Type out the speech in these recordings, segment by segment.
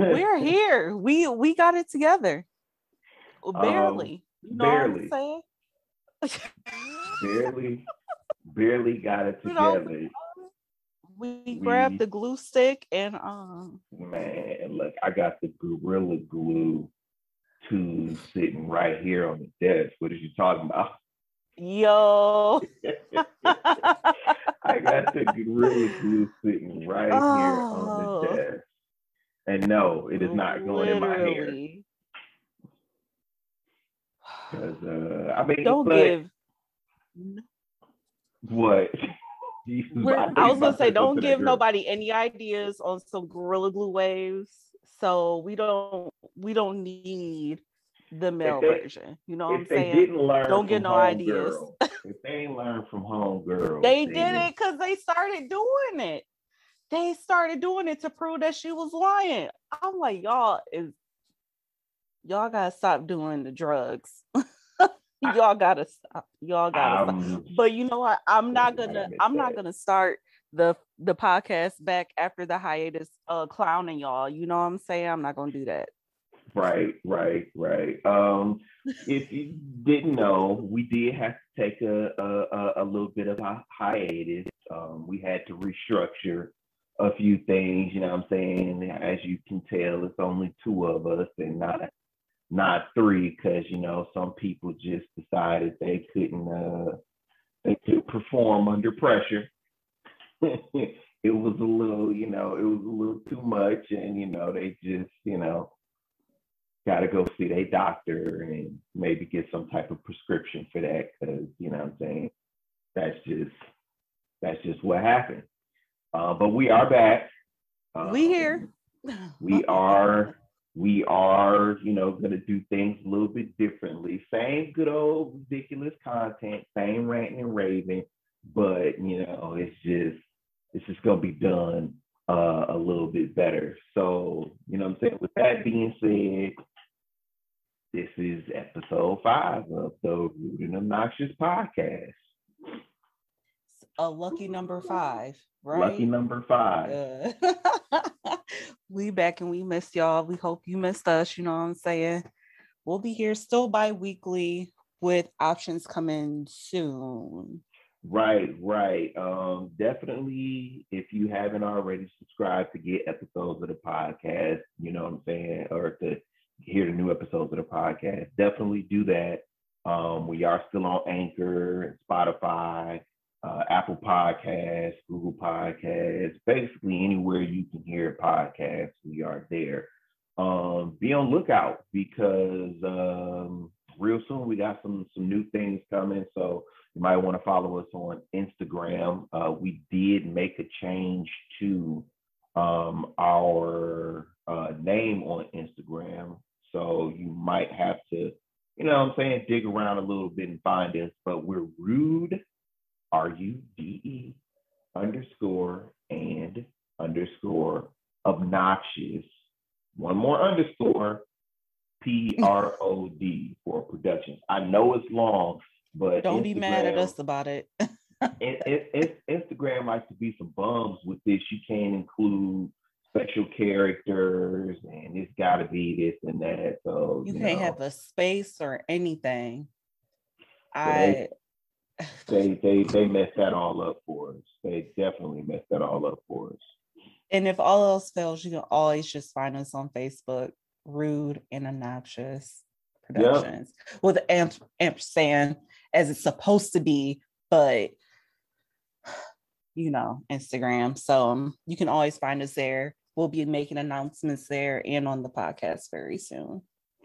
We're here. We we got it together. Barely. Um, you know barely. barely, barely got it together. You know, we, we grabbed the glue stick and um man, look, I got the gorilla glue tube sitting right here on the desk. What are you talking about? Yo. I got the gorilla glue sitting right oh. here on the oh. desk. And no, it is not going Literally. in my hair. Because uh, I mean, don't give. What? I was gonna say, don't give nobody any ideas on some gorilla glue waves. So we don't we don't need the male they, version. You know what I'm saying? don't get no ideas. Girl, if they ain't learned from home girl, they, they did it because they started doing it. They started doing it to prove that she was lying. I'm like, y'all is y'all gotta stop doing the drugs. y'all gotta stop. Y'all gotta um, stop. But you know what? I'm not gonna. I'm not gonna start the the podcast back after the hiatus, uh, clowning y'all. You know what I'm saying? I'm not gonna do that. Right, right, right. Um, if you didn't know, we did have to take a a, a little bit of a hiatus. Um, we had to restructure a few things. You know what I'm saying? As you can tell, it's only two of us and not not three because you know some people just decided they couldn't uh, they could perform under pressure. it was a little, you know, it was a little too much, and you know they just, you know, got to go see their doctor and maybe get some type of prescription for that because you know what I'm saying that's just that's just what happened. Uh, but we are back. Um, we here. we are we are, you know, going to do things a little bit differently. Same good old ridiculous content, same ranting and raving, but you know, it's just it's just going to be done uh, a little bit better. So, you know, I'm saying. With that being said, this is episode five of the Rude and Obnoxious podcast. A lucky number five, right? Lucky number five. Uh, we back and we missed y'all. We hope you missed us. You know what I'm saying? We'll be here still bi-weekly with options coming soon. Right, right. Um, definitely if you haven't already subscribed to get episodes of the podcast, you know what I'm saying, or to hear the new episodes of the podcast, definitely do that. Um, we are still on Anchor, and Spotify, uh, Apple Podcasts, Google Podcasts, basically anywhere you can hear a podcast, we are there. Um, be on lookout because um, real soon we got some some new things coming. So you might want to follow us on Instagram. Uh, we did make a change to um, our uh, name on Instagram, so you might have to, you know, what I'm saying, dig around a little bit and find us. But we're rude R U D E underscore and underscore obnoxious. One more underscore P R O D for productions. I know it's long, but don't Instagram, be mad at us about it. it, it, Instagram likes to be some bums with this. You can't include special characters, and it's got to be this and that. So you, you can't know. have a space or anything. I they they they messed that all up for us. They definitely messed that all up for us. And if all else fails, you can always just find us on Facebook, Rude and Obnoxious Productions, yep. with amp ampersand as it's supposed to be, but you know, Instagram. So um, you can always find us there. We'll be making announcements there and on the podcast very soon.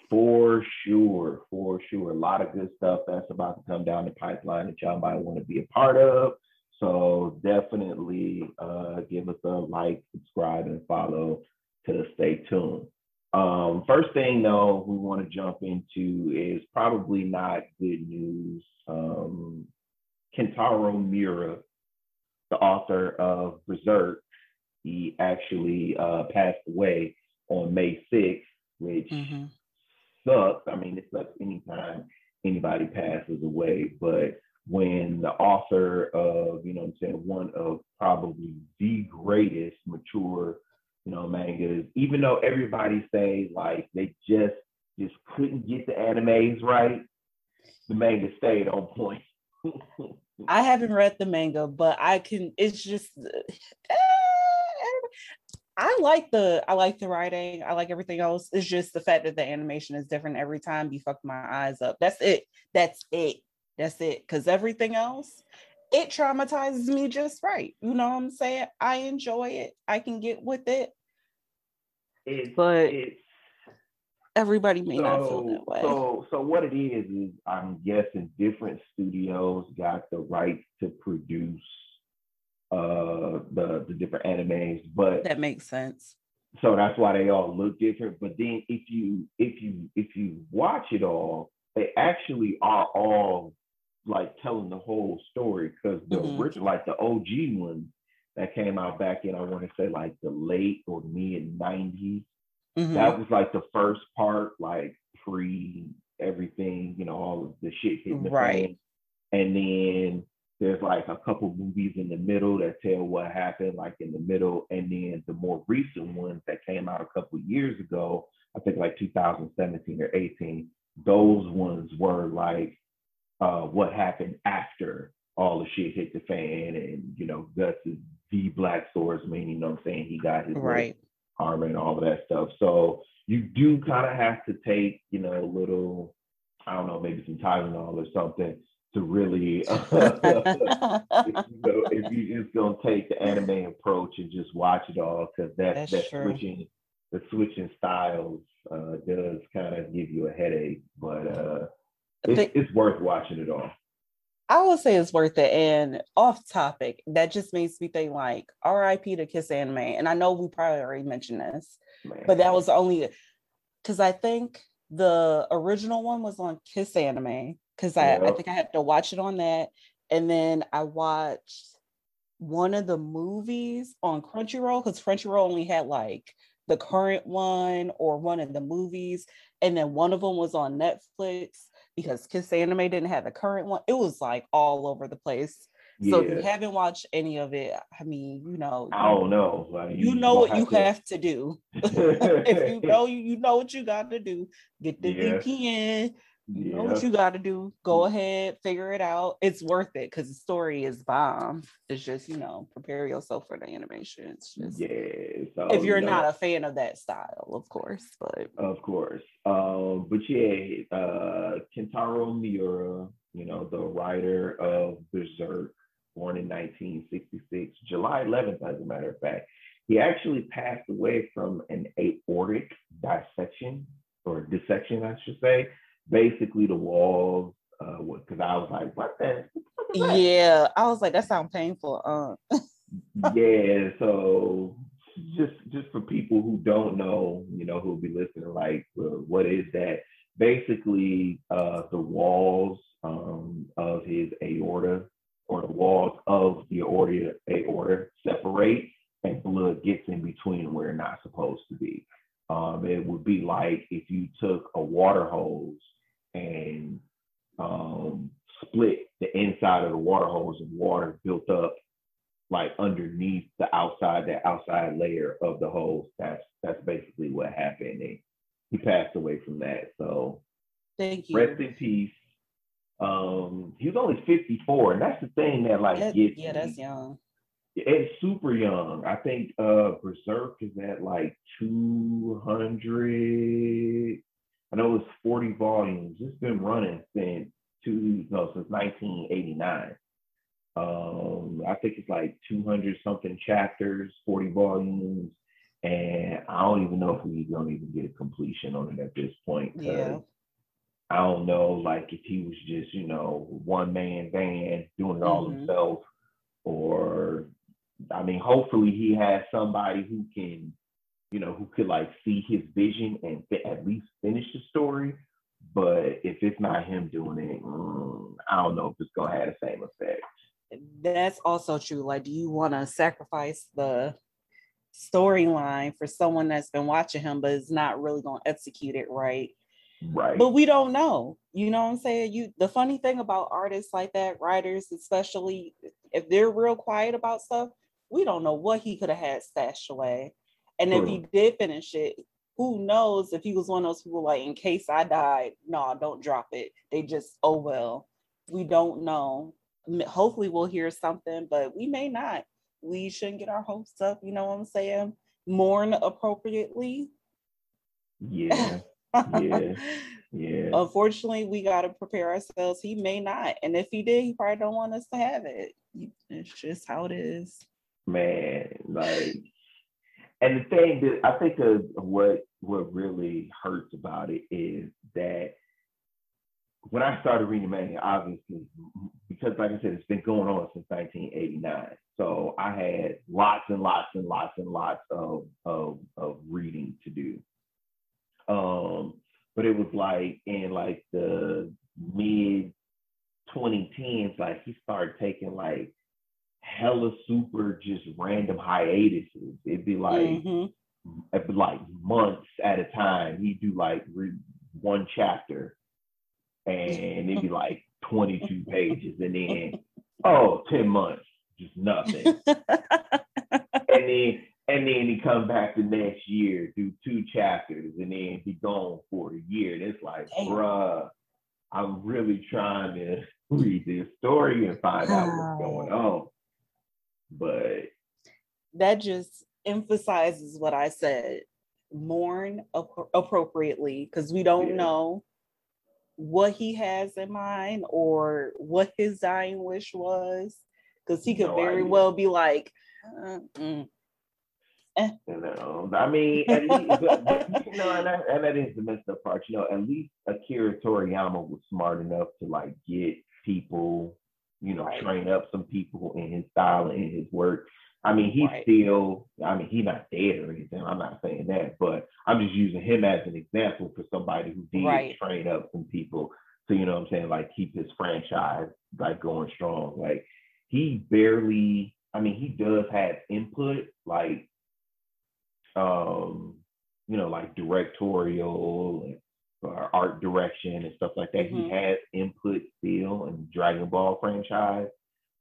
For sure, for sure. A lot of good stuff that's about to come down the pipeline that y'all might want to be a part of. So definitely uh, give us a like, subscribe, and follow to stay tuned. Um, first thing though, we want to jump into is probably not good news. Um, Kentaro Miura, the author of Berserk, he actually uh, passed away on May 6th, which mm-hmm sucks. I mean, it sucks anytime anybody passes away, but when the author of, you know I'm saying, one of probably the greatest mature, you know, manga mangas, even though everybody say like they just just couldn't get the animes right, the manga stayed on point. I haven't read the manga, but I can. It's just. I like the I like the writing. I like everything else. It's just the fact that the animation is different every time. You fuck my eyes up. That's it. That's it. That's it. Cause everything else, it traumatizes me just right. You know what I'm saying? I enjoy it. I can get with it. It's, but it's, everybody may so, not feel that way. So, so what it is is I'm guessing different studios got the right to produce uh the the different animes, but that makes sense. So that's why they all look different. But then if you if you if you watch it all, they actually are all like telling the whole story because the mm-hmm. original, like the OG one that came out back in, I want to say like the late or mid 90s. Mm-hmm. That was like the first part, like pre everything, you know, all of the shit hitting the right. fan. And then there's like a couple movies in the middle that tell what happened, like in the middle. And then the more recent ones that came out a couple years ago, I think like 2017 or 18, those ones were like uh, what happened after all the shit hit the fan and, you know, Guts is the Black Swordsman, you know what I'm saying? He got his right. armor and all of that stuff. So you do kind of have to take, you know, a little, I don't know, maybe some Tylenol or something to really, uh, if, you know, if you just gonna take the anime approach and just watch it all, because that That's that switching, the switching styles uh, does kind of give you a headache, but uh, it's, it's worth watching it all. I would say it's worth it. And off topic, that just makes me think like RIP to Kiss Anime. And I know we probably already mentioned this, Man. but that was only because I think the original one was on Kiss Anime because I, I think I had to watch it on that. And then I watched one of the movies on Crunchyroll because Crunchyroll only had like the current one or one of the movies. And then one of them was on Netflix because Kiss Anime didn't have the current one. It was like all over the place. Yeah. So if you haven't watched any of it, I mean, you know, I don't know. Like, you, you know what you have to do. if you know you, you know what you got to do. Get the yeah. VPN, you know what you got to do. Go mm. ahead, figure it out. It's worth it because the story is bomb. It's just you know, prepare yourself for the animation. It's just yeah. So, if you're you know, not a fan of that style, of course, but of course. Um, but yeah, uh, Kentaro Miura, you know, the writer of Berserk, born in 1966, July 11th, as a matter of fact. He actually passed away from an aortic dissection or dissection, I should say basically the walls. Uh, because I was like, what the? Yeah, I was like, that sounds painful. Uh. yeah, so just just for people who don't know, you know, who'll be listening, like, uh, what is that? Basically, uh, the walls um, of his aorta or the walls of the aorta, aorta separate and blood gets in between where it's not supposed to be. Um, it would be like if you took a water hose and um, split the inside of the water hose and water built up like underneath the outside, that outside layer of the hose. That's that's basically what happened. And he passed away from that. So thank you. Rest in peace. Um, he was only 54, and that's the thing that like that, gets yeah, that's young. It's super young. I think uh Berserk is at like 200 I know it's 40 volumes. It's been running since two no since 1989. Um, I think it's like 200 something chapters, 40 volumes, and I don't even know if we don't even get a completion on it at this point. Yeah. I don't know, like if he was just you know one man band doing it all mm-hmm. himself, or I mean, hopefully he has somebody who can you know, who could like see his vision and at least finish the story. But if it's not him doing it, mm, I don't know if it's gonna have the same effect. That's also true. Like, do you want to sacrifice the storyline for someone that's been watching him but is not really gonna execute it right? Right. But we don't know. You know what I'm saying? You the funny thing about artists like that, writers, especially if they're real quiet about stuff, we don't know what he could have had stashed away And if he did finish it, who knows if he was one of those people like, in case I died, no, don't drop it. They just, oh well, we don't know. Hopefully we'll hear something, but we may not. We shouldn't get our hopes up, you know what I'm saying? Mourn appropriately. Yeah. yeah. Yeah. Unfortunately, we got to prepare ourselves. He may not. And if he did, he probably don't want us to have it. It's just how it is. Man, like, and the thing that I think of what what really hurts about it is that when I started reading manga, obviously, because like I said, it's been going on since 1989. So I had lots and lots and lots and lots of of, of reading to do. Um, but it was like in like the mid 2010s, like he started taking like hella super just random hiatuses. It'd be like mm-hmm. it'd be like months at a time. He'd do like read one chapter and it'd be like 22 pages and then oh 10 months, just nothing. and then and then he come back the next year, do two chapters, and then be gone for a year. And it's like, Damn. bruh, I'm really trying to read this story and find out what's going on. But that just emphasizes what I said. Mourn ap- appropriately because we don't yeah. know what he has in mind or what his dying wish was. Because he could no very idea. well be like, uh, mm, you know, I mean, least, but, but, you know, and that, and that is the messed up part. You know, at least Akira Toriyama was smart enough to like get people, you know, right. train up some people in his style and in his work. I mean, he's right. still, I mean, he's not dead or anything. I'm not saying that, but I'm just using him as an example for somebody who did right. train up some people to, you know what I'm saying, like keep his franchise like going strong. Like he barely, I mean, he does have input, like um, you know, like directorial and uh, art direction and stuff like that. Mm-hmm. He has input still in Dragon Ball franchise.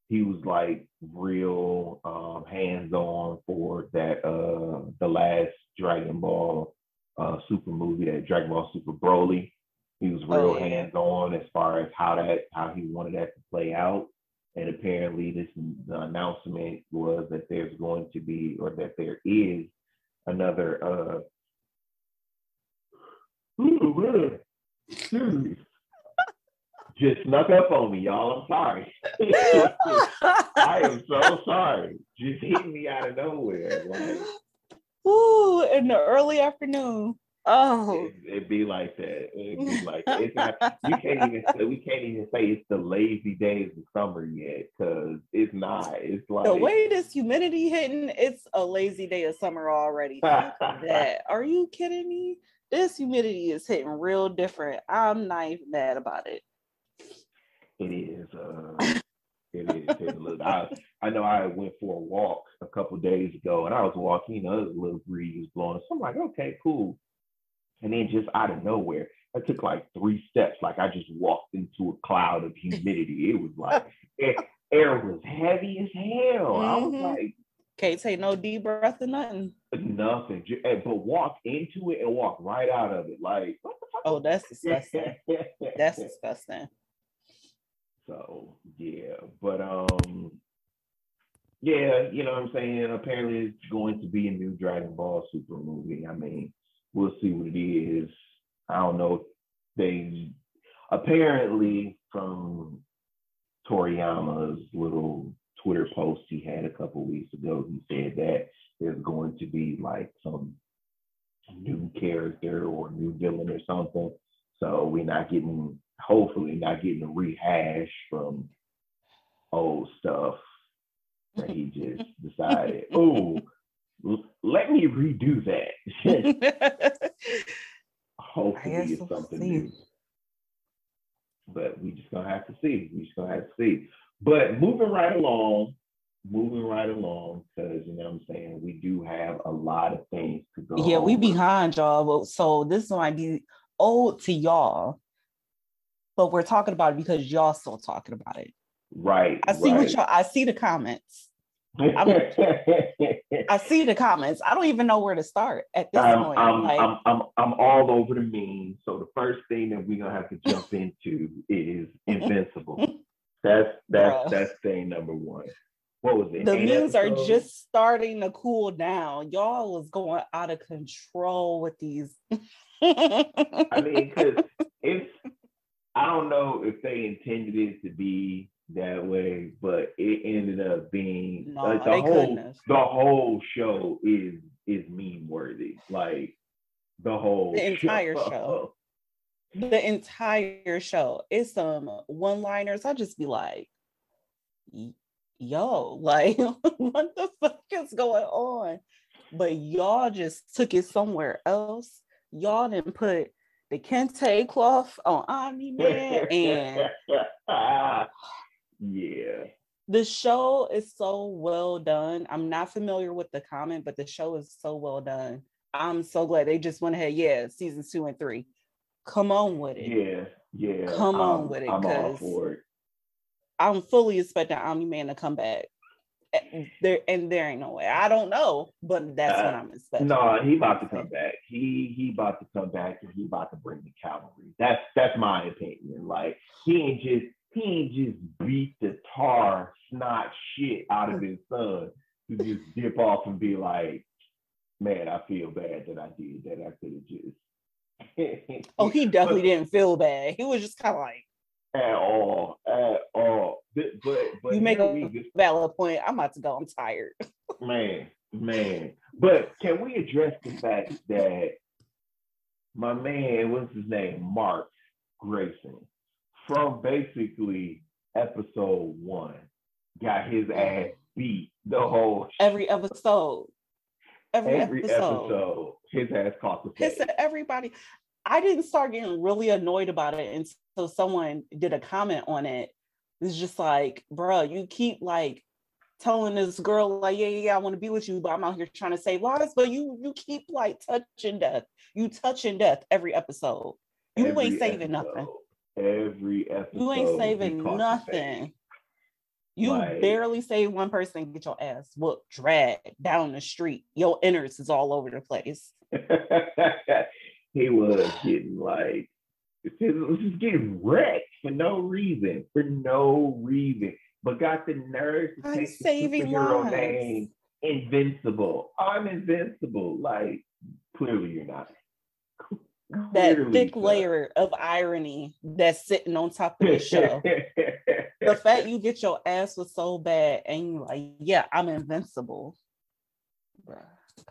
He was like real um, hands-on for that uh, the last Dragon Ball uh, super movie, that Dragon Ball Super Broly. He was real oh, yeah. hands-on as far as how that how he wanted that to play out. And apparently, this the announcement was that there's going to be, or that there is another uh ooh, hmm. just snuck up on me, y'all. I'm sorry. I am so sorry. Just hit me out of nowhere. Like, Ooh, in the early afternoon. Oh, it, would be like that. It'd be like that. It's not. You can't even. Say, we can't even say it's the lazy days of summer yet, because it's not. It's like the way this humidity hitting. It's a lazy day of summer already. that are you kidding me? This humidity is hitting real different. I'm not even mad about it. It is. Uh, it is. Look, I I know I went for a walk a couple days ago, and I was walking. You know, a little breeze was blowing. So I'm like, okay, cool and then just out of nowhere, I took like three steps. Like I just walked into a cloud of humidity. It was like air, air, was heavy as hell. Mm-hmm. I was mm-hmm. like, can't take no deep breath or nothing. Nothing. But walk into it and walk right out of it. Like, oh, that's disgusting. that's disgusting. So yeah, but um, yeah, you know what I'm saying. Apparently, it's going to be a new Dragon Ball Super movie. I mean, we'll see what it is. I don't know. They apparently from Toriyama's little Twitter post he had a couple weeks ago, he said that there's going to be like some new character or new villain or something. So we're not getting, hopefully, not getting a rehash from old stuff that he just decided, oh, let me redo that. Hopefully, it's something new. But we just gonna have to see. We just gonna have to see. But moving right along, moving right along, because you know what I'm saying, we do have a lot of things to go. Yeah, over. we behind y'all. So this might be old to y'all, but we're talking about it because y'all still talking about it. Right. I see right. what y'all. I see the comments. I see the comments. I don't even know where to start at this I'm, point. I'm, like, I'm, I'm, I'm all over the memes. So the first thing that we're gonna have to jump into is Invincible. That's that's Bruh. that's thing number one. What was it? the memes are just starting to cool down. Y'all was going out of control with these. I mean, because it's I don't know if they intended it to be that way, but it ended up being no, like the whole the whole show is is meme worthy. Like the whole The entire show. The entire show. It's some one-liners. I just be like, yo, like, what the fuck is going on? But y'all just took it somewhere else. Y'all didn't put the kente cloth on Omni Man and yeah. the show is so well done. I'm not familiar with the comment, but the show is so well done. I'm so glad they just went ahead. Yeah, seasons two and three. Come on with it. Yeah. Yeah. Come on I'm- with it, I'm all for it. I'm fully expecting Omni Man to come back. Eh, There and there ain't no way. I don't know, but that's what Uh, I'm expecting. No, he about to come back. He he about to come back and he about to bring the cavalry. That's that's my opinion. Like he ain't just he ain't just beat the tar snot shit out of his son to just dip off and be like, man, I feel bad that I did that. I could have just Oh, he definitely didn't feel bad. He was just kind of like, at all, at all. But but, but you make a we valid point. I'm about to go. I'm tired. Man, man. But can we address the fact that my man, what's his name? Mark Grayson, from basically episode one, got his ass beat the whole Every episode. Every, every episode. episode. His ass caught the face. at everybody. I didn't start getting really annoyed about it until someone did a comment on it. It's just like, bruh, you keep like telling this girl, like, yeah, yeah, yeah, I want to be with you, but I'm out here trying to save lives. But you you keep like touching death. You touching death every episode. You Every ain't saving nothing. Every episode. You ain't saving nothing. You Like- barely save one person and get your ass whooped, dragged down the street. Your innards is all over the place. he was getting like he was just getting wrecked for no reason, for no reason, but got the nerve to I'm take the saving superhero lives. name Invincible. I'm invincible. Like clearly you're not. That Clearly, thick layer of irony that's sitting on top of the show. the fact you get your ass was so bad and you're like, yeah, I'm invincible. Bruh,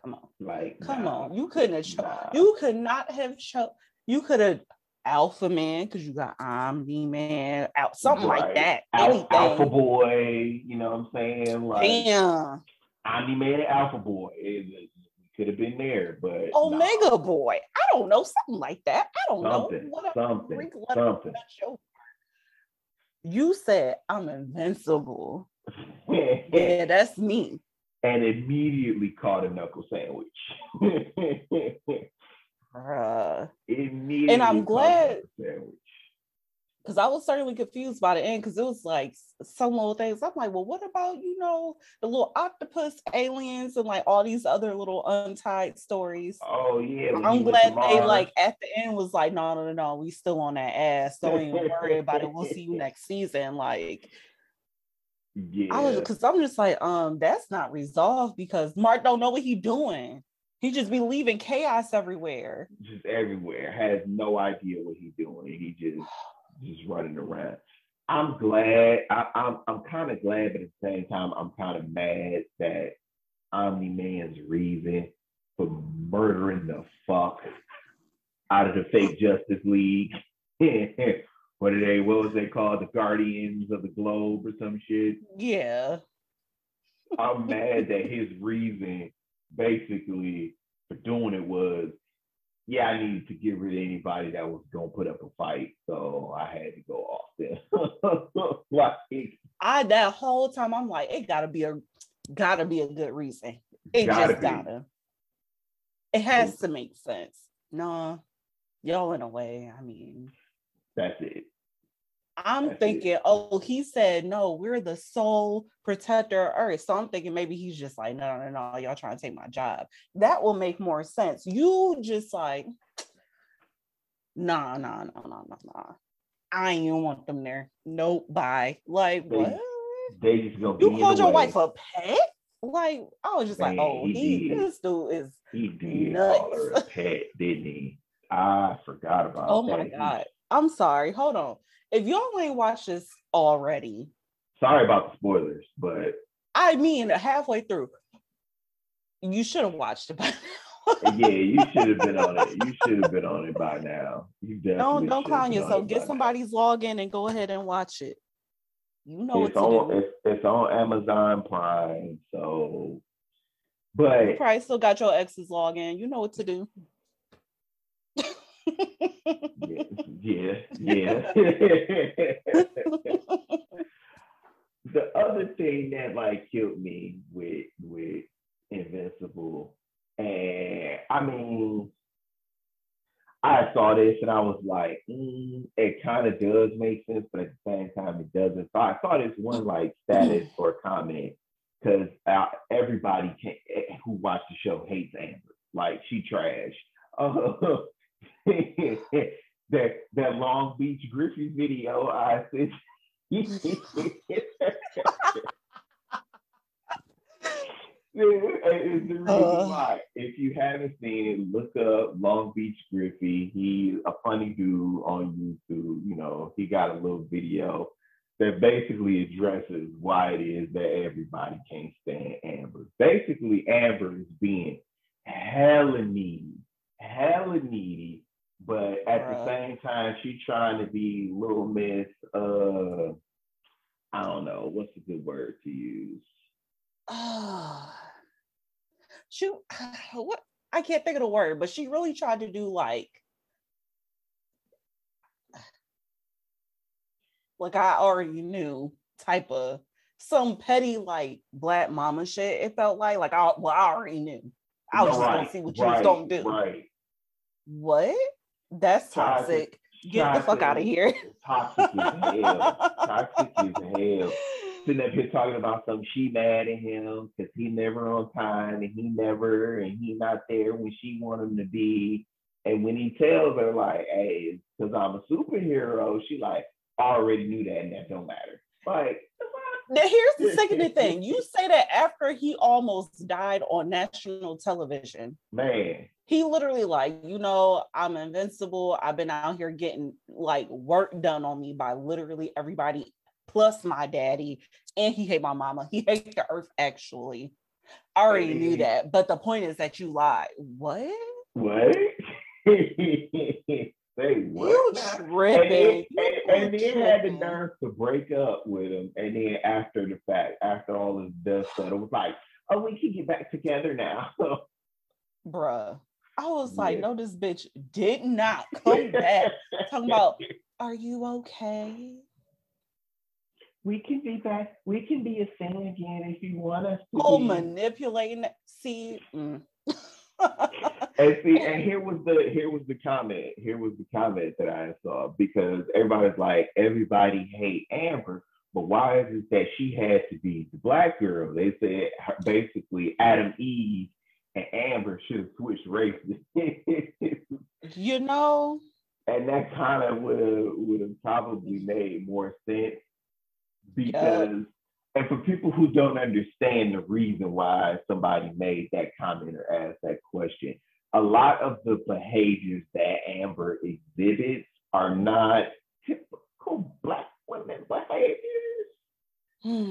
come on. like Come nah, on. You couldn't have cho- nah. you could not have shown you could have Alpha Man because you got Omni Man out something like that. Al- Anything. Alpha Boy, you know what I'm saying? Like Damn. Omni Man and Alpha Boy. It could have been there, but nah. Omega Boy. I don't know. Something like that. I don't Something, know. What something, something. You said I'm invincible. Yeah, that's me. and immediately caught a knuckle sandwich. Bruh. immediately and I'm glad- sandwich. Because I was certainly confused by the end because it was like some little things. I'm like, well, what about you know the little octopus aliens and like all these other little untied stories? Oh yeah. I'm glad they like at the end was like, no, no, no, no, we still on that ass. Don't even worry about it. We'll see you next season. Like Yeah. I was because I'm just like, um, that's not resolved because Mark don't know what he doing. He just be leaving chaos everywhere. just everywhere. Has no idea what he's doing. He just just running around. I'm glad. I, I'm I'm kind of glad, but at the same time, I'm kind of mad that Omni Man's reason for murdering the fuck out of the fake Justice League. what are they? What was they called? The Guardians of the Globe or some shit. Yeah. I'm mad that his reason basically for doing it was, yeah, I needed to get rid of anybody that was gonna put up a fight, so I had to go off there. like, I that whole time I'm like, it gotta be a gotta be a good reason. It Gotta just be. gotta. It has to make sense. No, y'all in a way. I mean, that's it. I'm thinking, oh, he said no, we're the sole protector of Earth. So I'm thinking maybe he's just like, no, no, no, y'all trying to take my job. That will make more sense. You just like, nah, nah, nah, nah, nah, nah. I ain't even want them there. Nope, bye. Like They- what? They just gonna be You called your way. wife a pet? Like I was just like, oh, he he, this dude is. He did call her a pet, didn't he? I forgot oh about Oh that. Oh my He- god. I'm sorry. Hold on. If y'all ain't watched this already, Sorry about the spoilers, but I mean halfway through, you should have watched it by now. yeah, you should have been on it. You should have been on it by now. You definitely don't don't clown yourself. Get somebody's login and go ahead and watch it. You know. It's what to on do. it's, it's on Amazon Prime, so but You probably still got your ex's login. You know what to do. Yeah, yeah, the other thing that like killed me with with Invincible, and I mean, I saw this and I was like, mm, it kind of does make sense, but at the same time, it doesn't. So I saw this one like status or comment because uh, everybody can, eh, who watched the show hates Amber, like she trash. Uh, that that Long Beach Griffy video I sent. It's the reason Uh. why. If you haven't seen it, look up Long Beach Griffy. He's a funny dude on YouTube. You know, he got a little video that basically addresses why it is that everybody can't stand Amber. Basically, Amber is being hella needy, hella needy, but at the same time, she's trying to be Little Miss. Uh, I don't know what's a good word to use. Ah, shoot, what I can't think of the word, but she really tried to do like like I already knew type of some petty like black mama shit. It felt like like I well I already knew. I was just gonna see what you was right, gonna do. Right. What? That's Toxic. toxic. Get the fuck out of here. Toxic as hell. Toxic as hell. Sitting up here talking about some she mad at him because he never on time and he never and he not there when she want him to be. And when he tells her like, hey, because I'm a superhero, she like, I already knew that and that don't matter. Like, Now, here's the second thing. You say that after he almost died on national television. man, he literally like you know i'm invincible i've been out here getting like work done on me by literally everybody plus my daddy and he hate my mama he hate the earth actually i already knew that but the point is that you lied what what? They what? you now? and then, and, and then had the nerve to break up with him. And then after the fact, after all this dust settled, was like, oh, we can get back together now. bruh i was like Yeah. no this bitch did not come back talking about are you okay we can be back. We can be a thing again if you want us to. oh be. manipulating see mm. And see, and here was the here was the comment. Here was the comment that I saw because everybody's like, everybody hate Amber, but why is it that she had to be the black girl? They said basically Atom Eve and Amber should have switched races, you know and that kind of would have would have probably made more sense because. And for people who don't understand the reason why somebody made that comment or asked that question, a lot of the behaviors that Amber exhibits are not typical Black women behaviors.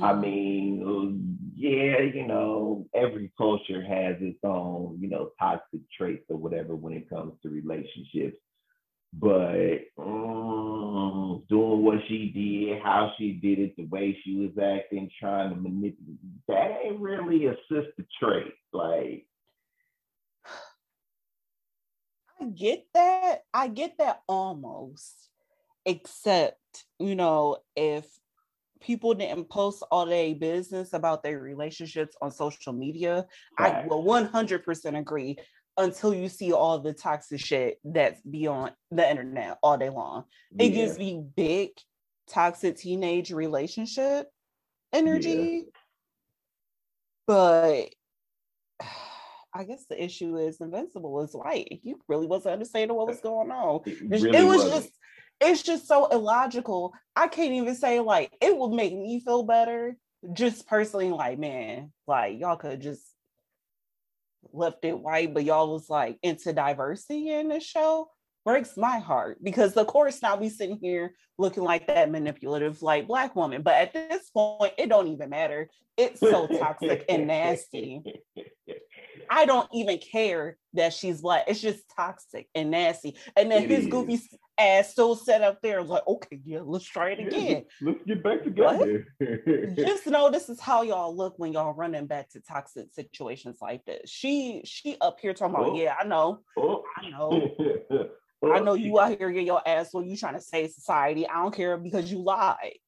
I Hmm. mean, yeah, you know, every culture has its own, you know, toxic traits or whatever when it comes to relationships. But mm, doing what she did, how she did it, the way she was acting, trying to manipulate, that ain't really a sister trait. Like, I get that. I get that almost. Except, you know, if people didn't post all their business about their relationships on social media, I will 100% agree until you see all the toxic shit that's be on the internet all day long. It Yeah. gives me big toxic teenage relationship energy. Yeah. But I guess the issue is Invincible is white. You really wasn't understanding what was going on. It, really it was wasn't. just it's just so illogical. I can't even say like it would make me feel better. Just personally, like, man, like y'all could just left it white, but y'all was like into diversity in the show breaks my heart because of course now we sitting here looking like that manipulative like black woman but at this point it don't even matter it's so toxic and nasty i don't even care that she's black it's just toxic and nasty and then it his is. goofy ass still set up there like okay yeah let's try it again yeah, let's get back together just know this is how y'all look when y'all running back to toxic situations like this she she up here talking about oh. yeah i know oh. i know I know you out here get your ass when you trying to save society. I don't care because you lied.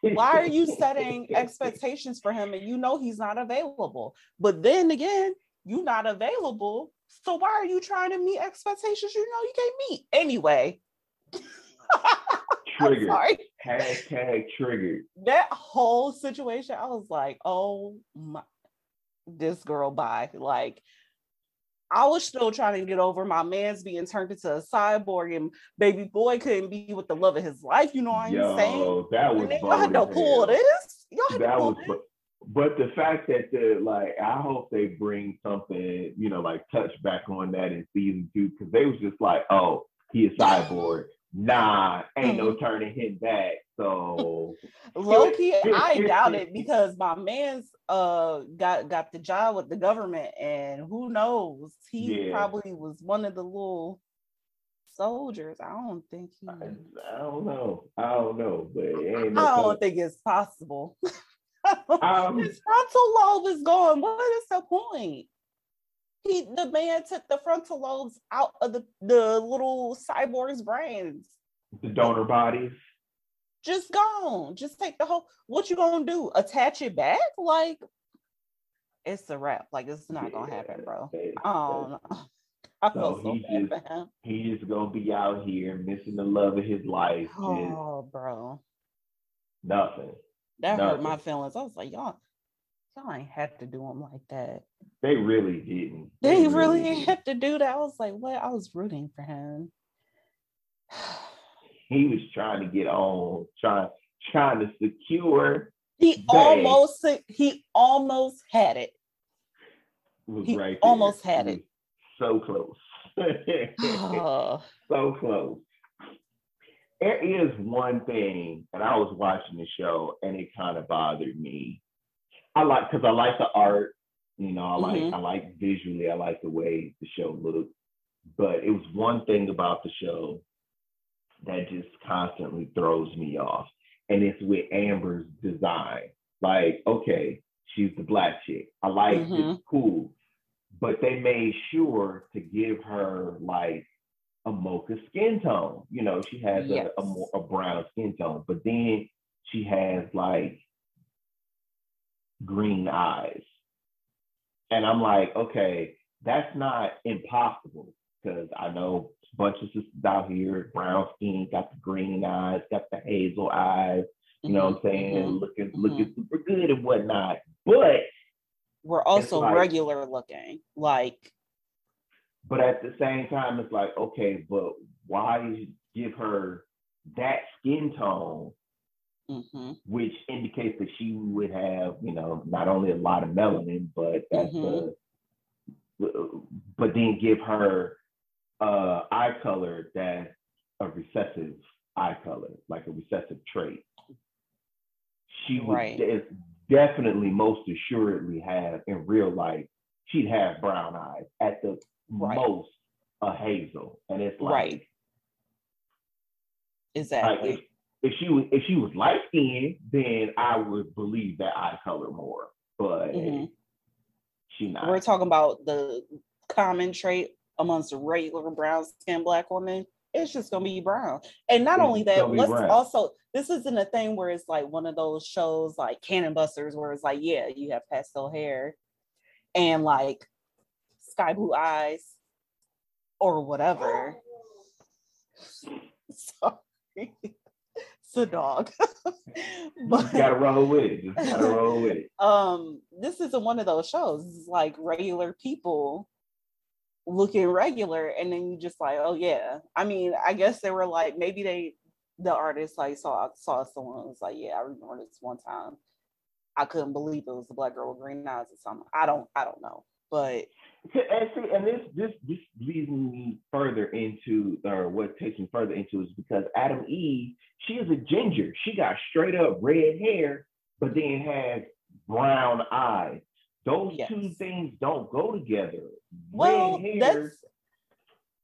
Why are you setting expectations for him and you know he's not available? But then again, you're not available. So why are you trying to meet expectations you know you can't meet? Anyway. triggered. Hashtag triggered. That whole situation, I was like, oh my this girl bye. Like I was still trying to get over my man's being turned into a cyborg and baby boy couldn't be with the love of his life. You know what I'm Yo, saying? That was y'all had to pull this. Y'all had that to pull was, this. But the fact that the like, I hope they bring something, you know, like touch back on that in season two because they was just like, oh, he a cyborg nah, ain't no mm-hmm. turning him back. So low key, I doubt it because my man's uh got got the job with the government, and who knows, he yeah. probably was one of the little soldiers. I don't think he. I, I don't know. I don't know, but no I don't think it's possible. um, His frontal lobe is gone. What is the point? He the man took the frontal lobes out of the, the little cyborg's brains. The donor bodies. Just gone. Just take the whole what you gonna do? Attach it back? Like it's a wrap. Like it's not yeah, gonna happen, bro. Know. Um, I so so he just, He's just gonna be out here missing the love of his life. Oh, bro. Nothing. That nothing. hurt my feelings. I was like, y'all, y'all ain't have to do them like that. They really didn't. They, they really, didn't have to do that. I was like, what? I was rooting for him. he was trying to get on, trying trying to secure. He almost he almost had it. it he right almost had it. So close. oh. So close. There is one thing, and I was watching the show, and it kind of bothered me. I like because I like the art. You know, I like mm-hmm. I like visually. I like the way the show looked. But it was one thing about the show that just constantly throws me off, and it's with Amber's design. Like, okay, she's the black chick. I like mm-hmm. it's cool, but they made sure to give her like a mocha skin tone. You know, she has yes. a, a, a brown skin tone, but then she has like green eyes. And I'm like, okay, that's not impossible because I know a bunch of sisters out here, brown skin, got the green eyes, got the hazel eyes, you know what I'm saying, mm-hmm. looking mm-hmm. looking super good and whatnot. But we're also like, regular looking, like. But at the same time, it's like, okay, but why give her that skin tone mm-hmm. which indicates that she would have, you know, not only a lot of melanin, but that's mm-hmm. a, but then give her uh, eye color that's a recessive eye color, like a recessive trait. She would right. de- definitely, most assuredly have in real life, she'd have brown eyes at the right. most a hazel, and it's like right. Exactly. Like if she was if she was light skinned, then I would believe that eye color more. But mm-hmm. she not. We're talking about the common trait amongst regular brown skinned black women. It's just gonna be brown. And not it's only that, let's brown. also this isn't a thing where it's like one of those shows like Cannon Busters where it's like, yeah, you have pastel hair and like sky blue eyes or whatever. Sorry. It's a dog. but, Just gotta roll with it. Just gotta roll with it. Um, this isn't one of those shows. It's like regular people looking regular, and then you just like, oh yeah. I mean, I guess they were like, maybe they the artist like saw saw someone was like, yeah, I remember this one time. I couldn't believe it was a black girl with green eyes or something. I don't I don't know. But and see, and this this this leads me further into, or what takes me further into is because Atom Eve, she is a ginger. She got straight up red hair, but then has brown eyes. Those yes. two things don't go together. Well, red hair, that's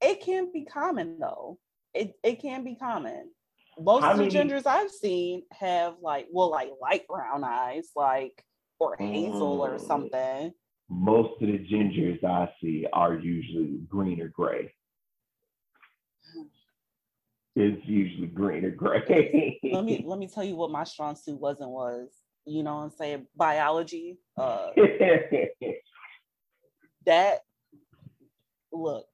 it can be common though. It it can be common. Most of the gingers I've seen have like well, like light brown eyes, like or hazel mm. or something most of the gingers I see are usually green or gray. It's usually green or gray. let me let me tell you what my strong suit wasn't was. You know what I'm saying? Biology. Uh, that look.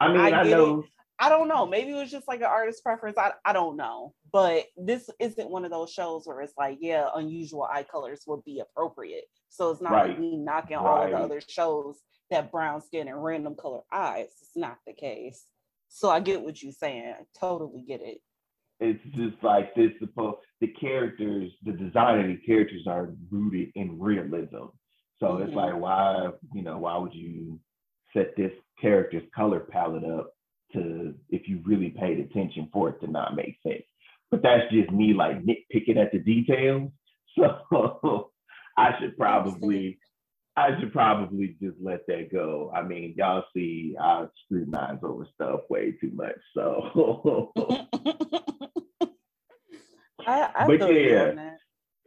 I mean, I, I know. It. I don't know. Maybe it was just like an artist preference. I, I don't know. But this isn't one of those shows where it's like, yeah, unusual eye colors would be appropriate. So it's not right. like me knocking right. all of the other shows that brown skin and random color eyes. It's not the case. So I get what you're saying. I totally get it. It's just like this supposed the characters, the design of the characters are rooted in realism. So mm-hmm. it's like why, you know, why would you set this character's color palette up to if you really paid attention for it to not make sense? But that's just me like nitpicking at the details. So I should probably I should probably just let that go. I mean, y'all see I scrutinize over stuff way too much. So I, I but yeah,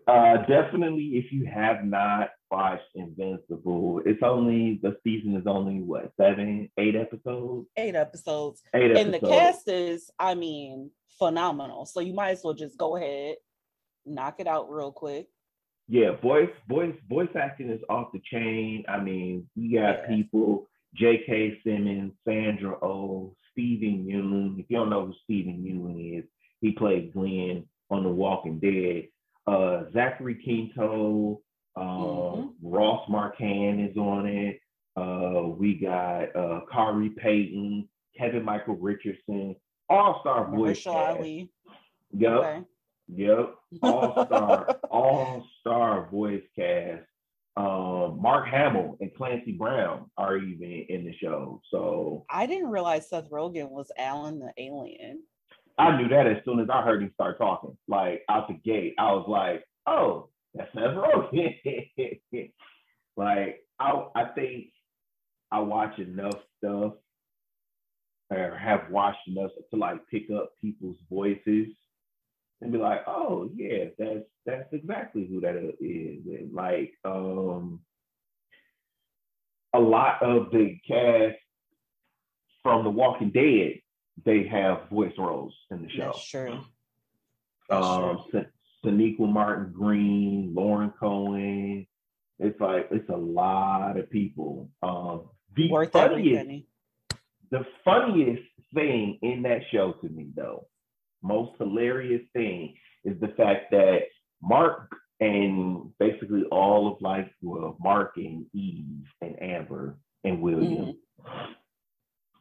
uh, definitely if you have not watched Invincible, it's only the season is only what seven, eight episodes? Eight episodes. Eight episodes. And the cast is, I mean, phenomenal. So you might as well just go ahead, knock it out real quick yeah, voice voice voice acting is off the chain. I mean, we got yeah. people J.K. Simmons, Sandra Oh, Steven Yeun. If you don't know who Steven Yeun is, he played Glenn on The Walking Dead. Uh, Zachary Quinto, uh, mm-hmm. Ross Marquand is on it. Uh, we got uh, Khary Payton, Kevin Michael Richardson, all star voice. Cast. Yep. Okay. Yep. All star, all star voice cast. Um, Mark Hamill and Clancy Brown are even in the show. So I didn't realize Seth Rogen was Alan the alien. I knew that as soon as I heard him start talking. Like out the gate, I was like, "Oh, that's Seth Rogen." like I, I think I watch enough stuff or have watched enough to like pick up people's voices and be like, oh yeah, that's that's exactly who that is. And like um a lot of the cast from The Walking Dead, they have voice roles in the show. That's true. That's um true. Sonequa Martin Green, Lauren Cohan. It's like it's a lot of people. Um the Worth funniest, the funniest thing in that show to me though most hilarious thing is the fact that Mark and basically all of like well, Mark and Eve and Amber and William, mm-hmm.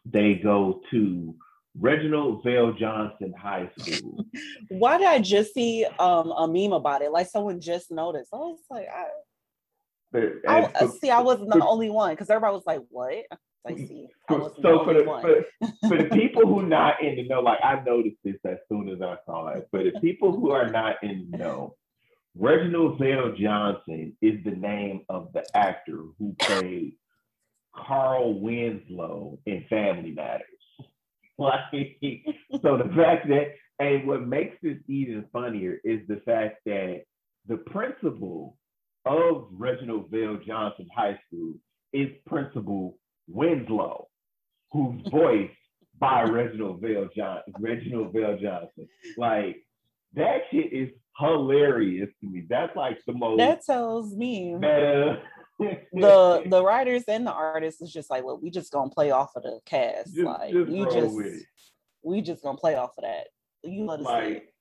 they go to Reginald VelJohnson High School. Why did I just see um, a meme about it? Like someone just noticed. I was like, I, but, I see, I wasn't the only one because everybody was like, "What?" I see. So for the for, for, the people who not in the know, like I noticed this as soon as I saw it. For the people who are not in the know, Reginald VelJohnson is the name of the actor who played Carl Winslow in Family Matters. Like, so the fact that, and what makes this even funnier is the fact that the principal of Reginald VelJohnson High School is Principal Winslow, who's voiced by Reginald VelJohnson. Reginald VelJohnson. Like that shit is hilarious to me. That's like the most that tells me meta. The the writers and the artists is just like, look, we just gonna play off of the cast. Just, like just you just we just gonna play off of that. You let us like,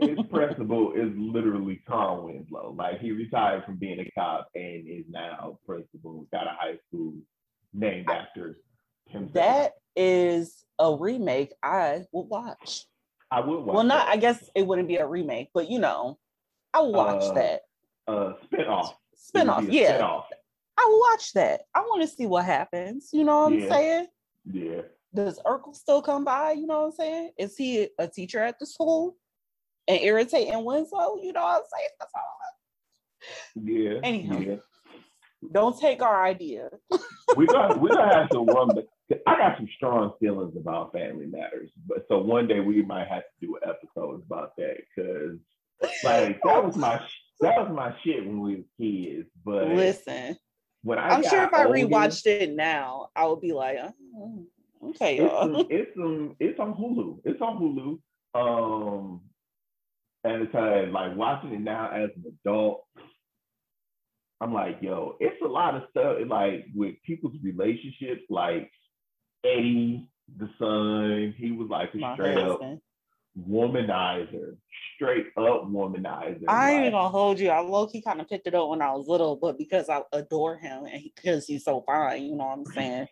his principal is literally Tom Winslow. Like he retired from being a cop and is now principal, got a high school named after himself. That is a remake I will watch. I would watch. Well, not that. I guess it wouldn't be a remake, but you know, I will watch Uh, that. uh spinoff. Spinoff, yeah. I will watch that. I want to see what happens. You know what I'm saying? Yeah. Does Urkel still come by? You know what I'm saying? Is he a teacher at the school and irritating Winslow? You know what I'm saying? That's all. Yeah. Anyhow. Yeah. Don't take our idea. we got we gonna have to run the I got some strong feelings about family matters. But so one day we might have to do an episode about that because like that was my that was my shit when we were kids. But Listen, when I I'm sure if I older, rewatched it now, I would be like, oh, okay, it's y'all. it's it's on Hulu. It's on Hulu. Um and it's uh, like watching it now as an adult. I'm like, yo, it's a lot of stuff like with people's relationships, like Eddie, the son, he was like a My straight up husband. Womanizer, straight up womanizer. I ain't like- gonna hold you. I low key kind of picked it up when I was little, but because I adore him and because he's so fine, you know what I'm saying?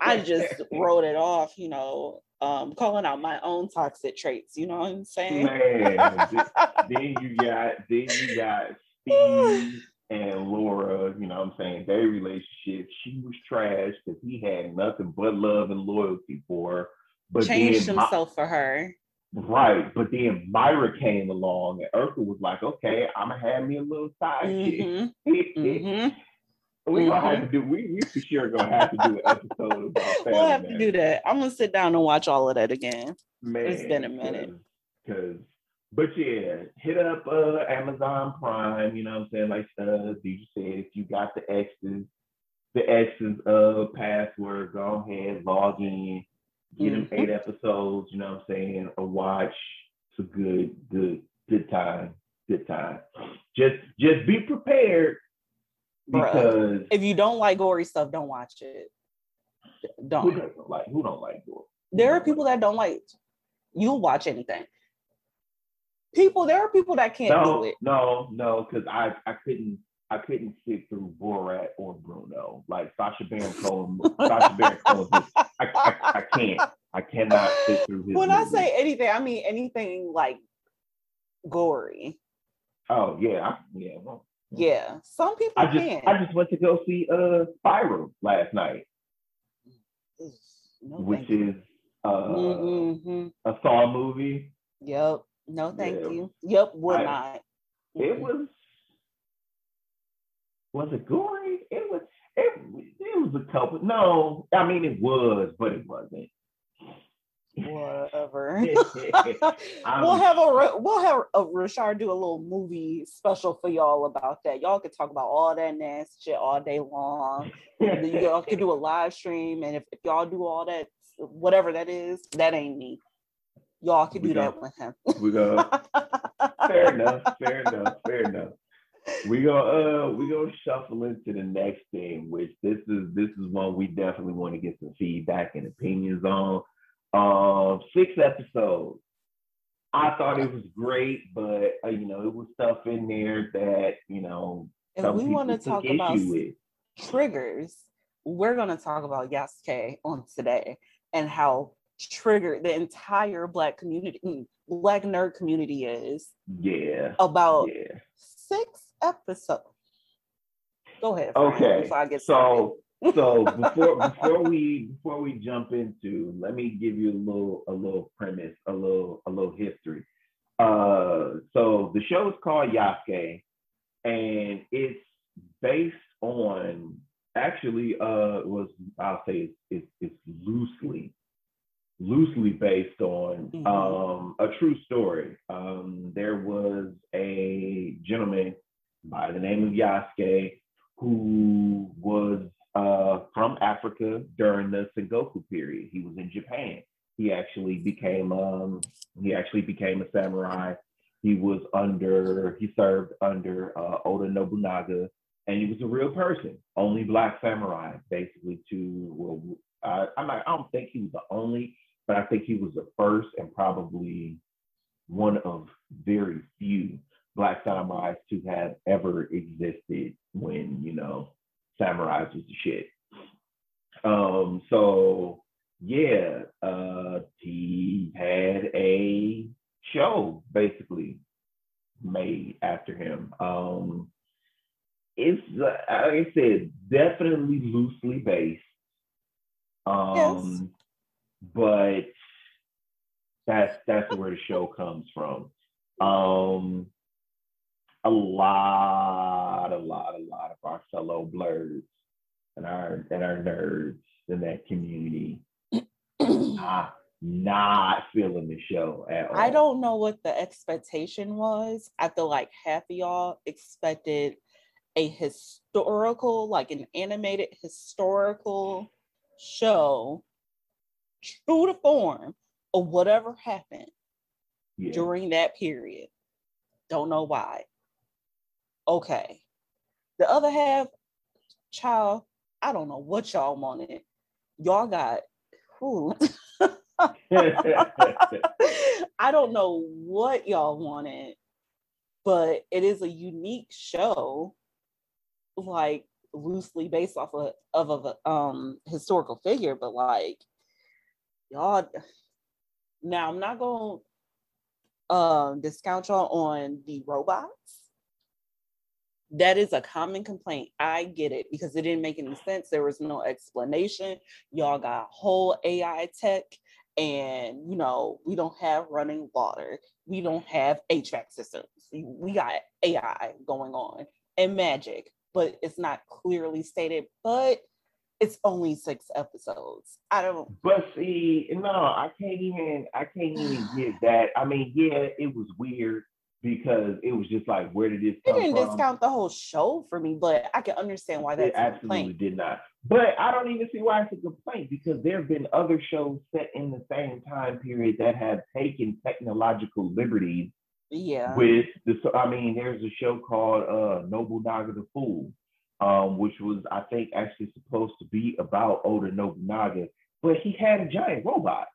I just wrote it off, you know, um, calling out my own toxic traits, you know what I'm saying? man. then you got then you got Steve and Laura, you know what I'm saying? Their relationship, she was trash because he had nothing but love and loyalty for her. But Changed then himself for her. Right, but then Myra came along and Urkel was like, okay, I'm gonna have me a little sidekick. hmm hmm we gonna have to do we, we for sure gonna have to do an episode about family We'll have to do that. I'm gonna sit down and watch all of that again. Man, It's been a minute. Cause, but yeah, hit up uh Amazon Prime, you know what I'm saying? Like uh DJ said, if you got the X's, the X's uh password, go ahead, log in, get them Mhm. eight episodes, you know what I'm saying, a watch. It's a good, good, good time. Good time. Just just be prepared Bruh. because If you don't like gory stuff, don't watch it. Don't. doesn't like who don't like gore? There are people that don't like. You'll watch anything. People, there are people that can't no, do it. No, no, because I I couldn't I couldn't sit through Borat or Bruno. Like Sacha Baron Cohen, Sacha Baron Cohen. I, I, I can't. I cannot sit through his. when I say anything, I mean anything like gory. oh yeah, yeah. Well, Yeah, some people I just can't. I just went to go see uh Spiral last night, No, which is uh Mhm. a Saw movie. Yep. No, thank Yeah. you. Yep, would I- not. It was was it gory? It was it, it was a couple. No, I mean it was, but it wasn't. Whatever. I'm- um, we'll have a we'll have a Rashard do a little movie special for y'all about that. Y'all can talk about all that nasty shit all day long. Y'all can do a live stream, and if, if y'all do all that, whatever that is, that ain't me. Y'all can We do that with him. we go fair enough, fair enough, fair enough. We go uh we go shuffle into the next thing, which this is this is one we definitely want to get some feedback and opinions on. Um, six episodes. I thought it was great, but uh, you know, it was stuff in there that you know If we want to talk about with. triggers, we're going to talk about Yasuke on today and how triggered the entire black community, mm, black nerd community is Yeah, about yeah. six episodes. Go ahead. Fran, Okay, Before I get started. So so before before we before we jump into, let me give you a little a little premise, a little a little history. Uh, so the show is called Yasuke, and it's based on actually uh was I'll say it's it's, it's loosely loosely based on Mhm. um a true story. Um, there was a gentleman by the name of Yasuke who was uh, from Africa during the Sengoku period. He was in Japan. He actually became um, he actually became a samurai. He was under he served under uh, Oda Nobunaga, and he was a real person, only black samurai, basically. To well, I, I'm not, I don't think he was the only, but I think he was the first and probably one of very few black samurais to have ever existed when, you know, samurais was the shit. Um, so yeah, uh, he had a show basically made after him. Um, it's like I said, definitely loosely based. Um, yes. but that's that's where the show comes from. Um, a lot, a lot, a lot of our fellow blerds and our and our nerds in that community not, not feeling the show at all. I don't know what the expectation was. I feel like half of y'all expected a historical, like an animated historical show, true to form of whatever happened yeah. during that period. Don't know why. Okay. The other half, child, I don't know what y'all wanted. Y'all got who? I don't know what y'all wanted, but it is a unique show, like loosely based off of, of a um historical figure, but like y'all now I'm not gonna um discount y'all on the robots that is a common complaint. I get it because it didn't make any sense. There was no explanation. Y'all got whole AI tech, and you know, we don't have running water. We don't have HVAC systems. We got AI going on and magic, but it's not clearly stated. But it's only six episodes. I don't. But see, no, I can't even. I can't even get that. I mean, yeah, it was weird because it was just like, where did this come It didn't from? discount the whole show for me, but I can understand why that's it absolutely did not. But I don't even see why it's a complaint because there have been other shows set in the same time period that have taken technological liberties. Yeah. With the, I mean, there's a show called uh, Nobunaga the Fool, um, which was I think actually supposed to be about Oda Nobunaga, but he had a giant robot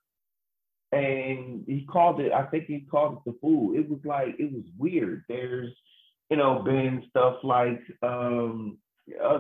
and he called it. I think he called it the fool. It was like it was weird. There's, you know, been stuff like um, uh,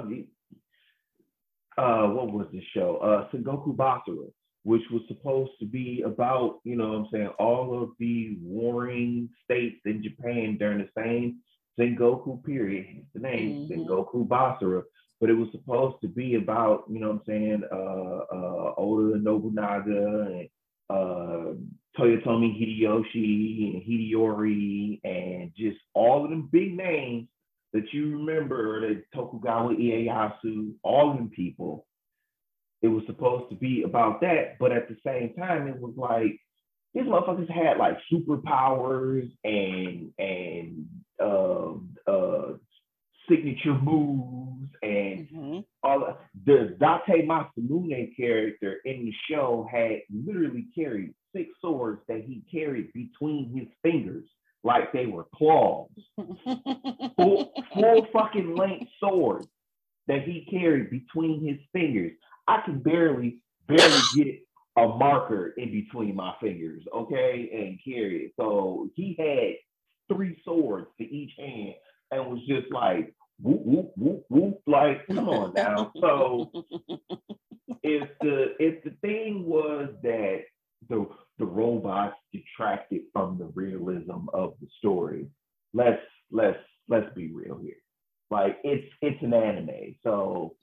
uh what was the show? Uh, Sengoku Basara, which was supposed to be about, you know, what I'm saying all of the warring states in Japan during the same Sengoku period. the name mm-hmm. Sengoku Basara. But it was supposed to be about, you know, what I'm saying, uh, uh, Oda Nobunaga and uh, Toyotomi Hideyoshi and Hideyori and just all of them big names that you remember, the Tokugawa Ieyasu, all them people. It was supposed to be about that, but at the same time, it was like these motherfuckers had like superpowers and and uh, uh, signature moves and mm-hmm. all the Date Masamune character in the show had literally carried six swords that he carried between his fingers like they were claws. full, full fucking length swords that he carried between his fingers. I can barely, barely get a marker in between my fingers, okay, and carry it. So he had three swords to each hand and was just like whoop whoop whoop whoop. Like, come on now. So if the if the thing was that the the robots detracted from the realism of the story, let's let's let's be real here. Like it's it's an anime, so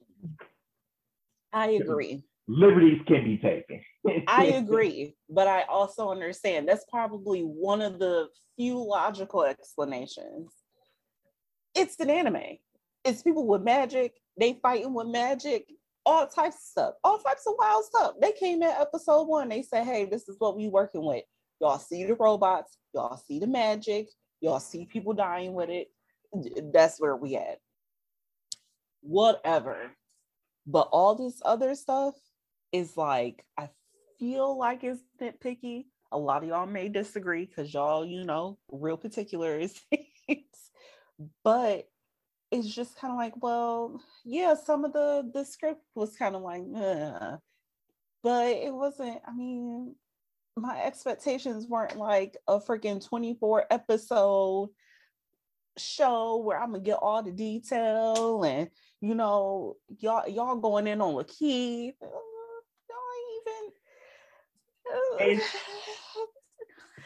I agree. Liberties can be taken. I agree, but I also understand that's probably one of the few logical explanations it's an anime. It's people with magic. They fighting with magic. All types of stuff. All types of wild stuff. They came in episode one. They said, "Hey, this is what we working with. Y'all see the robots. Y'all see the magic. Y'all see people dying with it. That's where we at. Whatever. But all this other stuff is like I feel like it's nitpicky. A lot of y'all may disagree because y'all, you know, real particulars. but it's just kind of like, well, yeah, some of the the script was kind of like, Ugh. but it wasn't. I mean, my expectations weren't like a freaking 24 episode show where I'm gonna get all the detail and you know y'all y'all going in on LaKeith. Uh, y'all even uh,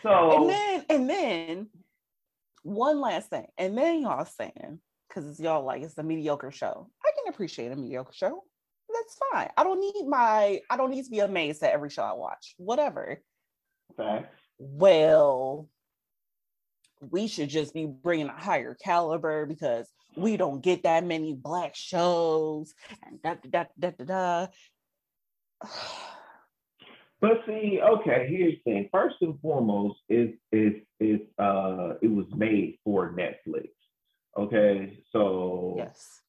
so and then and then one last thing, and then y'all saying because it's y'all like it's a mediocre show. I can appreciate a mediocre show. That's fine. I don't need my I don't need to be amazed at every show I watch. Whatever. Facts. Well, we should just be bringing a higher caliber because we don't get that many black shows and da da da da da. But see, okay, here's the thing. First and foremost, is is is uh it was made for Netflix. Okay, so yes,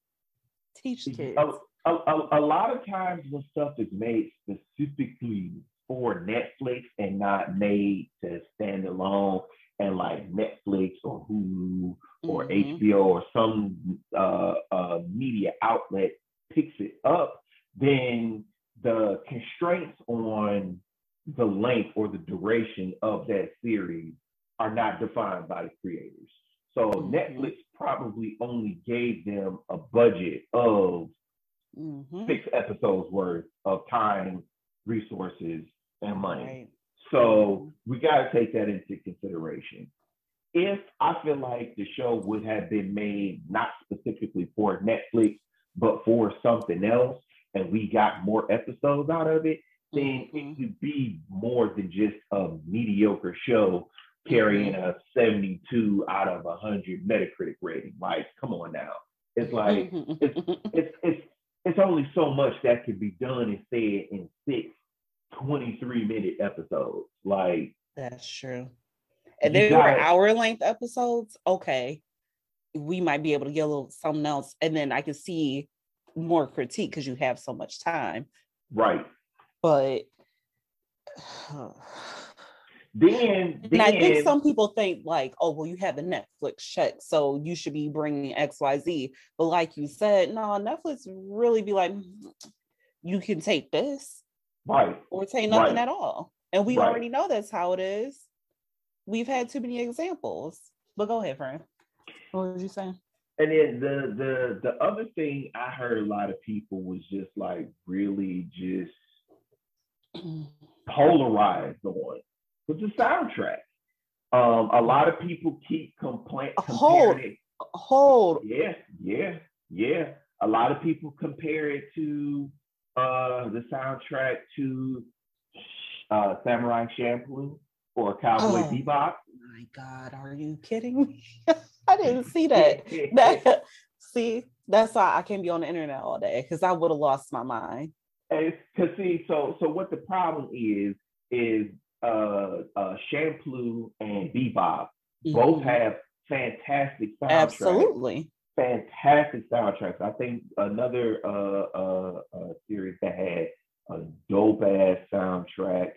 teach kids. A, a, a, a lot of times when stuff is made specifically for Netflix and not made to stand alone and like Netflix or Hulu or Mhm. HBO or some uh, uh, media outlet picks it up, then the constraints on the length or the duration of that series are not defined by the creators. So Mhm. Netflix probably only gave them a budget of Mhm. six episodes worth of time, resources, and money. Right. So we got to take that into consideration. If I feel like the show would have been made not specifically for Netflix, but for something else, and we got more episodes out of it, then Mhm. it could be more than just a mediocre show carrying a 72 out of 100 Metacritic rating. Like, come on now. It's like, Mhm. it's it's it's only so much that can be done and said in six 23 minute episodes. Like That's true. And they were hour length episodes. Okay, we might be able to get a little something else, and then I can see more critique because you have so much time. right. But Then and I think some people think like, oh, well, you have the Netflix check, so you should be bringing X, Y, Z. But like you said, no, Netflix really be like, "Mm, you can take this right. or take nothing Right. at all, and we Right. already know that's how it is. We've had too many examples. But go ahead, friend. What was you saying? And then the the the other thing I heard a lot of people was just like really just polarized on was the soundtrack. Um, a lot of people keep complain Hold. comparing it Hold. Yeah, yeah, yeah. A lot of people compare it to uh, the soundtrack to uh, Samurai Champloo or Cowboy Oh. Bebop. My God, are you kidding me? I didn't see that. that. See, that's why I can't be on the internet all day because I would have lost my mind. Because see, so so what the problem is is uh, uh, Champloo and Bebop both Mhm. have fantastic soundtracks. absolutely. fantastic soundtracks. I think another uh, uh, uh, series that had a dope ass soundtrack,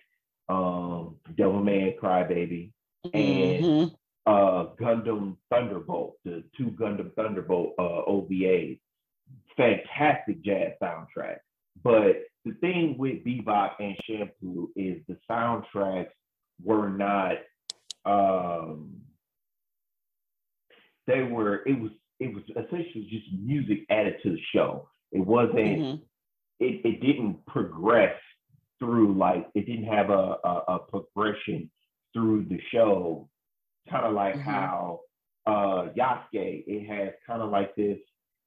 um, Devilman Crybaby, and Mhm. uh, Gundam Thunderbolt, the two Gundam Thunderbolt uh, OVAs. Fantastic jazz soundtrack. But the thing with Bebop and Champloo is the soundtracks were not um they were it was it was essentially just music added to the show. It wasn't Mhm. it, it didn't progress through like it didn't have a, a, a progression through the show, kind of like Mhm. how uh Yasuke, it has kind of like this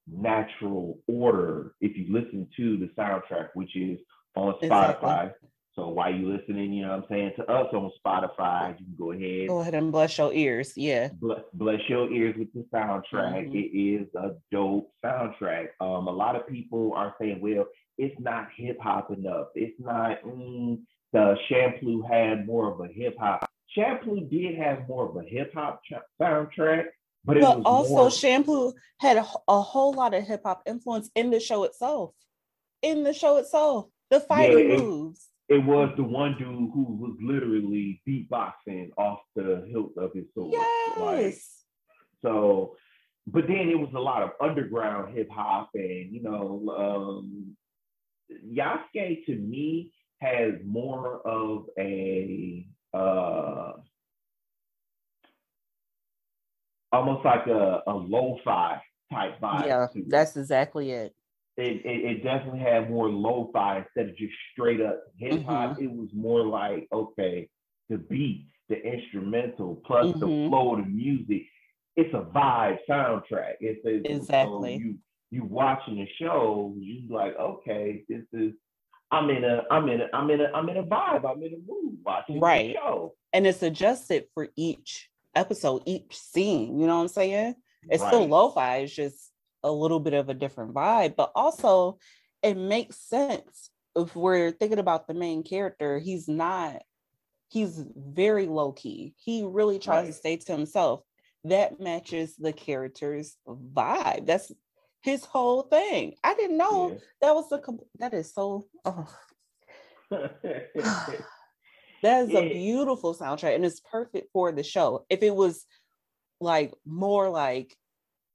natural order if you listen to the soundtrack, which is on Exactly. Spotify. So while you listening, you know what I'm saying, to us on Spotify, you can go ahead Go ahead and bless your ears. Yeah. bless, bless your ears with the soundtrack. Mhm. It is a dope soundtrack. Um, a lot of people are saying, well, it's not hip hop enough. It's not. Mm, the Champloo had more of a hip hop. Champloo did have more of a hip hop ch- soundtrack, but But also, more, Champloo had a, a whole lot of hip hop influence in the show itself. In the show itself, the fighting it- moves. it was the one dude who was literally beatboxing off the hilt of his sword. Like, Yes. So, but then it was a lot of underground hip hop, and you know, um, Yasuke to me has more of a uh, almost like a, a lo-fi type vibe. Yeah, that's exactly it. It, it, it definitely had more lo-fi instead of just straight up hip hop. Mm-hmm. It was more like okay, the beat, the instrumental, plus mm-hmm. the flow of the music. It's a vibe soundtrack. It's a, exactly so you you watching the show. You like okay, this is I'm in a I'm in a I'm in a I'm in a vibe. I'm in a mood watching right. the show. And it's adjusted for each episode, each scene. You know what I'm saying? It's right. still lo-fi, it's just a little bit of a different vibe, but also it makes sense if we're thinking about the main character. He's not, he's very low-key. He really tries right. to stay to himself. That matches the character's vibe. That's his whole thing. I didn't know yeah. that was the that is so oh. that is yeah. a beautiful soundtrack and it's perfect for the show. If it was like more like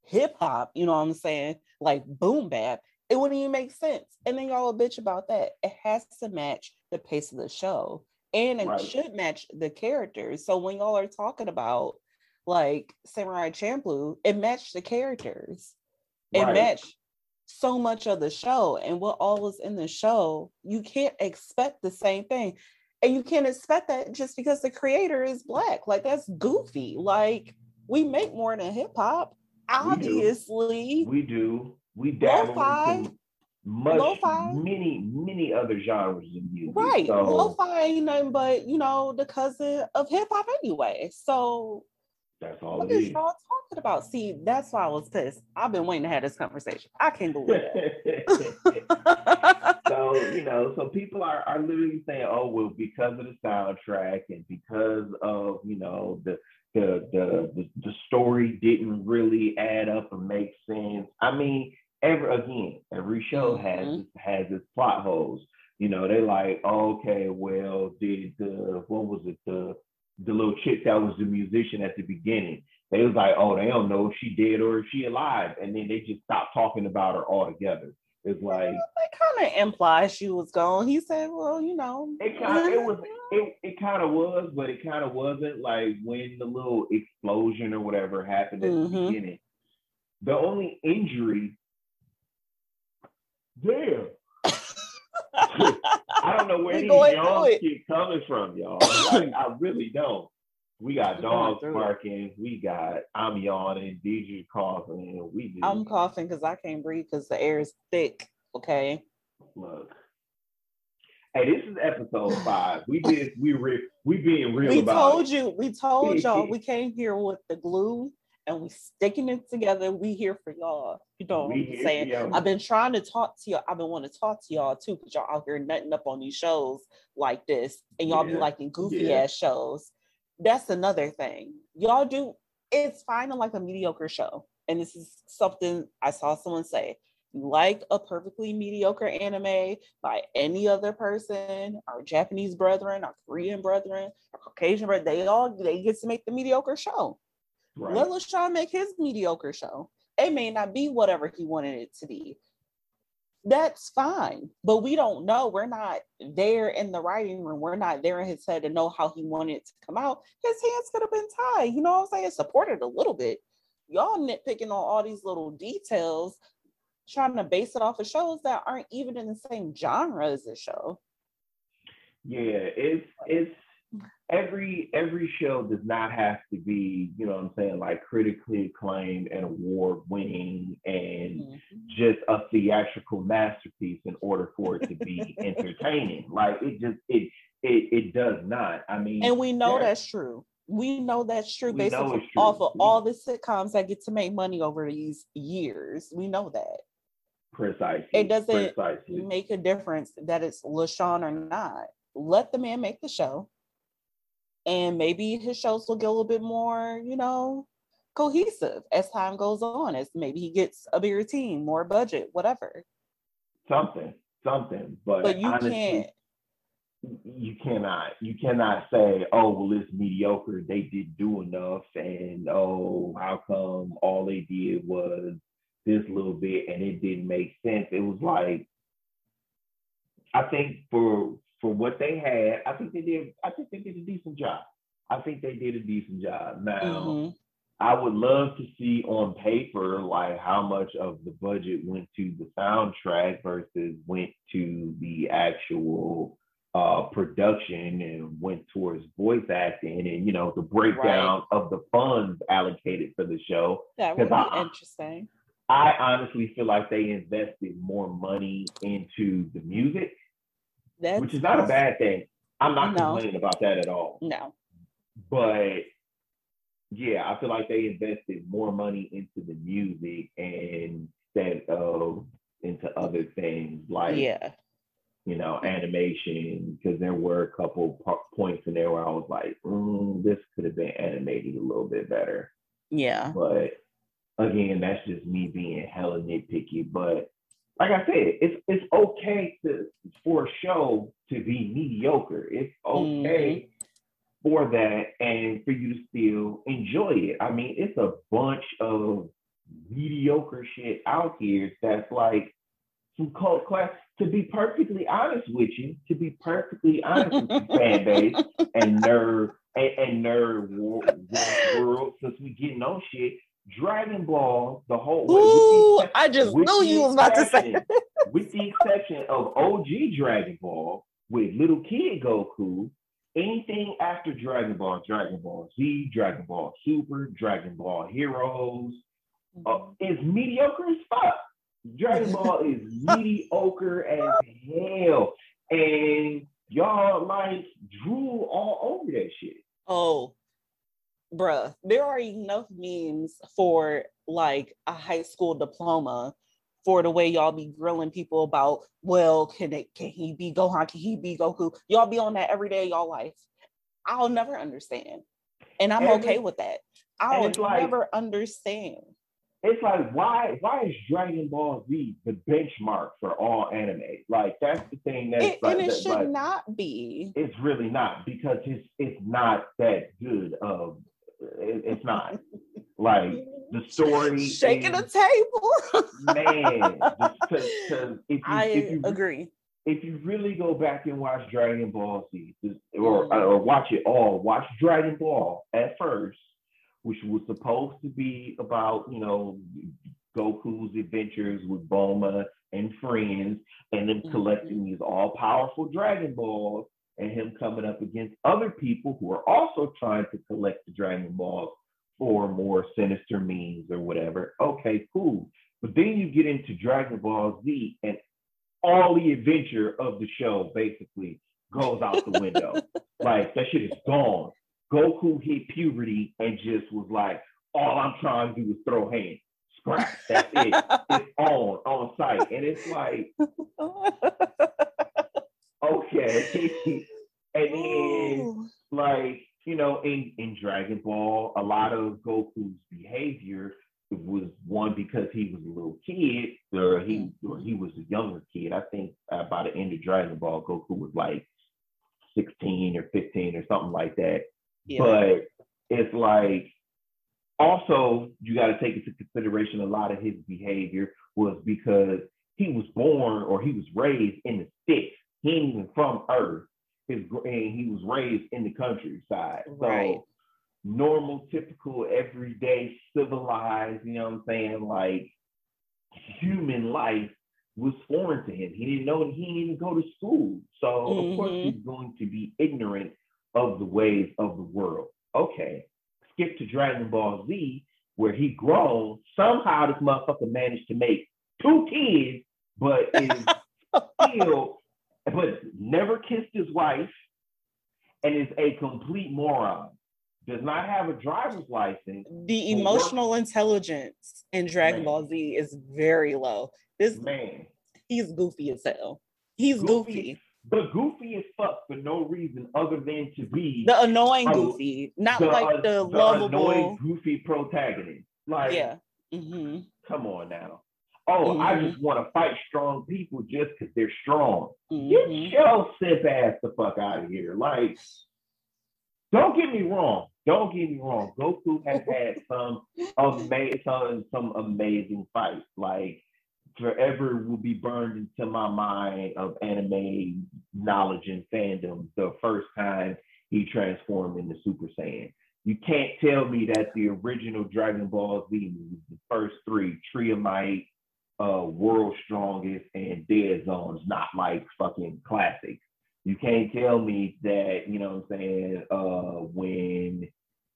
hip hop, you know what I'm saying? Like boom bap, it wouldn't even make sense. And then y'all a bitch about that. It has to match the pace of the show. And it right. should match the characters. So when y'all are talking about like Samurai Champloo, it matched the characters it right. matched so much of the show and what all was in the show you can't expect the same thing and you can't expect that just because the creator is black like that's goofy like we make more than hip-hop obviously we do we, do. we dabble lo-fi, much lo-fi. many many other genres of music right so. lo-fi ain't nothing but you know the cousin of hip-hop anyway so that's all what is y'all talking about? See, that's why I was pissed. I've been waiting to have this conversation. I can't believe it. so, you know, so people are, are literally saying, oh, well, because of the soundtrack and because of, you know, the the the the, the story didn't really add up and make sense. I mean, every again, every show mm-hmm. has has its plot holes. You know, they're like, oh, okay, well, did the what was it, the the little chick that was the musician at the beginning. They was like, oh, they don't know if she dead or if she alive, and then they just stopped talking about her altogether. It's like they kind of implied she was gone. He said, well, you know, it kind of it was it, it kind of was, but it kind of wasn't. Like when the little explosion or whatever happened at mm-hmm. the beginning, the only injury. Damn. I don't know where these yawns keep coming from, y'all. Like, I really don't. We got dogs barking. We got I'm yawning. DJ coughing. We do. I'm coughing because I can't breathe because the air is thick. Okay. Look. Hey, this is episode five. We did. We re, we being real. We told it. you. We told y'all. We came here with the glue and we sticking it together. We here for y'all. You know what I'm saying? I've been trying to talk to y'all. I've been wanting to talk to y'all too, because y'all out here nutting up on these shows like this, and y'all yeah. be liking goofy yeah. ass shows. That's another thing. Y'all do it's fine to like a mediocre show. And this is something I saw someone say. You like a perfectly mediocre anime by any other person, our Japanese brethren, our Korean brethren, our Caucasian brethren, they all they get to make the mediocre show. Right. Let LeSean make his mediocre show. It may not be whatever he wanted it to be. That's fine. But we don't know. We're not there in the writing room. We're not there in his head to know how he wanted it to come out. His hands could have been tied. You know what I'm saying? Supported a little bit. Y'all nitpicking on all these little details, trying to base it off of shows that aren't even in the same genre as the show. Yeah, it's it's every every show does not have to be, you know what I'm saying, like critically acclaimed and award winning and mm-hmm. just a theatrical masterpiece in order for it to be entertaining. Like it just it it it does not. I mean And we know that's true. We know that's true based off, true. off of all the sitcoms that get to make money over these years. We know that. Precisely. It doesn't Precisely. make a difference that it's LeSean or not. Let the man make the show and maybe his shows will get a little bit more, you know, cohesive as time goes on, as maybe he gets a bigger team, more budget, whatever. Something, something. But, but you honestly, can't you cannot you cannot say oh well it's mediocre they did do enough and oh how come all they did was this little bit and it didn't make sense it was like i think for for what they had, I think they did. I think they did a decent job. I think they did a decent job. Now, mm-hmm. I would love to see on paper like how much of the budget went to the soundtrack versus went to the actual uh, production and went towards voice acting and you know the breakdown right. of the funds allocated for the show. That would be I, interesting. I honestly feel like they invested more money into the music, That's which is not a bad thing. I'm not no. complaining about that at all. No. But yeah, I feel like they invested more money into the music instead of into other things like yeah, you know, animation. Because there were a couple points in there where I was like, mm, this could have been animated a little bit better. Yeah, but again, that's just me being hella nitpicky. But like I said, it's it's okay to for a show to be mediocre. It's okay mm-hmm for that and for you to still enjoy it. I mean, it's a bunch of mediocre shit out here that's like some cult class. To be perfectly honest with you, to be perfectly honest with you, fan base and nerd and, and nerd world, world, since we getting on shit, Dragon Ball, the whole Ooh. I just knew you was about to say. with the exception of OG Dragon Ball with little kid Goku, anything after Dragon Ball, Dragon Ball Z, Dragon Ball Super, Dragon Ball Heroes uh, mm-hmm. is mediocre as fuck. Dragon Ball is mediocre as hell. And y'all like drool all over that shit. Oh, bruh, there are enough memes for like a high school diploma for the way y'all be grilling people about, well, can it can he be Gohan? Can he be Goku? Y'all be on that every day of y'all life. I'll never understand. And I'm and okay with that. I'll never like, understand. It's like why why is Dragon Ball Z the benchmark for all anime? Like that's the thing that it, like, and it that, should like, not be. It's really not because it's it's not that good of it, it's not. like the story shaking is, the table. man, because if you, I if you, agree. If you really go back and watch Dragon Ball Z, or, mm. or watch it all, watch Dragon Ball at first, which was supposed to be about you know Goku's adventures with Bulma and friends, and them mm-hmm. collecting these all powerful Dragon Balls, and him coming up against other people who are also trying to collect the Dragon Balls for more sinister means or whatever. Okay, cool. But then you get into Dragon Ball Z and all the adventure of the show basically goes out the window. like that shit is gone. Goku hit puberty and just was like, all I'm trying to do is throw hands. Scrap. That's it. it's on, on site. And it's like, okay. and then like you know, in, in Dragon Ball, a lot of Goku's behavior was one because he was a little kid, or he or he was a younger kid. I think uh, by the end of Dragon Ball, Goku was like 16 or 15 or something like that. Yeah. But it's like also you got to take into consideration a lot of his behavior was because he was born or he was raised in the sticks. He ain't even from Earth his and he was raised in the countryside. Right. So normal, typical, everyday, civilized, you know what I'm saying, like human life was foreign to him. He didn't know he didn't even go to school. So mm-hmm. of course mm-hmm. he's going to be ignorant of the ways of the world. Okay. Skip to Dragon Ball Z, where he grown. Somehow this motherfucker managed to make two kids, but is still but never kissed his wife and is a complete moron. Does not have a driver's license. The emotional work- intelligence in Dragon man. Ball Z is very low. This man, he's goofy as hell. He's goofy. goofy. But goofy is fuck for no reason other than to be the annoying goofy, not the, like the, the lovable annoying goofy protagonist. Like, yeah, mm-hmm. come on now oh, mm-hmm. I just want to fight strong people just because they're strong. Mm-hmm. Get your simp ass the fuck out of here. Like, don't get me wrong. Don't get me wrong. Goku has had some amazing, some, some amazing fights. Like, forever will be burned into my mind of anime knowledge and fandom the first time he transformed into Super Saiyan. You can't tell me that the original Dragon Ball Z movies, the first three, Tree of Might, uh, World Strongest, and Dead Zones, not like fucking classics. You can't tell me that, you know what I'm saying, uh, when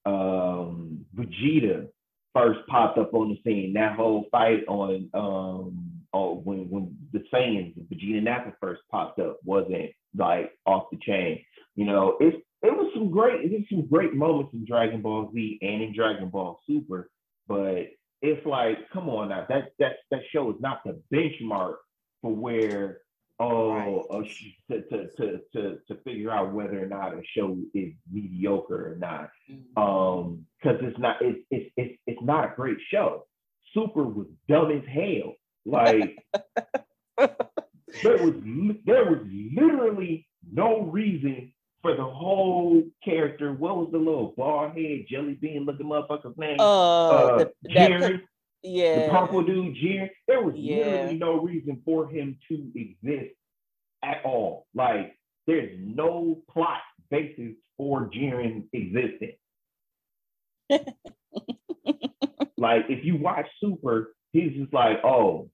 um, Vegeta first popped up on the scene, that whole fight on um, oh, when when the Saiyans, Vegeta Nappa first popped up, wasn't like off the chain. You know, it's it was some great, it was some great moments in Dragon Ball Z and in Dragon Ball Super, but it's like, come on now, that that that show is not the benchmark for where oh right. to, to, to to to figure out whether or not a show is mediocre or not. Mm-hmm. Um, because it's not it's, it's it's it's not a great show. Super was dumb as hell. Like there was there was literally no reason for the whole character. What was the little bald head jelly bean looking motherfucker's name? Uh, uh the, Jerry. yeah. The purple dude, Jerry. There was yeah. literally no reason for him to exist at all. Like there's no plot basis for Jiren existing. like if you watch Super, he's just like, oh,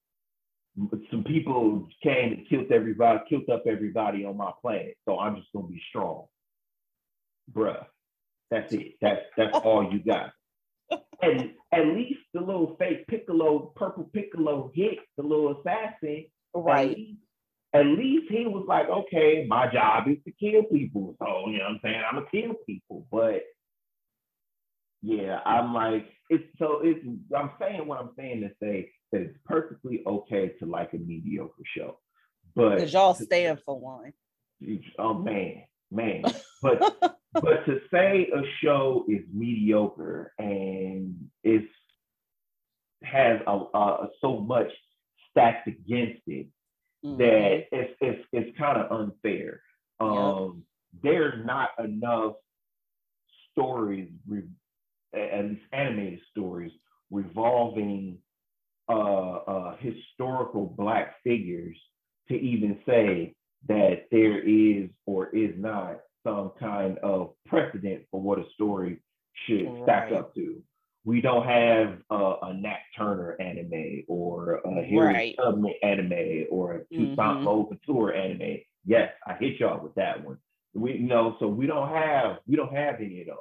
some people came and killed everybody, killed up everybody on my planet. So I'm just gonna be strong. Bruh. That's it. That's that's all you got. And at least the little fake Piccolo, purple Piccolo hit the little assassin. Right. At least, at least he was like, okay, my job is to kill people. So, you know what I'm saying? I'm gonna kill people. But yeah, I'm like, it's so it's I'm saying what I'm saying to say that it's perfectly okay to like a mediocre show. But because y'all stand for one. Oh man, man. But but to say a show is mediocre and it's has a, a so much stacked against it mm-hmm. that it's it's it's kind of unfair. Um, yep. There's not enough stories, at least animated stories, revolving uh, uh, historical black figures to even say that there is or is not some kind of precedent for what a story should right. stack up to. We don't have uh, a Nat Turner anime or a Harry right. Tubman anime or a Toussaint mm-hmm. Louverture anime. Yes, I hit y'all with that one. We you know, so we don't have we don't have any of those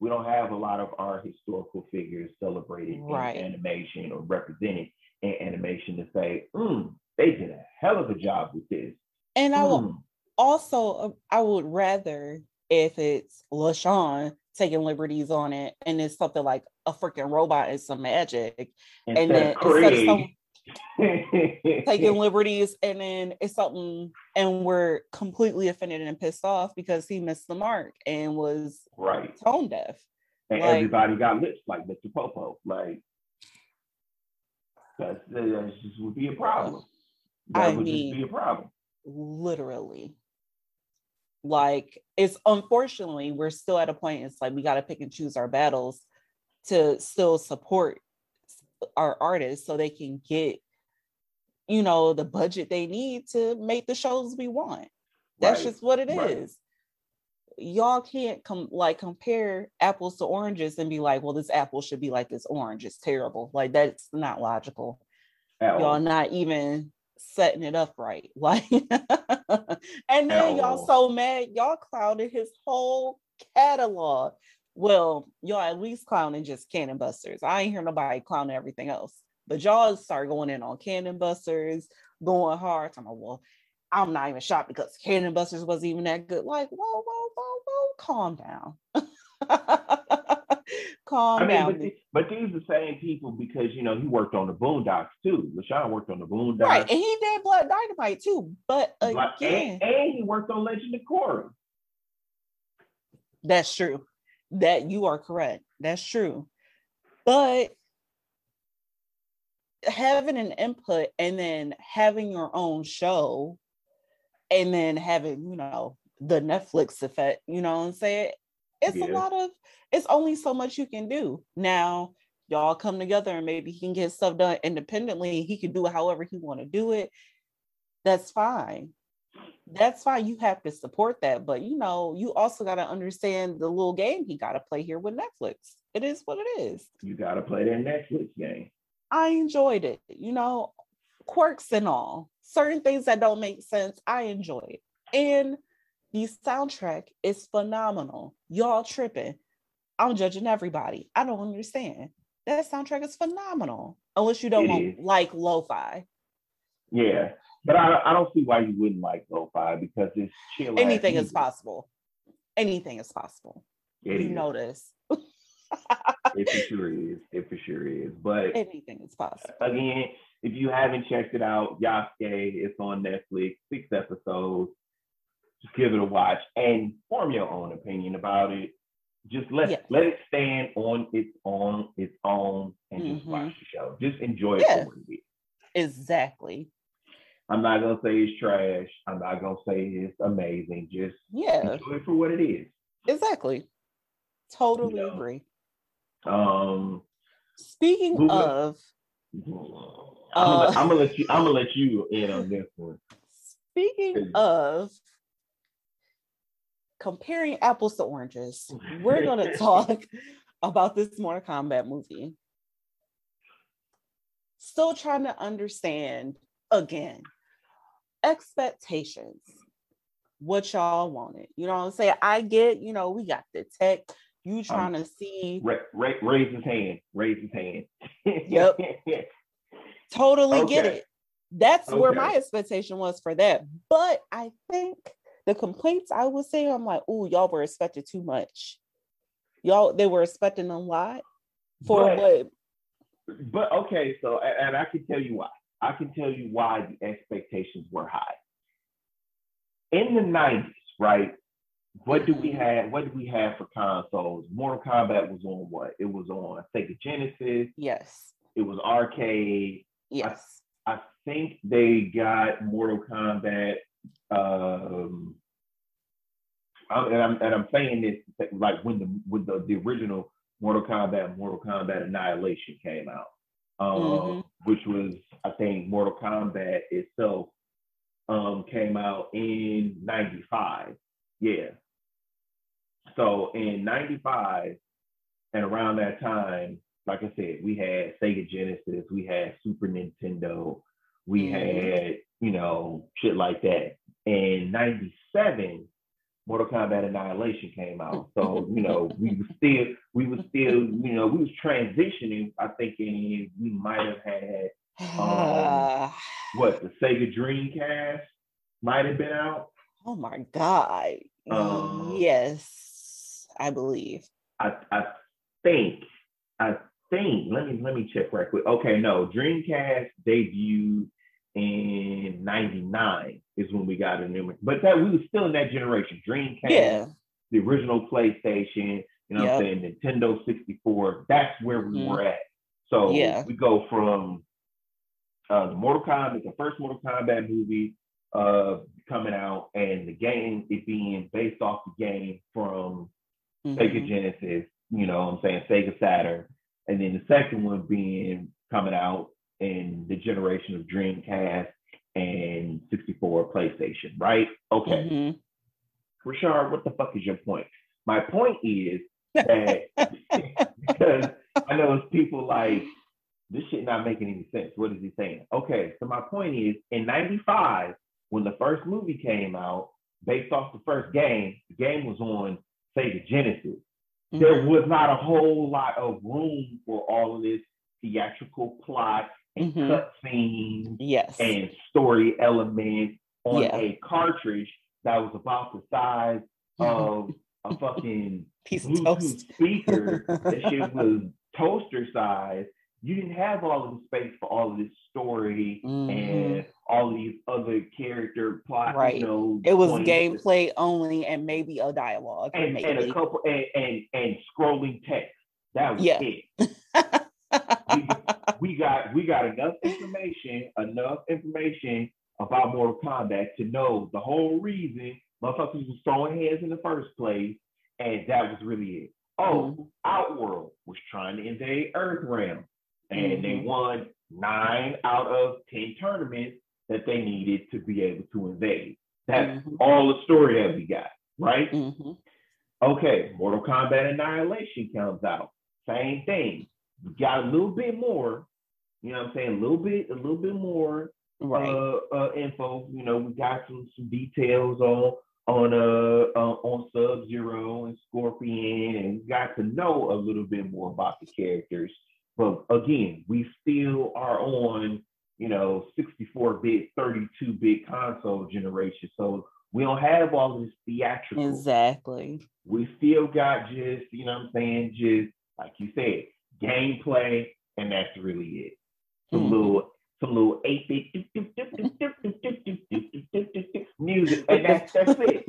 we don't have a lot of our historical figures celebrated right. in animation or represented in animation to say, mm, they did a hell of a job with this. And I will mm. also, I would rather if it's LeSean taking liberties on it and it's something like a freaking robot and some magic. Instead and then instead of some, taking liberties and then it's something and we're completely offended and pissed off because he missed the mark and was right. tone deaf. And like, everybody got lips like mr popo like that's that just would be a problem. That I would mean, just be a problem. literally. Like it's unfortunately we're still at a point it's like we got to pick and choose our battles to still support our artists so they can get you know the budget they need to make the shows we want that's right. just what it right. is. y'all can't come like compare apples to oranges and be like well this apple should be like this orange it's terrible like that's not logical At y'all all. not even setting it up right like and then y'all so mad y'all clouded his whole catalog well, y'all at least clowning just cannon busters. I ain't hear nobody clowning everything else. But y'all start going in on cannon busters, going hard. I'm like, well, I'm not even shocked because cannon busters wasn't even that good. Like, whoa, whoa, whoa, whoa, calm down. calm I mean, down. But, the, but these are the same people because you know he worked on the Boondocks too. LeSean worked on the Boondocks. Right, and he did Black Dynamite too. But again, and, and he worked on Legend of Korra. That's true that you are correct. That's true. But having an input and then having your own show and then having, you know, the Netflix effect, you know what I'm saying? It's yeah. a lot of it's only so much you can do. Now, y'all come together and maybe he can get stuff done independently. He can do it however he want to do it. That's fine. That's fine. You have to support that, but you know, you also got to understand the little game he got to play here with Netflix. It is what it is. You got to play that Netflix game. I enjoyed it. You know, quirks and all, certain things that don't make sense. I enjoy it, and the soundtrack is phenomenal. Y'all tripping? I'm judging everybody. I don't understand. That soundtrack is phenomenal, unless you don't want, like lo-fi. Yeah, but I, I don't see why you wouldn't like lo-fi because it's chill. Anything is possible. Anything is possible. It you is. notice. it for sure is. It for sure is. But anything is possible. Again, if you haven't checked it out, Yasuke, it's on Netflix, six episodes. Just give it a watch and form your own opinion about it. Just let yes. let it stand on its own its own and mm-hmm. just watch the show. Just enjoy it yeah. for it is. Exactly. I'm not gonna say it's trash. I'm not gonna say it's amazing. Just yeah, for what it is. Exactly. Totally you know? agree. Um, speaking of, I'm, uh, gonna, I'm, gonna, let you. I'm gonna let you in on this one. Speaking of comparing apples to oranges, we're gonna talk about this Mortal Kombat movie. Still trying to understand again expectations. What y'all wanted, you know what I'm saying? I get, you know, we got the tech, you um, trying um, to see ra- ra- raise his hand, raise his hand. yep. totally okay. get it. That's okay. where my expectation was for that. But I think the complaints I would say, I'm like, oh, y'all were expected too much. Y'all, they were expecting a lot for but, what? But okay, so and I can tell you why. I can tell you why the expectations were high. In the 90s, right? what do we have? What do we have for consoles? Mortal Kombat was on what? It was on Sega Genesis. Yes. It was arcade. Yes. I, I think they got Mortal Kombat. Um, I'm, and I'm and I'm saying this like when the when the, the original Mortal Kombat, Mortal Kombat Annihilation came out, um, mm-hmm. which was I think Mortal Kombat itself um, came out in '95. Yeah. So in 95 and around that time, like I said, we had Sega Genesis, we had Super Nintendo, we mm-hmm. had, you know, shit like that. In 97, Mortal Kombat Annihilation came out. So, you know, we were still, we were still, you know, we was transitioning. I think in, we might have had um, what the Sega Dreamcast might have been out. Oh my God. Um, yes, I believe. I, I think, I think, let me let me check right quick. Okay, no, Dreamcast debuted in 99 is when we got a new but that we were still in that generation. Dreamcast, yeah. the original PlayStation, you know yep. what I'm saying, Nintendo 64, that's where we mm. were at. So yeah. we go from uh, the Mortal Kombat, the first Mortal Kombat movie, uh, coming out and the game is being based off the game from mm-hmm. Sega Genesis, you know I'm saying, Sega Saturn. And then the second one being coming out in the generation of Dreamcast and 64 PlayStation, right? Okay. Mm-hmm. Rashard, what the fuck is your point? My point is that because I know it's people like this shit not making any sense. What is he saying? Okay, so my point is in 95, when the first movie came out, based off the first game, the game was on Sega Genesis. Mm-hmm. There was not a whole lot of room for all of this theatrical plot and mm-hmm. cutscenes yes. and story elements on yeah. a cartridge that was about the size of a fucking piece of toast speaker. that shit was toaster size you didn't have all of the space for all of this story mm-hmm. and all these other character plot. Right. You know, it was gameplay only and maybe a dialogue. And, and a couple and, and, and scrolling text. That was yeah. it. we, we got we got enough information, enough information about Mortal Kombat to know the whole reason motherfuckers was throwing hands in the first place, and that was really it. Oh, mm-hmm. Outworld was trying to invade Earthrealm and mm-hmm. they won nine out of 10 tournaments that they needed to be able to invade. That's mm-hmm. all the story that we got, right? Mm-hmm. Okay, Mortal Kombat Annihilation comes out. Same thing. Got a little bit more, you know what I'm saying? A little bit, a little bit more right. uh, uh, info. You know, we got some some details on on uh, uh on Sub Zero and Scorpion, and got to know a little bit more about the characters. But again, we still are on you know 64-bit, 32-bit console generation, so we don't have all this theatrical. Exactly. We still got just you know what I'm saying, just like you said, gameplay, and that's really it. Some mm-hmm. little some little eight bit music, and that's that's it.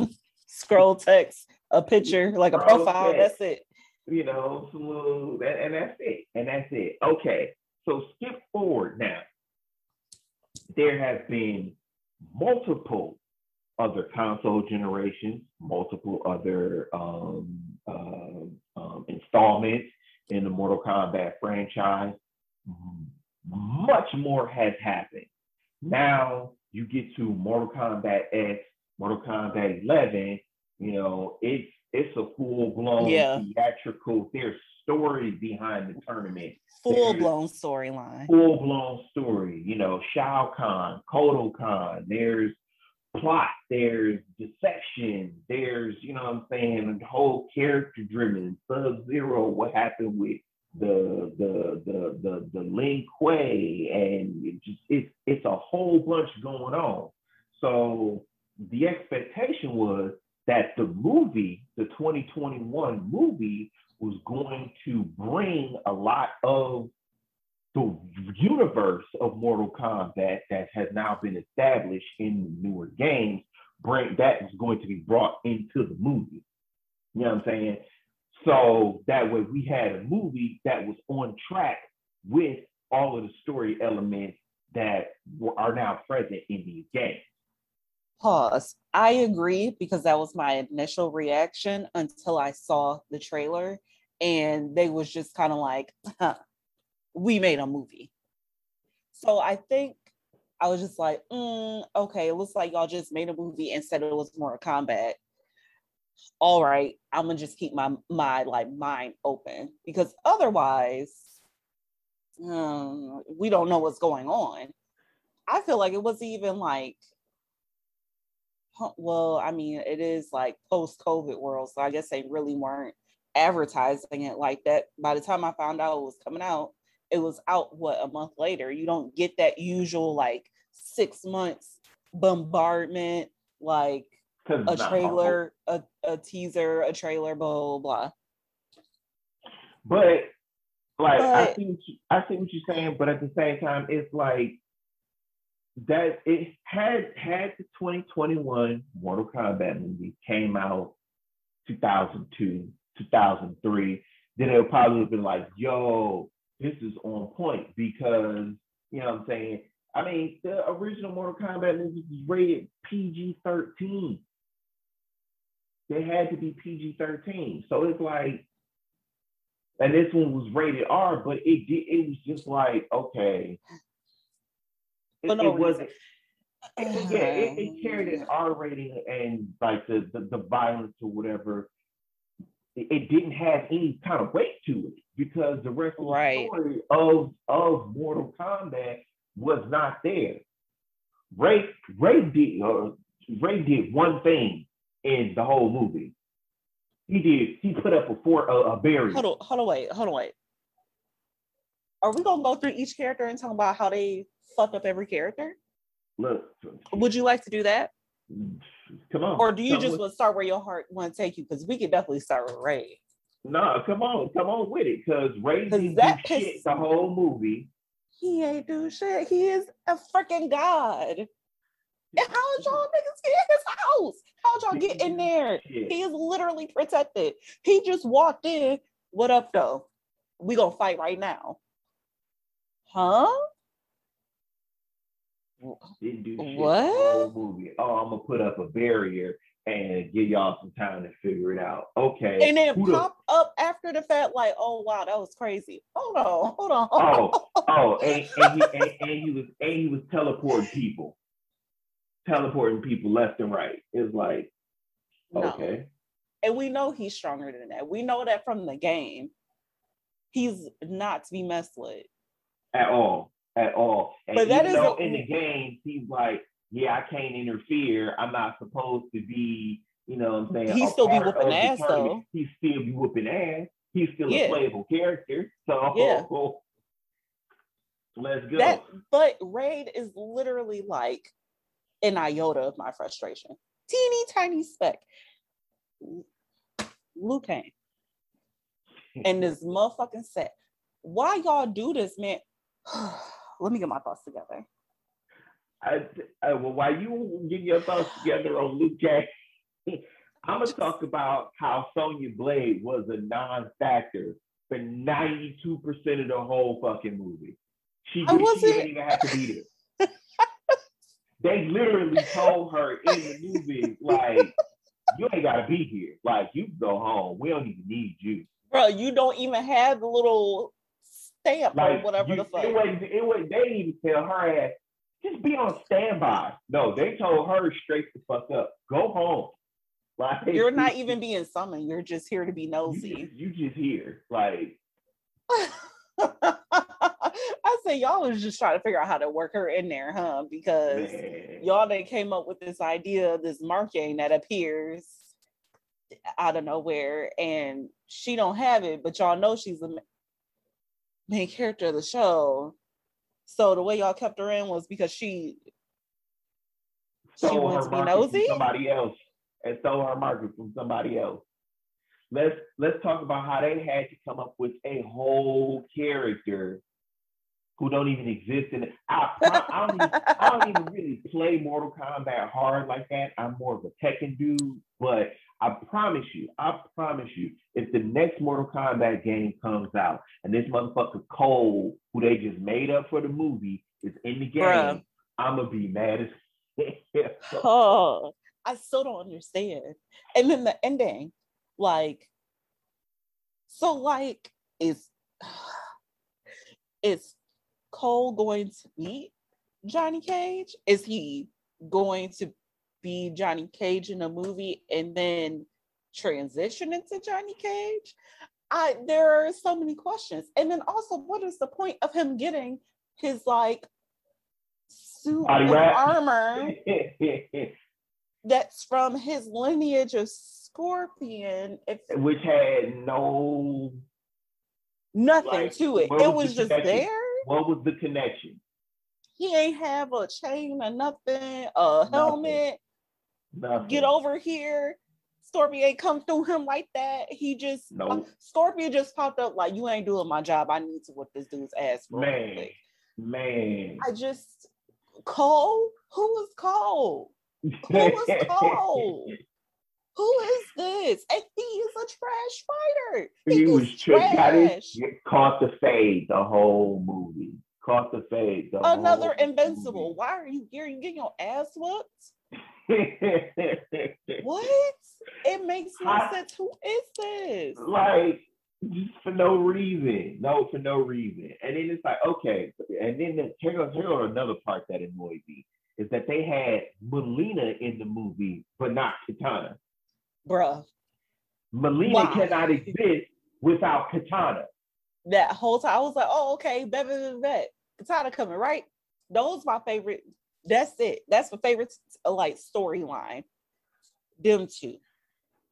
Scroll text, a picture, like a Scroll profile. Text, that's it. You know, some little, and, and that's it, and that's it. Okay, so skip forward now. There have been multiple other console generations, multiple other um, uh, um, installments in the Mortal Kombat franchise. Mm-hmm. Much more has happened. Now you get to Mortal Kombat X, Mortal Kombat 11. You know, it's it's a full blown yeah. theatrical. There's story behind the tournament. Full blown storyline. Full blown story. You know, Shao Kahn, Kotal Kahn. There's plot, there's deception, there's, you know what I'm saying, the whole character driven, Sub Zero, what happened with the the the the the Lin Kuei, and it just it's it's a whole bunch going on. So the expectation was that the movie, the 2021 movie, was going to bring a lot of the universe of Mortal Kombat that has now been established in the newer games, bring that is going to be brought into the movie. You know what I'm saying? So that way we had a movie that was on track with all of the story elements that are now present in these games. Pause. I agree because that was my initial reaction until I saw the trailer and they was just kind of like, huh, we made a movie. So I think I was just like, mm, okay, it looks like y'all just made a movie and said it was Mortal Kombat. All right, I'm gonna just keep my my like mind open because otherwise, um, we don't know what's going on. I feel like it was even like, well, I mean, it is like post COVID world, so I guess they really weren't advertising it like that. By the time I found out it was coming out, it was out what a month later. You don't get that usual like six months bombardment, like a trailer, a, a teaser, a trailer, blah blah blah. But like but, I see what you, I see what you're saying, but at the same time, it's like that it had had the 2021 Mortal Kombat movie came out 2002, 2003, then it would probably have been like, yo, this is on point because you know what I'm saying. I mean, the original Mortal Kombat movie was rated PG-13. They had to be PG-13. So it's like, and this one was rated R, but it did. It was just like, okay, it, no, it wasn't. It, yeah, it, it, carried an uh, R rating and like the, the the violence or whatever it didn't have any kind of weight to it because the rest of the story of of Mortal Kombat was not there. Ray Ray did uh, Ray did one thing in the whole movie. He did. He put up a four a, a barrier. Hold on, hold on, wait, hold on, wait. Are we gonna go through each character and talk about how they fucked up every character? Look, would you like to do that? Come on. Or do you just want to start where your heart want to take you? Because we could definitely start with Ray. Nah, come on, come on with it. Because Ray did that shit the whole movie. He ain't do shit. He is a freaking god. And how y'all niggas get in his house? How y'all get in there? He is literally protected. He just walked in. What up, though? We gonna fight right now. Huh? Didn't do shit what? whole movie. Oh, I'm gonna put up a barrier and give y'all some time to figure it out. Okay. And then pop the... up after the fact, like, oh wow, that was crazy. Hold on, hold on. Oh, oh, and, and, he, and, and he was and he was teleporting people. teleporting people left and right. It's like, No. okay. And we know he's stronger than that. We know that from the game. He's not to be messed with. At all. At all. And But that though isn't- in the game, he's like, yeah, I can't interfere. I'm not supposed to be, you know what I'm saying? He still be whooping ass, tournament. He still be whooping ass. He's still Yeah. a playable character. So Yeah. let's go. That but Raid is literally like an iota of my frustration. Teeny tiny speck. Liu Kang. And this motherfucking set. Why y'all do this, man? Let me get my thoughts together. I, I, well, while you get your thoughts together on Luke Cage, I'm gonna talk about how Sonya Blade was a non-factor for 92% of the whole fucking movie. She, I she wasn't- didn't even have to be there. they literally told her in the movie, like, you ain't gotta be here. Like, you can go home. We don't even need you. Bro, you don't even have the little stamp or Like, whatever you, the fuck. It wasn't, it wasn't, they didn't even tell her ass, just be on standby. No, they told her straight the fuck up. Go home. Like You're not even being summoned. You're just here to be you nosy. just, you just here. Like, I say y'all was just trying to figure out how to work her in there, huh? Because man. y'all they came up with this idea, of this marking that appears out of nowhere, and she don't have it, but y'all know she's ma- main character of the show. So the way y'all kept her in was because she she her to be nosy. Somebody else and stole her market from somebody else. Let's let's talk about how they had to come up with a whole character who don't even exist in it. I, pro- I, don't even, I don't even really play Mortal Kombat hard like that. I'm more of a Tekken dude, but I promise you, I promise you, if the next Mortal Kombat game comes out and this motherfucker Cole, who they just made up for the movie, is in the game, Bruh. I'm gonna be mad as hell. Oh, I still don't understand. And then the ending, like, so like, is is Cole going to meet Johnny Cage? Is he going to be Johnny Cage in a movie and then transition into Johnny Cage? I there are so many questions. And then also, what is the point of him getting his like suit Body and wrap. armor? that's from his lineage of Scorpion. If Which had no. nothing Like, to it, it was was the just connection? there. What was the connection? He ain't have a chain or nothing, a helmet. Nothing. Get over here. Scorpion ain't come through him like that. He just uh, Nope. Scorpion just popped up like you ain't doing my job. I need to whip this dude's ass. real Man, quick." man. I just Cole. Who was Cole? Who was Cole? Who is this? And he is a trash fighter. he was tricked. Got trash. his, caught the fade the whole movie. Caught the fade the Another invincible. Why are you here? You getting your ass whooped? What? It makes no I- sense. Who is this? like just for no reason. No, for no reason. And then it's like, okay. And then the, here goes here goes another part that annoyed me is that they had Mileena in the movie, but not Kitana. Bruh. Mileena Why? cannot exist without Kitana. That whole time I was like, oh, okay, bet, bet, bet. Kitana coming, right? Those my favorite. That's it. That's my favorite uh, like storyline. Them two.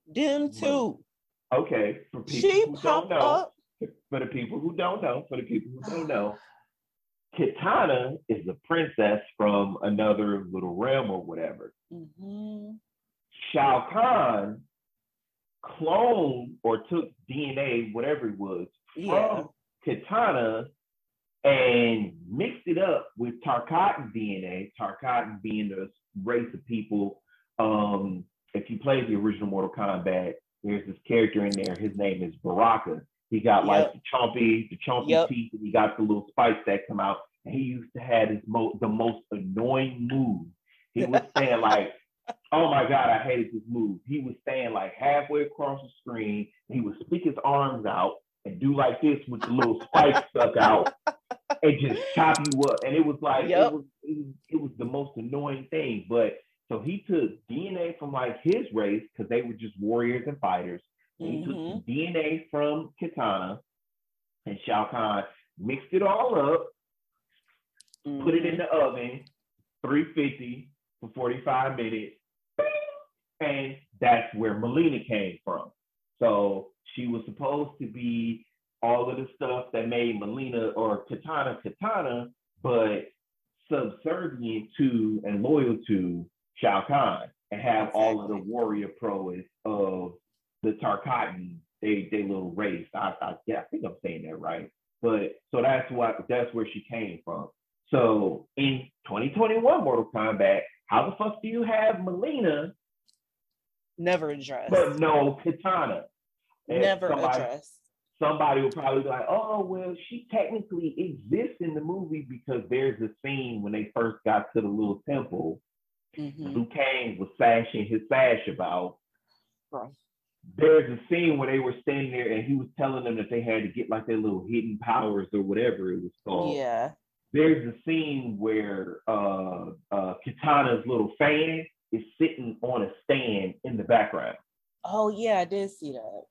Them two. Okay, for people She who don't know, up. for the people who don't know, for the people who don't know, Kitana is a princess from another little realm or whatever. Mhm. Shao Kahn cloned or took DNA, whatever it was, from Yeah. Kitana and mixed it up with Tarkatan DNA. Tarkatan being the race of people. Um, if you play the original Mortal Kombat, there's this character in there. His name is Baraka. He got like the chompy, the chompy Yep. teeth, and he got the little spikes that come out. And he used to have his mo- the most annoying move. He was saying like, "Oh my god, I hated this move." He was standing like halfway across the screen. He would stick his arms out and do like this with the little spike stuck out and just chop you up. And it was like yep. it, was, it was it was the most annoying thing. But so he took DNA from like his race because they were just warriors and fighters. Mm-hmm. He took mm-hmm. DNA from Kitana and Shao Kahn, mixed it all up, mm-hmm. put it in mm-hmm. the oven, 350 for 45 minutes, and that's where Mileena came from. So she was supposed to be all of the stuff that made Mileena or Kitana Kitana, but subservient to and loyal to Shao Kahn and have all of the warrior prowess of the Tarkatan, they they little race. I, I yeah, I think I'm saying that right. But so that's what that's where she came from. So in 2021 Mortal Kombat, how the fuck do you have Mileena? Never addressed. But no Kitana. And Never somebody, addressed. Somebody will probably be like, oh, well, she technically exists in the movie because there's a scene when they first got to the little temple. Mm-hmm. Liu Kang was sashing his sash about. Right. There's a scene where they were standing there and he was telling them that they had to get like their little hidden powers or whatever it was called. Yeah there's a scene where uh, uh, Kitana's little fan is sitting on a stand in the background. Oh yeah, I did see that.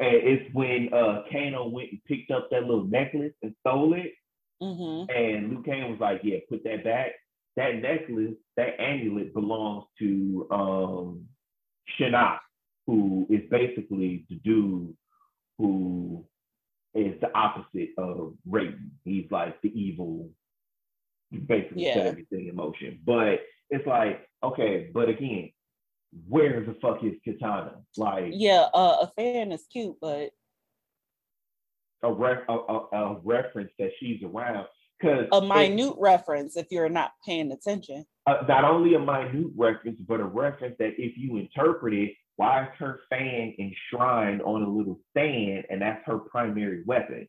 It's when uh, Kano went and picked up that little necklace and stole it, mm-hmm. and Liu Kang was like, "Yeah, put that back." That necklace, that amulet belongs to um, Shinnok, who is basically the dude who is the opposite of Raiden. He's like the evil, basically yeah. set everything in motion. But it's like, okay, but again, where the fuck is Kitana? Like, yeah, uh, a fan is cute, but a, ref- a, a, a reference that she's around. Cause a minute it, reference if you're not paying attention. Uh, not only a minute reference, but a reference that if you interpret it why is her fan enshrined on a little stand and that's her primary weapon?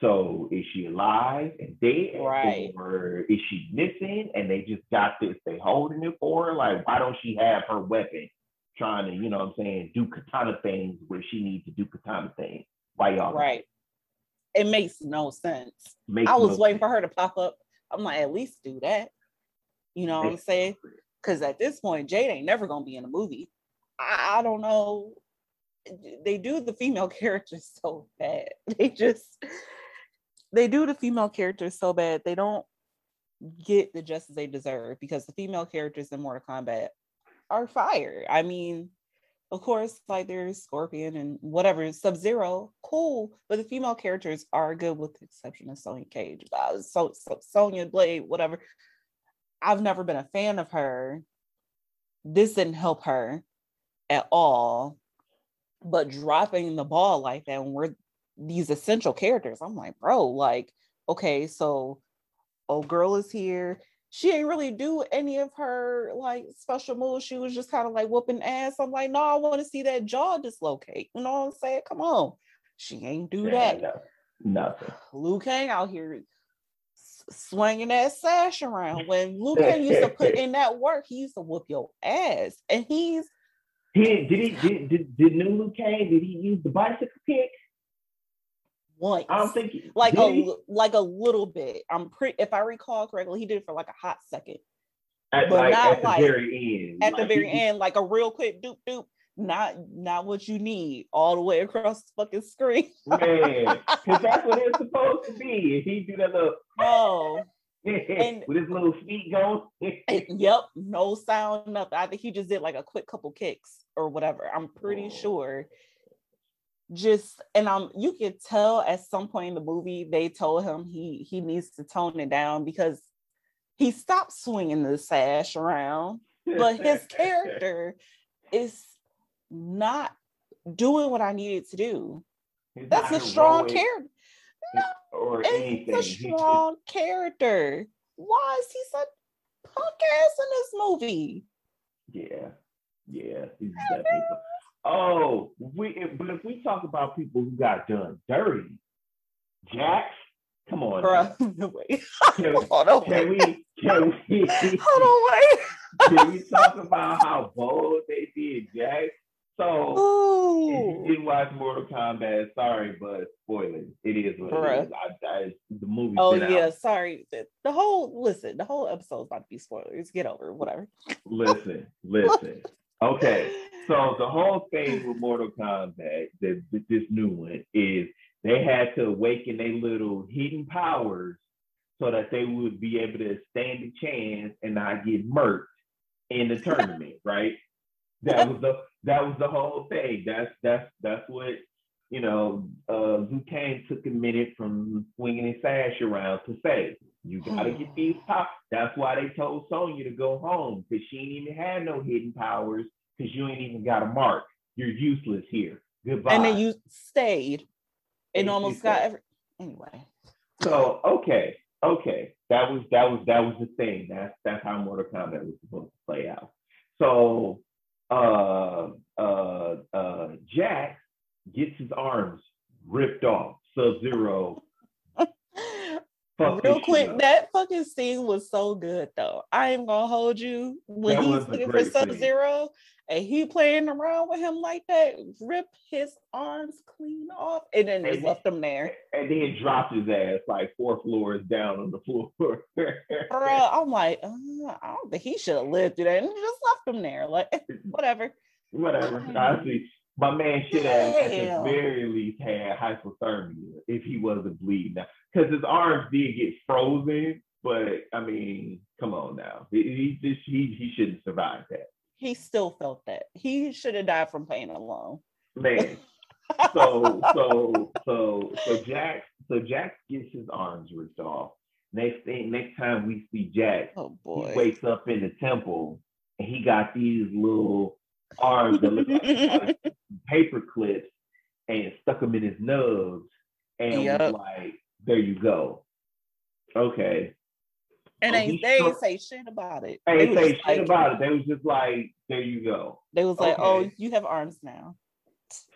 So is she alive and dead? Right. Or is she missing and they just got this, they holding it for her? Like, why don't she have her weapon trying to, you know what I'm saying, do katana things where she needs to do katana things? Why y'all? Right. It makes no sense. Makes I was no waiting sense. for her to pop up. I'm like, at least do that. You know what I'm saying? Because at this point, Jade ain't never gonna be in a movie. I, I don't know. They do the female characters so bad. They just they do the female characters so bad. They don't get the justice they deserve because the female characters in Mortal Kombat are fire. I mean, of course, like there's Scorpion and whatever, Sub Zero, cool, but the female characters are good with the exception of Sonya Cage, uh, so, so Sonya Blade, whatever. I've never been a fan of her. This didn't help her at all. But dropping the ball like that when we're these essential characters, I'm like, bro, like, okay, so old girl is here. She ain't really do any of her like special moves. She was just kind of like whooping ass. I'm like, no, I want to see that jaw dislocate. You know what I'm saying? Come on. She ain't do yeah, that. No, nothing. Liu Kang out here swinging that sash around. When Liu Kang used to put in that work, he used to whoop your ass. And he's he did he did did, did Nunu Kane, did he use the bicycle kick? Once. I don't think like a he? like a little bit. I'm pretty if I recall correctly, he did it for like a hot second. At, but like, not at like, the very end. At like, the very he, end, like a real quick doop doop. Not not what you need all the way across the fucking screen. Man, because that's what it's supposed to be. If he do that little oh and with his little feet going. yep, no sound, nothing. I think he just did like a quick couple kicks or whatever. I'm pretty oh. sure. Just and um, you could tell at some point in the movie they told him he he needs to tone it down because he stopped swinging the sash around, but his character is not doing what I needed to do. He's That's a strong character no, or anything. He's a strong character. Why is he such punk ass in this movie? Yeah, yeah. Oh, we but if we talk about people who got done dirty, Jax, come on, bro. No way. Can, Hold on, can we? Can we? Hold on, wait. can we talk about how bold they did Jax? So you didn't watch Mortal Kombat. Sorry, but spoilers. It is what Bruh. it is. I, I, the movie. Oh yeah, out. sorry. The, the, whole listen. The whole episode's about to be spoilers. Get over it. Whatever. listen, listen. Okay, so the whole thing with Mortal Kombat, the, this new one, is they had to awaken their little hidden powers so that they would be able to stand a chance and not get murked in the tournament, right? That was the that was the whole thing. That's that's that's what you know. Uh, Liu Kang took a minute from swinging his sash around to say, "You gotta get these pop." That's why they told Sonya to go home because she ain't even had no hidden powers because you ain't even got a mark. You're useless here. Goodbye. And then you stayed and almost got every anyway. So okay, okay, that was that was that was the thing. That's that's how Mortal Kombat was supposed to play out. So uh uh uh Jax gets his arms ripped off. Sub Zero. Real quick, that fucking scene was so good though. I am gonna hold you when that he's looking for Sub Zero and he playing around with him like that, rip his arms clean off, and then just left him there. And then dropped his ass like four floors down on the floor. Bro, I'm like, uh, I don't think he should have lived through that, and just left him there. Like, whatever. Whatever. Honestly, my man should have at the very least had hypothermia if he wasn't bleeding because his arms did get frozen. But I mean, come on now, he, he just he he shouldn't survive that he still felt that. He should have died from pain alone. Man. so so so so Jax so Jax gets his arms ripped off. Next thing next time we see Jax, oh boy. he wakes up in the temple and he got these little arms that look like paper clips and stuck them in his nose and yep. was like, there you go. Okay. And oh, they, they ain't say shit about it. They, ain't say shit like, about it. They was just like, there you go. They was okay. like, oh, you have arms now.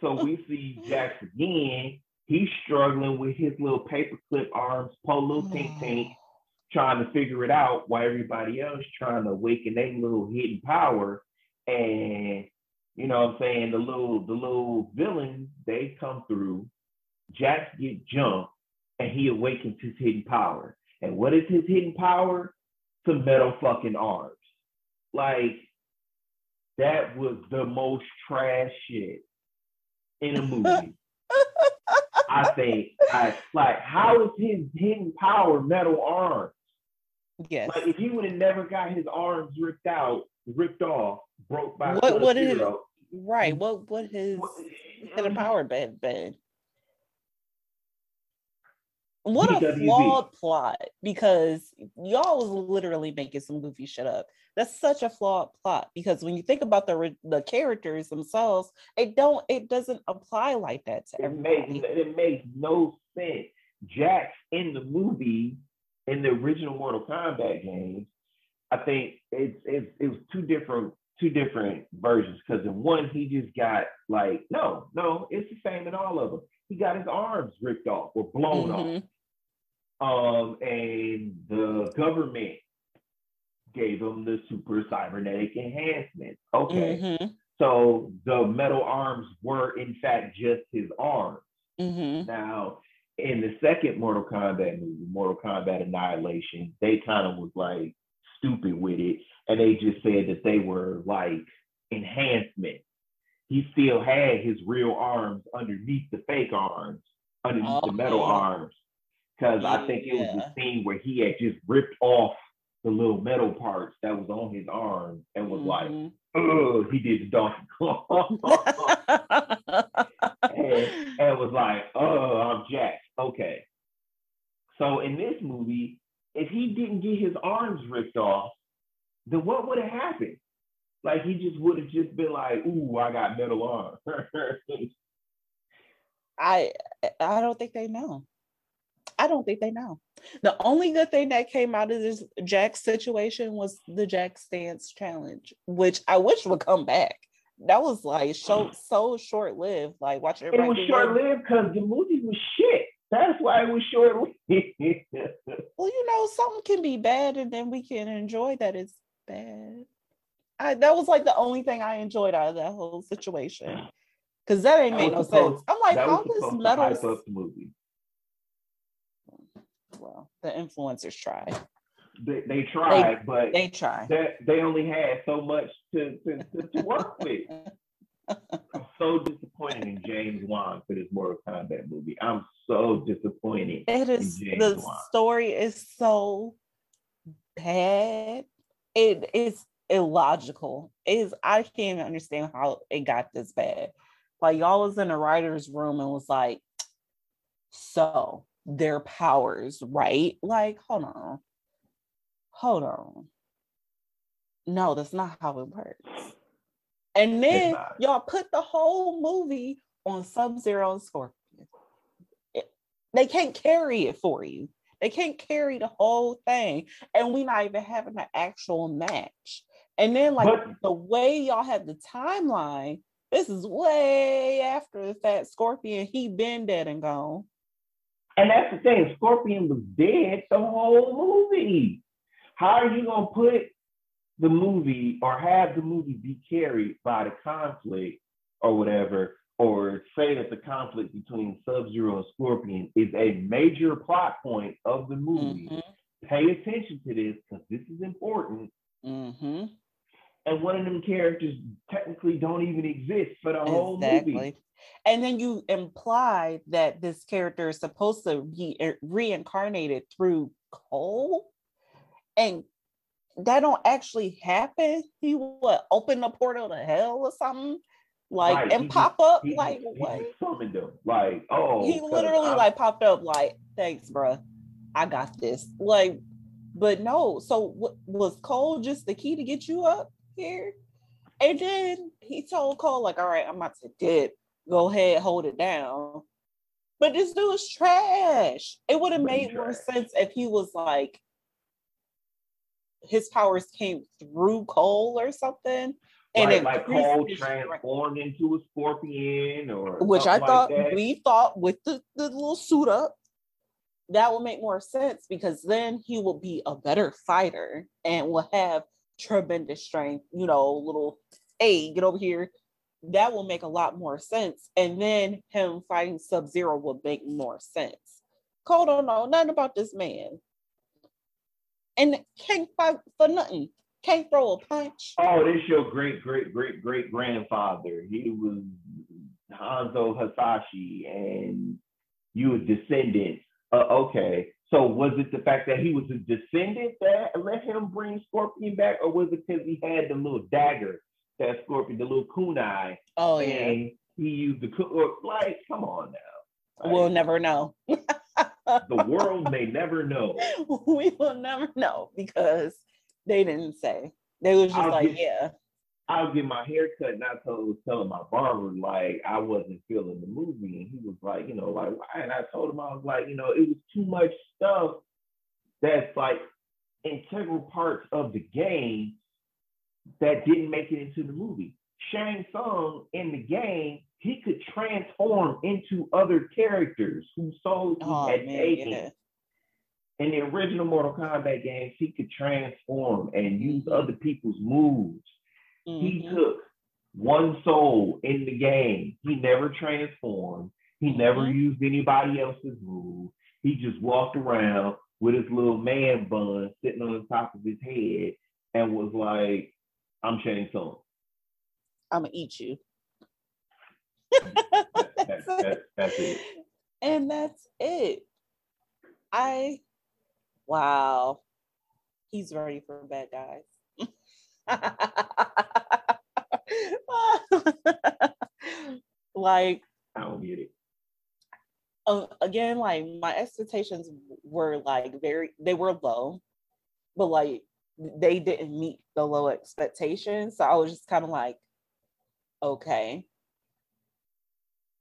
So we see Jax again. He's struggling with his little paperclip arms, pull little tink tink, trying to figure it out while everybody else trying to awaken their little hidden power. And you know what I'm saying? The little the little villains, they come through. Jax get jumped and he awakens his hidden power. And what is his hidden power? Some metal fucking arms. Like, that was the most trash shit in a movie. I think I like how is his hidden power metal arms? Yes. Like if he would have never got his arms ripped out, ripped off, broke by what what his right? What what his hidden mm. power been been? What a flawed plot because y'all was literally making some goofy shit up. That's such a flawed plot because when you think about the the characters themselves, it don't it doesn't apply like that to everybody. It makes, it makes no sense. Jax in the movie in the original Mortal Kombat games, I think it's it's it was two different two different versions because in one he just got like no no it's the same in all of them he got his arms ripped off or blown mm-hmm. off. Um, and the government gave him the super cybernetic enhancement. Okay. Mm-hmm. So the metal arms were in fact just his arms. Mm-hmm. Now, in the second Mortal Kombat movie, Mortal Kombat Annihilation, they kind of was like stupid with it. And they just said that they were like enhancement he still had his real arms underneath the fake arms, underneath oh, the metal arms. Because. I think it was the scene where he had just ripped off the little metal parts that was on his arm and was mm-hmm. like, oh, he did the Donkey and, and was like, oh, I'm Jax. Okay. So in this movie, if he didn't get his arms ripped off, then what would have happened? Like he just would have just been like, "Ooh, I got metal arms." I I don't think they know. I don't think they know. The only good thing that came out of this Jax situation was the Jack Stance Challenge, which I wish would come back. That was like so so short lived. Like watch it. It was short lived because the movie was shit. That's why it was short lived. well, you know, something can be bad, and then we can enjoy that it's bad. I, that was like the only thing I enjoyed out of that whole situation. Because that ain't That made no supposed- sense. I'm like, was this metal hype up the movie. Well, the influencers try. They, they tried, but They try. that they only had so much to, to, to, work with. I'm so disappointed in James Wan for this Mortal Kombat movie. I'm so disappointed. It is the Wan. story is so bad. It is illogical. It is I can't even understand how it got this bad. Like y'all was in a writer's room and was like, so their powers, right? Like, hold on. Hold on. No, that's not how it works. And then y'all put the whole movie on Sub-Zero and Scorpion. It- they can't carry it for you. They can't carry the whole thing. And we not even having an actual match. And then like But- the way y'all have the timeline, this is way after the fact Scorpion, he been dead and gone. And that's the thing. Scorpion was dead the whole movie. How are you gonna put the movie or have the movie be carried by the conflict or whatever, or say that the conflict between Sub-Zero and Scorpion is a major plot point of the movie? Mhm, Pay attention to this because this is important. mhm. And one of them characters technically don't even exist for the whole movie. And then you imply that this character is supposed to be reincarnated through Cole, and that don't actually happen. He would open the portal to hell or something, like Right, and he pop just- up He, like he what? summoned them. Like, oh, he literally I'm- like popped up like, thanks, bruh. I got this. Like, but no. So what was Cole just the key to get you up here? And then he told Cole, like, all right, I'm about to dip. Go ahead, hold it down. But this dude is trash. It would have made more sense if he was like his powers came through Cole or something. And it like Cole his strength. transformed into a scorpion or which I thought like we thought with the, the little suit up, that would make more sense because then he will be a better fighter and will have tremendous strength, you know, little hey, get over here. That will make a lot more sense. And then him fighting Sub-Zero will make more sense. Cole don't know nothing about this man. And can't fight for nothing. Can't throw a punch. Oh, this your great great great great grandfather. He was Hanzo Hasashi, and you a descendant. Uh, okay, so was it the fact that he was a descendant that let him bring Scorpion back, or was it because he had the little dagger that Scorpion, the little kunai, Oh yeah. and he used the or, like, come on now. Like, We'll never know. the world may never know. we will never know because they didn't say. They was just I'll like, get- yeah. I was getting my hair cut, and I told, was telling my barber like I wasn't feeling the movie, and he was like, you know, like why? And I told him I was like, you know, it was too much stuff that's like integral parts of the game that didn't make it into the movie. Shang Tsung in the game, he could transform into other characters whose souls he Oh had man, taken yeah. in the original Mortal Kombat games, he could transform and use other people's moves. He Mhm. took one soul in the game. He never transformed. He never Mhm. used anybody else's move. He just walked around with his little man bun sitting on the top of his head and was like, I'm Shang Tsung. I'm gonna eat you. That- that- that's it. And that's it. I wow. He's ready for bad guys. like get it. uh, again, like my expectations were like very they were low, but like they didn't meet the low expectations. So I was just kind of like, okay.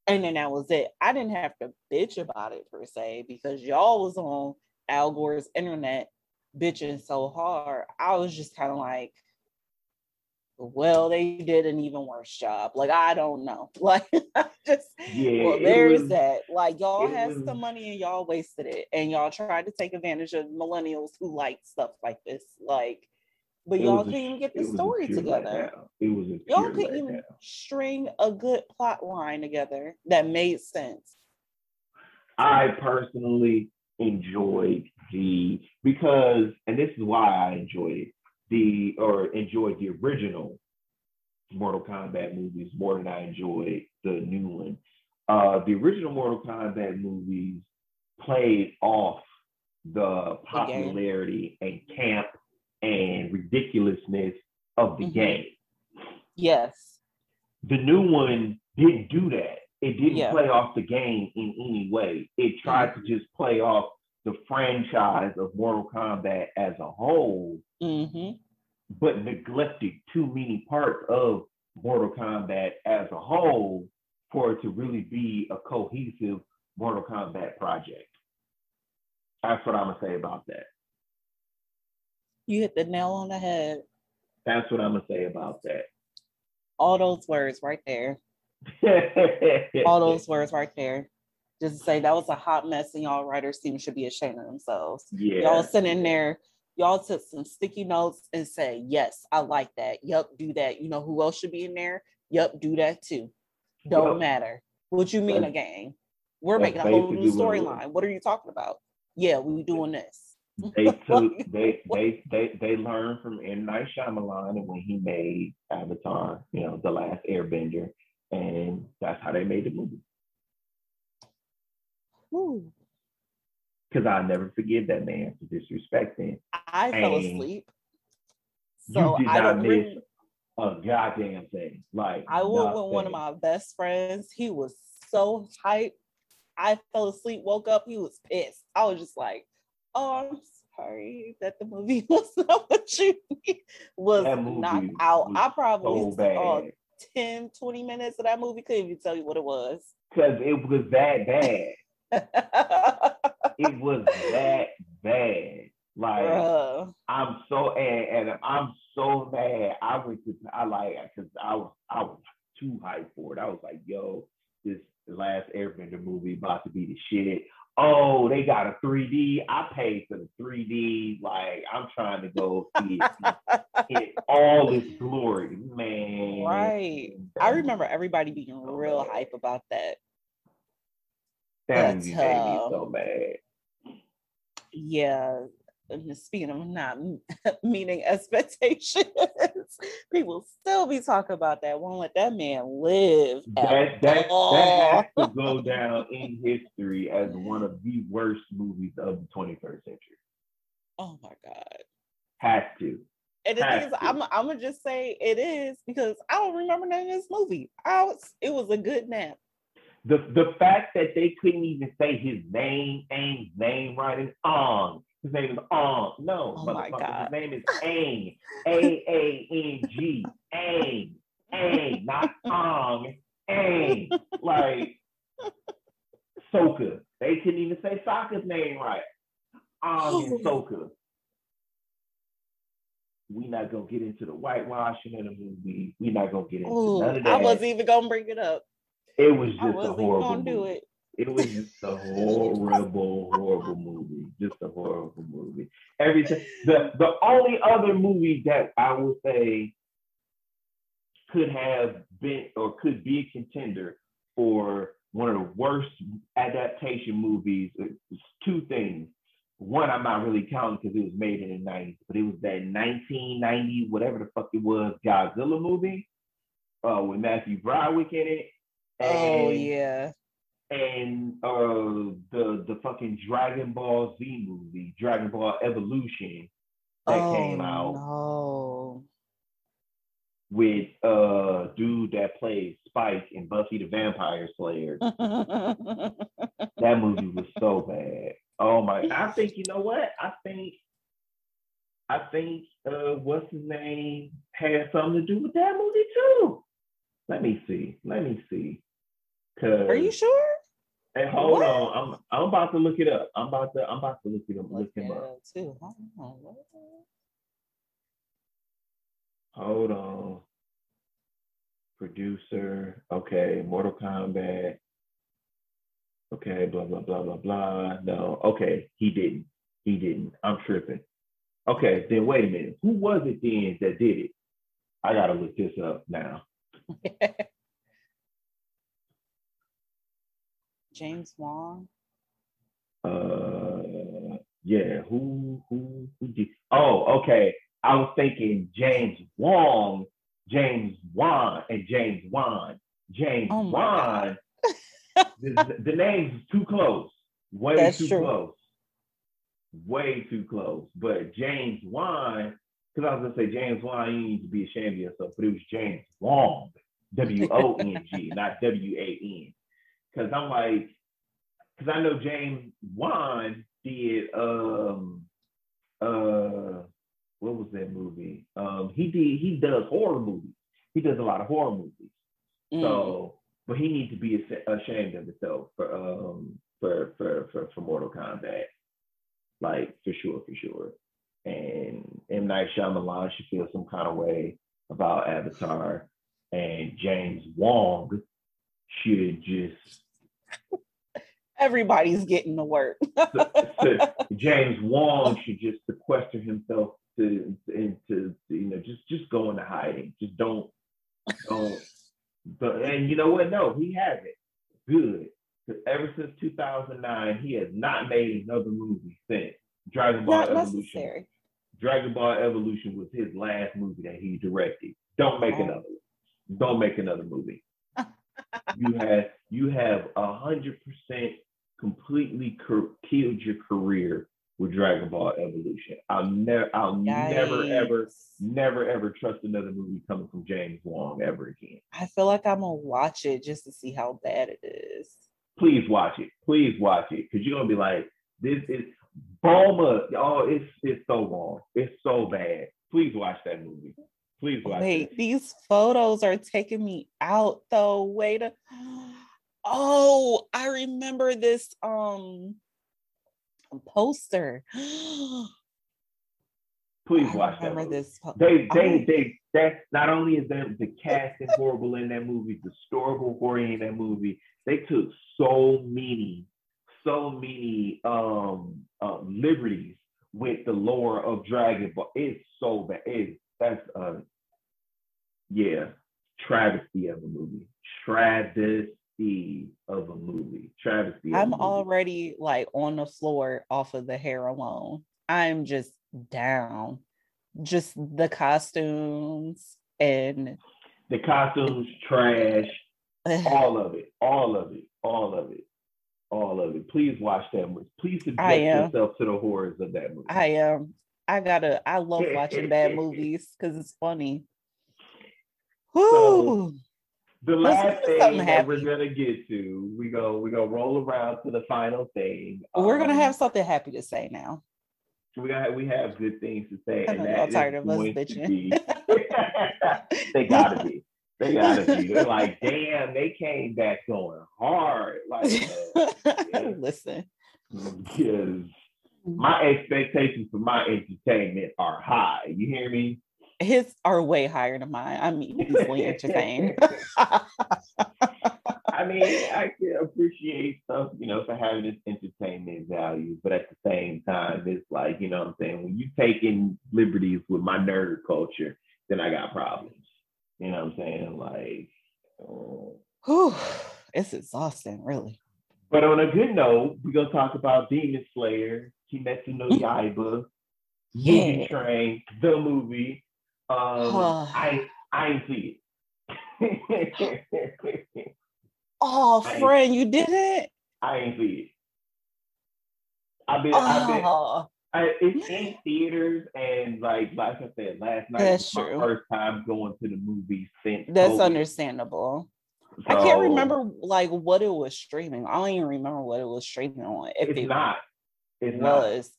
And then that was it. I didn't have to bitch about it per se because y'all was on Al Gore's internet bitching so hard. I was just kind of like, well, they did an even worse job. Like, I don't know. Like, just Yeah, well, there's was- that. Like y'all had was- some money and y'all wasted it, and y'all tried to take advantage of millennials who like stuff like this. Like, but y'all a can't even get the it was a story together. It was y'all couldn't even string a good plot line together that made sense. I personally enjoyed the because, and this is why I enjoyed it, the or enjoyed the original Mortal Kombat movies more than I enjoyed the new one. Uh, the original Mortal Kombat movies played off the popularity and camp and ridiculousness of the mm-hmm. game. Yes. The new one didn't do that. It didn't yeah. play off the game in any way. It tried mm-hmm. to just play off the franchise of Mortal Kombat as a whole, mm-hmm. but neglected too many parts of Mortal Kombat as a whole for it to really be a cohesive Mortal Kombat project. That's what I'm gonna say about that. You hit the nail on the head. That's what I'm gonna say about that. All those words right there. All those words right there. Just to say that was a hot mess, and y'all writers team should be ashamed of themselves. Yeah. Y'all sitting there, y'all took some sticky notes and say, Yes, I like that. Yup, do that. You know who else should be in there? Yup, do that too. Don't yep. matter. What you mean a gang? We're making a whole new storyline. What are you talking about? Yeah, we doing this. They took they they they they learned from M Night Shyamalan and when he made Avatar, you know, the last Airbender, and that's how they made the movie. Because I never forgive that man for disrespecting. I fell asleep. So you did I not miss a goddamn thing. Like I went with one of my best friends. He was so hyped. I fell asleep, woke up, he was pissed. I was just like, oh, I'm sorry that the movie was not what you was knocked out. Was I probably so saw 10, 20 minutes of that movie. Couldn't even tell you what it was. Because it was that bad. it was that bad. Like Bruh. I'm so and, and I'm so mad. I went to I like because I was I was too hyped for it. I was like, yo, this last Airbender movie about to be the shit. Oh, they got a 3D. I paid for the 3D. Like I'm trying to go see it in all its glory, man. Right. I remember everybody being real hype about that. That movie made me so mad. Yeah, speaking of not meeting expectations, people still be talking about that. Won't let that man live. That that, that has to go down in history as one of the worst movies of the 21st century. Oh my god. Has to. And the thing is, I'm, I'm gonna just say it is because I don't remember none of this movie. I was it was a good nap. The the fact that they couldn't even say his name, Aang's name right is on. His name is Ong. No, oh God. his name is Aang. A A N G. Aang. Aang, not Ong. Aang. Like Sokka. They couldn't even say Sokka's name right. Ong and Sokka. We not gonna get into the whitewashing of the movie. We not gonna get into Ooh, none of that. I wasn't even gonna bring it up. It was just a horrible. Do it. It was just a horrible, horrible movie. Just a horrible movie. Everything. The the only other movie that I would say could have been or could be a contender for one of the worst adaptation movies is two things. One, I'm not really counting because it was made in the 90s, but it was that 1990, whatever the fuck it was, Godzilla movie uh, with Matthew Broderick in it. Oh, and, yeah and uh the the fucking Dragon Ball Z movie, Dragon Ball Evolution, that oh, came out. No. With uh dude that plays Spike in Buffy the Vampire Slayer. that movie was so bad. Oh my I think you know what? I think I think uh what's his name had something to do with that movie too. Let me see. Let me see. Are you sure? Hey, hold what? on. I'm I'm about to look it up. I'm about to I'm about to look it up. Look, him up. Too. Hold on. Producer. Okay. Mortal Kombat. Okay. Blah blah blah blah blah. No. Okay. He didn't. He didn't. I'm tripping. Okay. Then wait a minute. Who was it then that did it? I gotta look this up now. James Wan. Uh, yeah. Who who who did? Oh, okay. I was thinking James Wong, James Wan, and James Wan. James Oh Wan. the, the name's too close. Way That's too true. close. Way too close. But James Wan, because I was gonna say James Wan, you need to be ashamed of yourself, but it was James Wong, W O N G, not W A N. Because I'm like, because I know James Wan did um uh what was that movie? Um he did he does horror movies. He does a lot of horror movies. Mm. So, but he needs to be ashamed of himself for um for for for, for Mortal Kombat, like for sure, for sure. And M Night Shyamalan should feel some kind of way about Avatar, and James Wong should just Everybody's getting to work. to- James Wong should just sequester himself to into you know just just go into hiding. Just don't don't. But and you know what? No, he has it. Good. ever since 2009, he has not made another movie since Dragon Ball Not Evolution. necessary. Dragon Ball Evolution was his last movie that he directed. Don't make another one. Don't make another movie. You have you have a hundred percent completely cur- killed your career with Dragon Ball Evolution. I'll never I'll never ever never ever trust another movie coming from James Wong ever again. I feel like I'm gonna watch it just to see how bad it is. Please watch it. Please watch it. Cause you're gonna be like, this is Bulma. Oh, it's it's so wrong. It's so bad. Please watch that movie. Please watch Wait, it. these photos are taking me out though. Wait a oh, I remember this um poster. Please I watch that. remember movie. this. po- They they they that not only is that the cast casting horrible in that movie, the story horrible in that movie, they took so many, so many um uh, liberties with the lore of Dragon Ball. It's so bad. It's that's uh yeah, travesty of a movie. Travesty of a movie. Travesty. Of a movie. I'm a movie. already like on the floor off of the hair alone. I'm just down. Just the costumes and the costumes trash. all of it, all of it, all of it, all of it. Please watch that movie. Please subject yourself to the horrors of that movie. I am. I gotta. I love watching bad movies because it's funny. Whew. the last thing that we're gonna get to, we go we go roll around to the final thing. We're gonna Um, have something happy to say now. we got we have good things to say, I and that y'all is tired of us bitching. be- they gotta be. They gotta be. They're like, damn, they came back going hard. Like, uh, Listen, because Mm-hmm. my expectations for my entertainment are high. You hear me? his are way higher than mine. I'm easily entertained. I mean, I can appreciate stuff, you know, for having its entertainment value, but at the same time, it's like, you know what I'm saying? When you taking liberties with my nerd culture, then I got problems. You know what I'm saying? Like, oh. Whew, it's exhausting, really. but on a good note, we're gonna talk about Demon Slayer, Kimetsu no Yaiba, Movie Yeah. Train, the movie. Um, I I ain't see it. Oh, friend, you did it. I ain't see it. I've been, I've been, Oh, I, it's in theaters, and like, like I said last night, That's was true. first time going to the movie since. that's COVID. understandable. I can't remember like what it was streaming. I don't even remember what it was streaming on. If It's it not. It's was,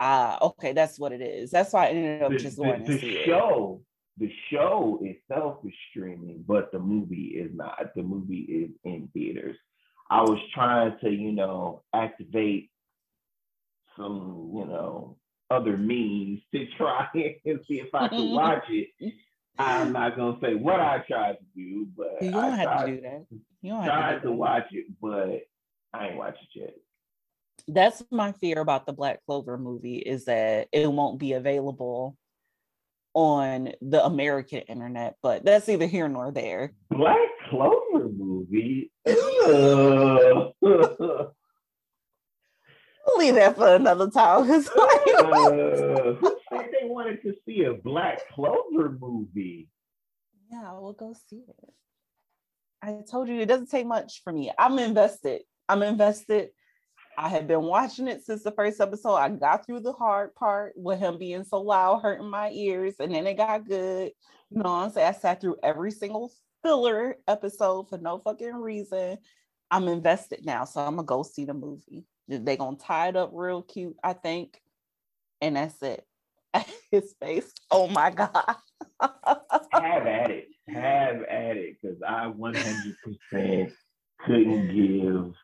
ah, okay, that's what it is. That's why I ended up The, just the- going to the see it. show, the show itself is streaming, but the movie is not. The movie is in theaters. I was trying to, you know, activate some, you know, other means to try and see if I could watch it. I'm not gonna say what I tried to do, but You don't I have tried, to do that. You don't tried to to watch it, but I ain't watched it yet. That's my fear about the Black Clover movie is that it won't be available on the American internet, but that's either here nor there. Black Clover movie. Uh, leave that for another time. uh, who said they wanted to see a Black Clover movie? Yeah, we'll go see it. I told you it doesn't take much for me. I'm invested. I'm invested. I had been watching it since the first episode. I got through the hard part with him being so loud, hurting my ears, and then it got good. You know what I'm saying? I sat through every single filler episode for no fucking reason. I'm invested now, so I'm gonna go see the movie. They're gonna tie it up real cute, I think, and that's it. His face, oh my god. Have at it, have at it, because I 100% couldn't give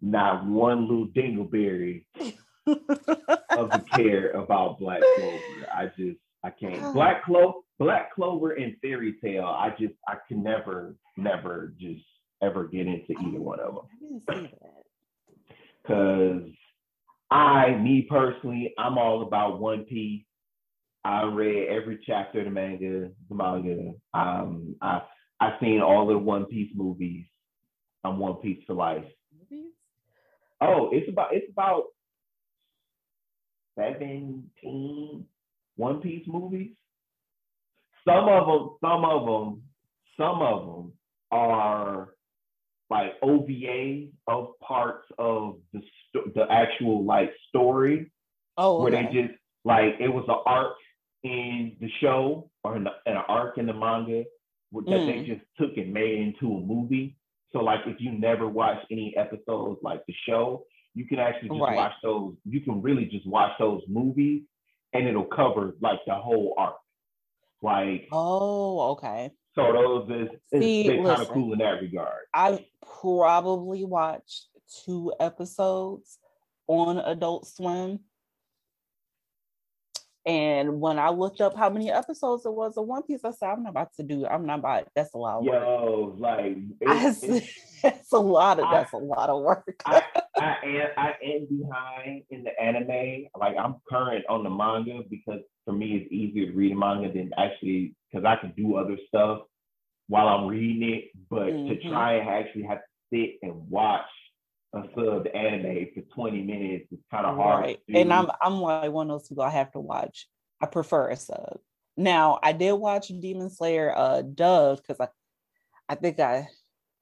not one little dingleberry of the care about Black Clover. I just I can't. Black Clover, Black Clover, and Fairy Tail. I just I can never, never just ever get into either one of them. I didn't see that. Cause I, me personally, I'm all about One Piece. I read every chapter of the manga, the manga. Um, I I've seen all the One Piece movies. I'm One Piece for life. Oh, it's about it's about 17 One Piece movies. Some of them, some of them, some of them are like OVA of parts of the the actual like story. Oh, okay. where they just like it was an arc in the show or in, the, an arc in the manga that mm. they just took and made into a movie. So like if you never watch any episodes like the show, you can actually just right. watch those. You can really just watch those movies, and it'll cover like the whole arc. Like oh, okay. So those is, See, they're kind of cool in that regard. I probably watched two episodes on Adult Swim and when I looked up how many episodes it was of One Piece, I said, I'm not about to do, I'm not about, that's a lot of work. Yo, like, it's, it's, a lot of, I, that's a lot of work. I, I, am, I am behind in the anime. Like, I'm current on the manga because for me, it's easier to read a manga than actually, because I can do other stuff while I'm reading it. But mm-hmm. to try and actually have to sit and watch a sub anime for 20 minutes is kind of hard. Right. And I'm I'm like one of those people I have to watch. I prefer a sub. Now I did watch Demon Slayer uh dubbed because I I think I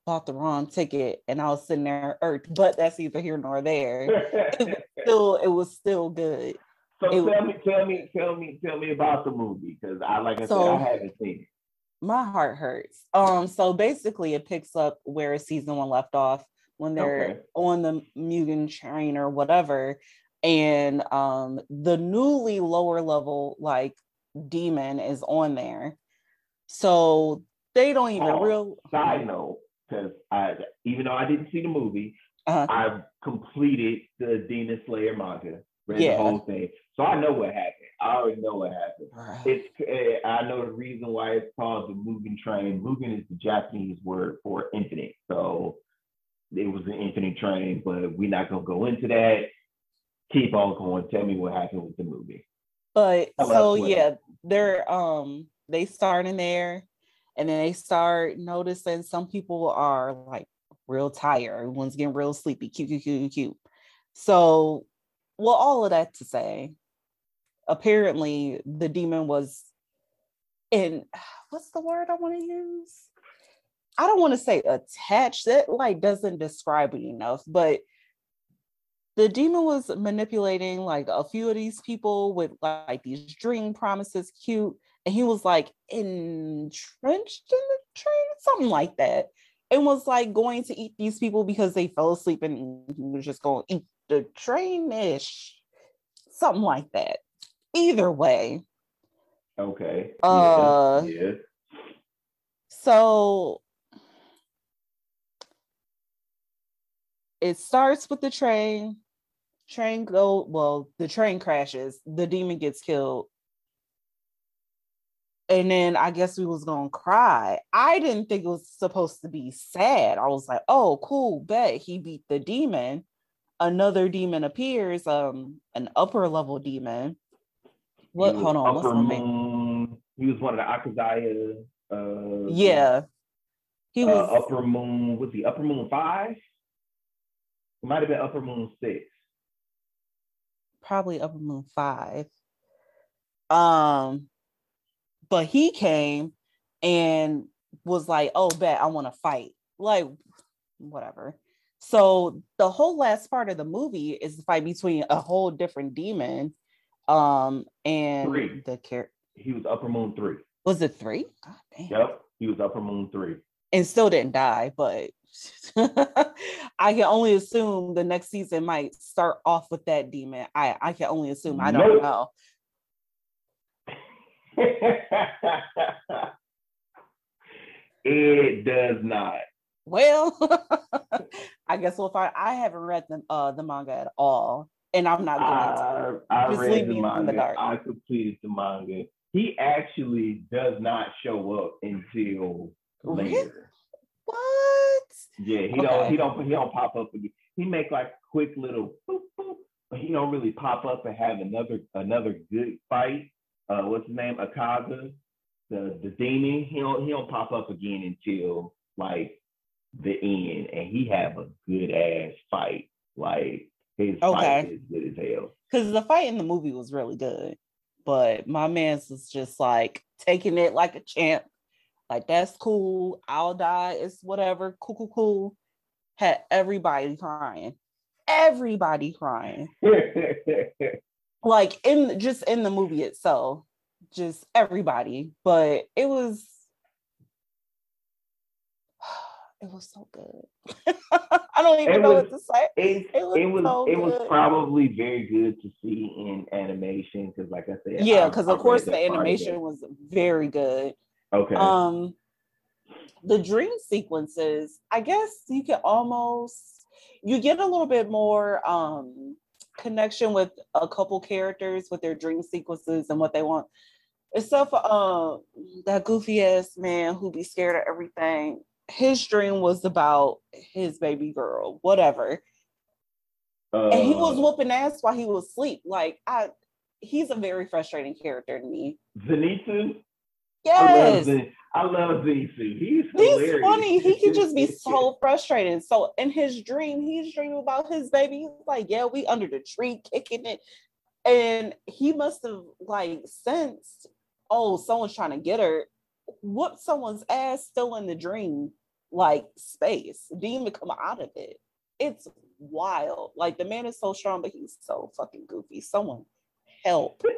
bought the wrong ticket and I was sitting there irked, but that's either here nor there. it was still it was still good. So it, tell me, tell me, tell me, tell me about the movie because I like I so, said I haven't seen it. My heart hurts. Um, so basically it picks up where season one left off when they're okay. on the Mugen train or whatever. And um, the newly lower level like demon is on there. So they don't even oh, real side note, because I even though I didn't see the movie, uh-huh. I completed the Demon Slayer manga, read yeah. the whole thing. So I know what happened. I already know what happened. It's uh, I know the reason why it's called the Mugen Train. Mugen is the Japanese word for infinite. So it was an infinite train, but we're not gonna go into that. Keep on going. Tell me what happened with the movie. But so yeah, they're um they start in there and then they start noticing some people are like real tired. Everyone's getting real sleepy. Cute, cute, cute, cute. So, well, all of that to say, apparently the demon was in what's the word I want to use? I don't want to say attached. That like doesn't describe it enough, but the demon was manipulating like a few of these people with like these dream promises, cute, and he was like entrenched in the train, something like that, and was like going to eat these people because they fell asleep and he was just going to eat the train ish, something like that. Either way. Okay. Uh, yeah. So it starts with the train. Train go well, the train crashes, the demon gets killed. And then I guess we was gonna cry. I didn't think it was supposed to be sad. I was like, oh, cool, bet he beat the demon. Another demon appears, um, an upper level demon. What hold on, what's the name? He was one of the Akazaya. Uh, Yeah. He uh, was Upper Moon. Was he Upper Moon five? It might have been Upper Moon six. probably Upper Moon Five. Um, but he came and was like, "Oh, bet I want to fight." Like, whatever. So the whole last part of the movie is the fight between a whole different demon, um, and Three. the character. He was Upper Moon three. Was it three? God damn. Yep, he was Upper Moon three. and still didn't die, but I can only assume the next season might start off with that demon. I I can only assume. I don't Nope. know. it does not. Well, I guess we'll find. I haven't read the uh the manga at all, and I'm not going to. I, I Just read the in the dark. I completed the manga. He actually does not show up until Really? later. What? Yeah, he Okay. don't he don't he don't pop up again. He make like quick little boop, boop, but he don't really pop up and have another another good fight. Uh, what's his name? Akaza, the the demon. He don't he don't pop up again until like the end, and he have a good ass fight. Like his Okay. fight is good as hell. Because the fight in the movie was really good, but my man's was just like taking it like a champ. Like that's cool. I'll die. It's whatever. Cool, cool, cool. Had everybody crying. Everybody crying. like in just in the movie itself, just everybody. But it was it was so good. I don't even It know was- what to say. It, It was it was so it was probably very good to see in animation because, like I said, Yeah, because of course the that part of animation was very good. Okay. Um the dream sequences, I guess you can almost you get a little bit more um connection with a couple characters with their dream sequences and what they want. Except for um that goofy ass man who be scared of everything. His dream was about his baby girl, whatever. And he was Uh, whooping ass while he was asleep. Like I he's a very frustrating character to me. Zenitsu. I Yes. I love Zenitsu. He's hilarious. He's funny. He can just be so frustrated. So in his dream, he's dreaming about his baby. He's like, yeah, we under the tree kicking it. And he must have like sensed, oh, someone's trying to get her. Whoop someone's ass still in the dream, like space. Didn't even come out of it. It's wild. Like the man is so strong, but he's so fucking goofy. Someone help.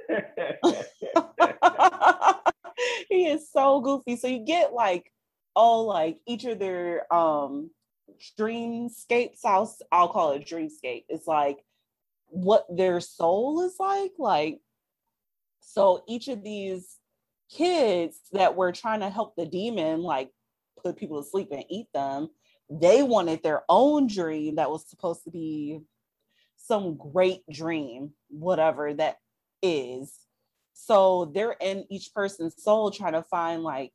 he is so goofy. So you get like, oh, like each of their um dreamscapes. I'll I'll call it dreamscape. It's like what their soul is like. Like, so each of these kids that were trying to help the demon, like put people to sleep and eat them, they wanted their own dream that was supposed to be some great dream, whatever that is. So they're in each person's soul trying to find like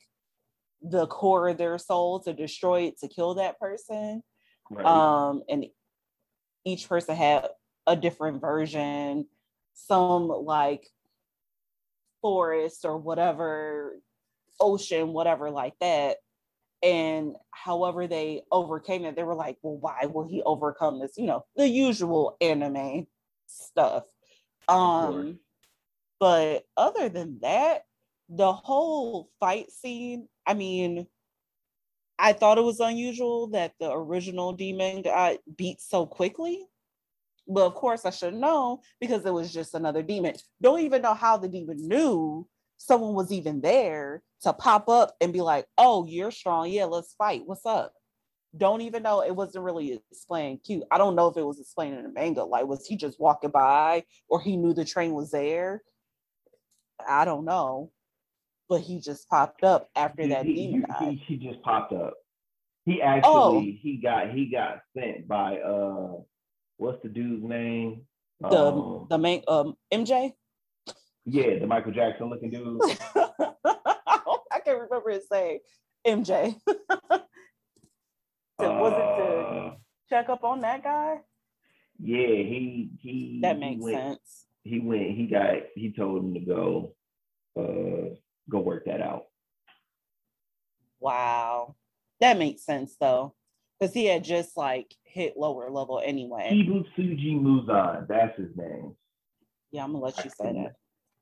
the core of their soul to destroy it to kill that person. Right. Um, and each person had a different version, some like forest or whatever, ocean, whatever, like that. And however they overcame it, they were like, well, why will he overcome this? You know, the usual anime stuff. Um, but other than that, the whole fight scene, I mean, I thought it was unusual that the original demon got beat so quickly. But of course, I should know because it was just another demon. Don't even know how the demon knew someone was even there to pop up and be like, oh, you're strong. Yeah, let's fight. What's up? Don't even know. It wasn't really explained cute. I don't know if it was explained in the manga. Like, was he just walking by or he knew the train was there? I don't know. But he just popped up after that he, demon he, he, he just popped up. He actually Oh. he got he got sent by uh what's the dude's name? the Um, the main um MJ. yeah, the Michael Jackson looking dude. I can't remember his name. MJ. So was it to Uh, check up on that guy? yeah, he he That he makes went, sense. He went. He got. He told him to go uh go work that out. Wow. That makes sense though. Because he had just like hit lower level anyway. Ibusuji Muzan, that's his name. Yeah, I'm gonna let you say that.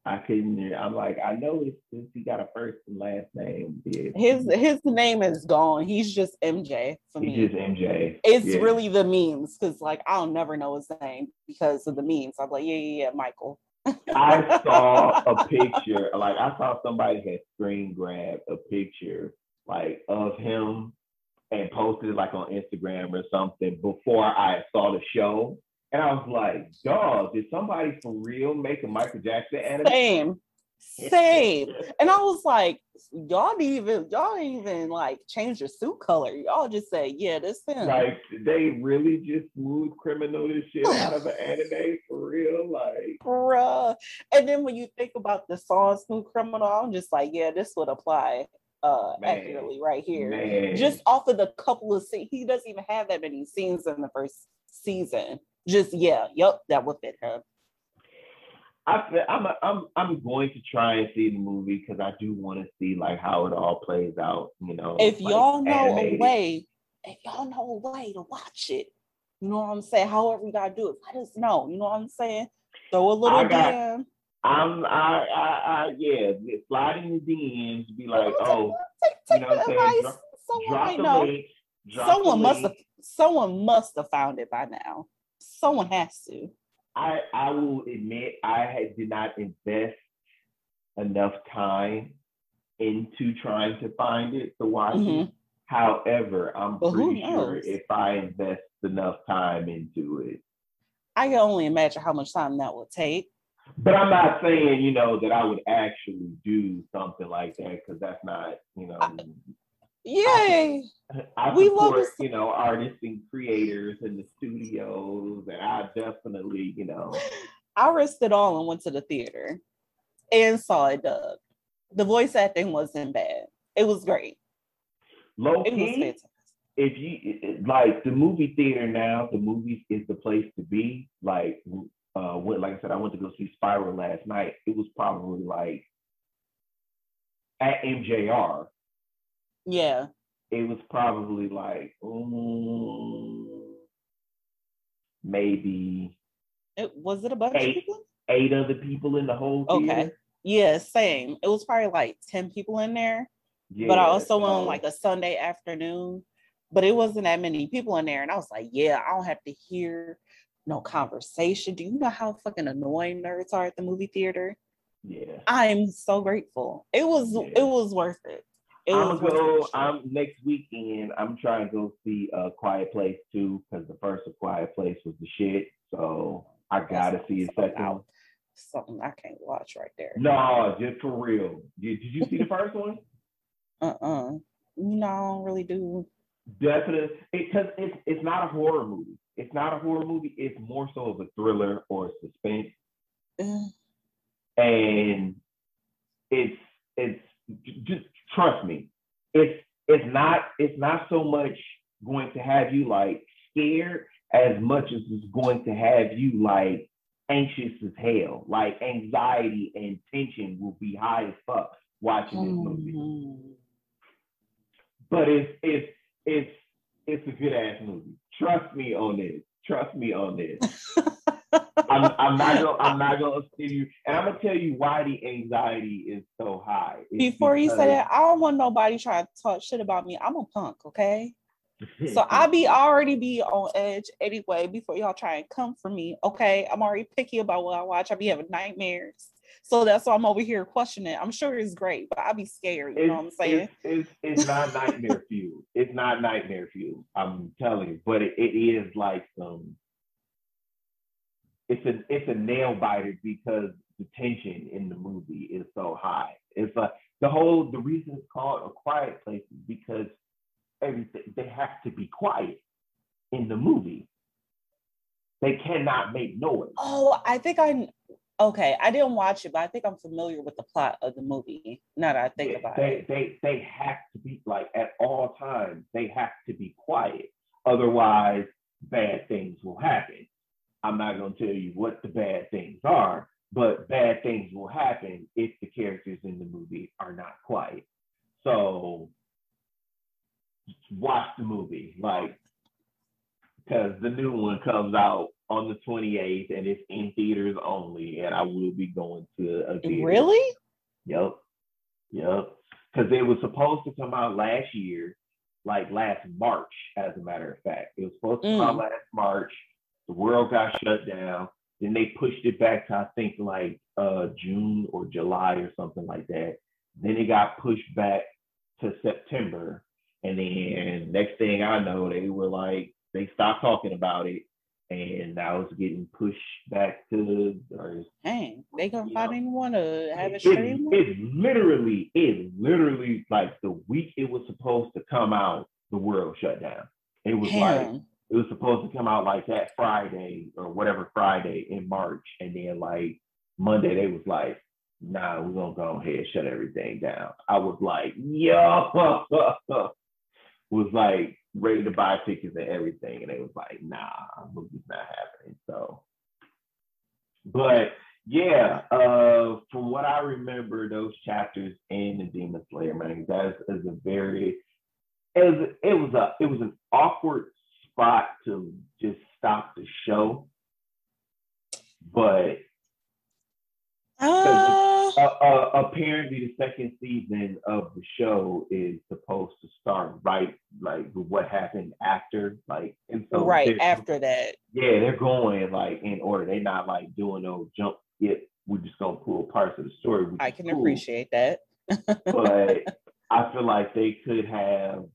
I couldn't. I'm like, I know it's since he got a first and last name. Yeah. His his name is gone. He's just MJ for He's me. just MJ. It's Yeah. really the memes because like I'll never know his name because of the memes. I'm like, yeah, yeah, yeah, Michael. I saw a picture, like I saw somebody had screen grabbed a picture like of him and posted it like on Instagram or something before I saw the show. And I was like, dog, did somebody for real make a Michael Jackson anime? Same, same. And I was like, y'all didn't even y'all didn't even like change your suit color. Y'all just say, yeah, this him. Like they really just smooth criminal this shit out of an anime for real? Like Bruh. And then when you think about the song Smooth Criminal, I'm just like, yeah, this would apply uh Man. accurately right here. man. Just off of the couple of scenes, he doesn't even have that many scenes in the first season. Just yeah, yep, that would fit him. I feel, I'm I'm I'm going to try and see the movie because I do want to see like how it all plays out. You know, If like, y'all know animated. a way, if y'all know a way to watch it, you know what I'm saying? However you gotta do it, let us know. You know what I'm saying? Throw a little I got- DM. I'm I I, I yeah, slide in the DMs, be like, oh, take, take you know what the I'm saying? advice. Drop- Someone drop the know. link. Drop the someone must link. have someone must have found it by now. Someone has to. I I will admit I had, did not invest enough time into trying to find it to watch it. Mhm. However, I'm But pretty sure if I invest enough time into it, I can only imagine how much time that would take. But I'm not saying, you know, that I would actually do something like that because that's not, you know, Yay! I we love support, to- you know, artists and creators in the studios, and I definitely, you know, I risked it all and went to the theater and saw it dubbed. The voice acting wasn't bad. It was great. low It was key. fantastic. If you like the movie theater now, the movies is the place to be. Like, uh, when, like I said, I went to go see Spiral last night. It was probably like at MJR. Yeah. it was probably like mm, maybe It was it a bunch of Eight. people? eight other people in the whole Okay. Yeah, same. It was probably like 10 people in there. Yeah, but I also went on like a Sunday afternoon, but it wasn't that many people in there. And I was like, yeah, I don't have to hear no conversation. Do you know how fucking annoying nerds are at the movie theater? yeah. I'm so grateful. It was Yeah. it was worth it. It I'm gonna go. it. I'm next weekend. I'm trying to go see a Quiet Place too because the first A Quiet Place was the shit. So I gotta see a something second. out. Something I can't watch right there. No, just for real. Did, did you see the first one? Uh-uh. No, I don't really do. Definitely, because it's it's not a horror movie. It's not a horror movie. It's more so of a thriller or a suspense. Uh, and it's it's just trust me it's it's not it's not so much going to have you like scared as much as it's going to have you like anxious as hell. Like anxiety and tension will be high as fuck watching this movie. Mhm. but it's it's it's it's a good ass movie. Trust me on this. Trust me on this I'm, I'm not gonna I'm not gonna steal you, and I'm gonna tell you why the anxiety is so high. It's Before you say that, I don't want nobody trying to talk shit about me. I'm a punk, okay? So I be already be on edge anyway before y'all try and come for me. Okay. I'm already picky about what I watch. I be having nightmares. So that's why I'm over here questioning. I'm sure it's great, but I be scared. You know what I'm saying? it's, it's, it's not nightmare fuel. It's not nightmare fuel. I'm telling you, but it, it is like some. It's a it's a nail biter because the tension in the movie is so high. It's like the whole the reason it's called a quiet place is because everything they have to be quiet in the movie. They cannot make noise. Oh, I think I okay. I didn't watch it, but I think I'm familiar with the plot of the movie. Now that I think they, about they, it. they they have to be like at all times they have to be quiet otherwise bad things will happen i'm not going to tell you what the bad things are but bad things will happen if the characters in the movie are not quiet. So watch the movie, like, because the new one comes out on the 28th and it's in theaters only, and I will be going to a theater. Really? Yep. Yep. Because it was supposed to come out last year, like last March, as a matter of fact. It was supposed to come out Mm. last March. The world got shut down. Then they pushed it back to I think like uh June or July or something like that. Then it got pushed back to September. And then next thing I know, they were like, they stopped talking about it. And now it's getting pushed back to or Dang, they gonna find anyone to have it it, streamed? it literally, it literally like the week it was supposed to come out, the world shut down. It was like Damn. It was supposed to come out like that Friday or whatever Friday in March, and then like Monday they was like, "Nah, we're gonna go ahead and shut everything down." I was like, "Yo," was like ready to buy tickets and everything, and they was like, "Nah, movie's not happening." So, but yeah, uh, from what I remember, those chapters in the Demon Slayer man, that is, is a very it was it was a it was an awkward spot to just stop the show, but Uh, uh, uh, apparently the second season of the show is supposed to start right like with what happened after like and so right after that. yeah they're going like in order they're not like doing no jump it we're just gonna pull parts of the story I can cool. appreciate that. but I feel like they could have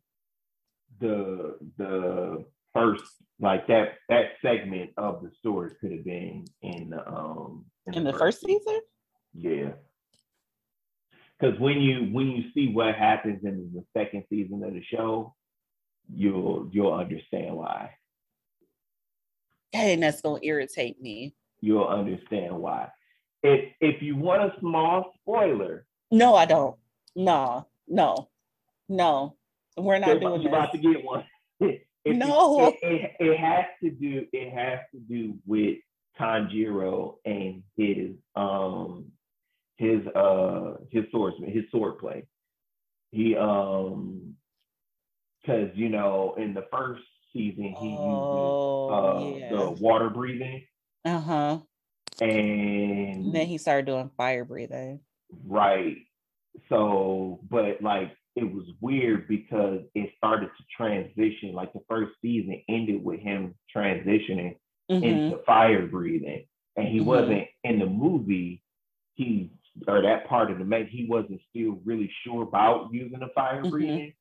the the first like that that segment of the story could have been in the um In the first season? Yeah. Because when you when you see what happens in the second season of the show, you'll you'll understand why. Dang, that's gonna irritate me. You'll understand why. If if you want a small spoiler, No, I don't. No, no, no. We're not you're doing about to get one. No. it, it, it has to do it has to do with Tanjiro and his um his uh his swordsman his sword play. He um because you know in the first season he Oh, uses uh yeah. the water breathing Uh huh. and And then he started doing fire breathing. Right. So, but like it was weird because it started to transition. Like the first season ended with him transitioning Mhm. into fire breathing, and he Mhm. wasn't in the movie. He or that part of the make he wasn't still really sure about using the fire Mhm. breathing.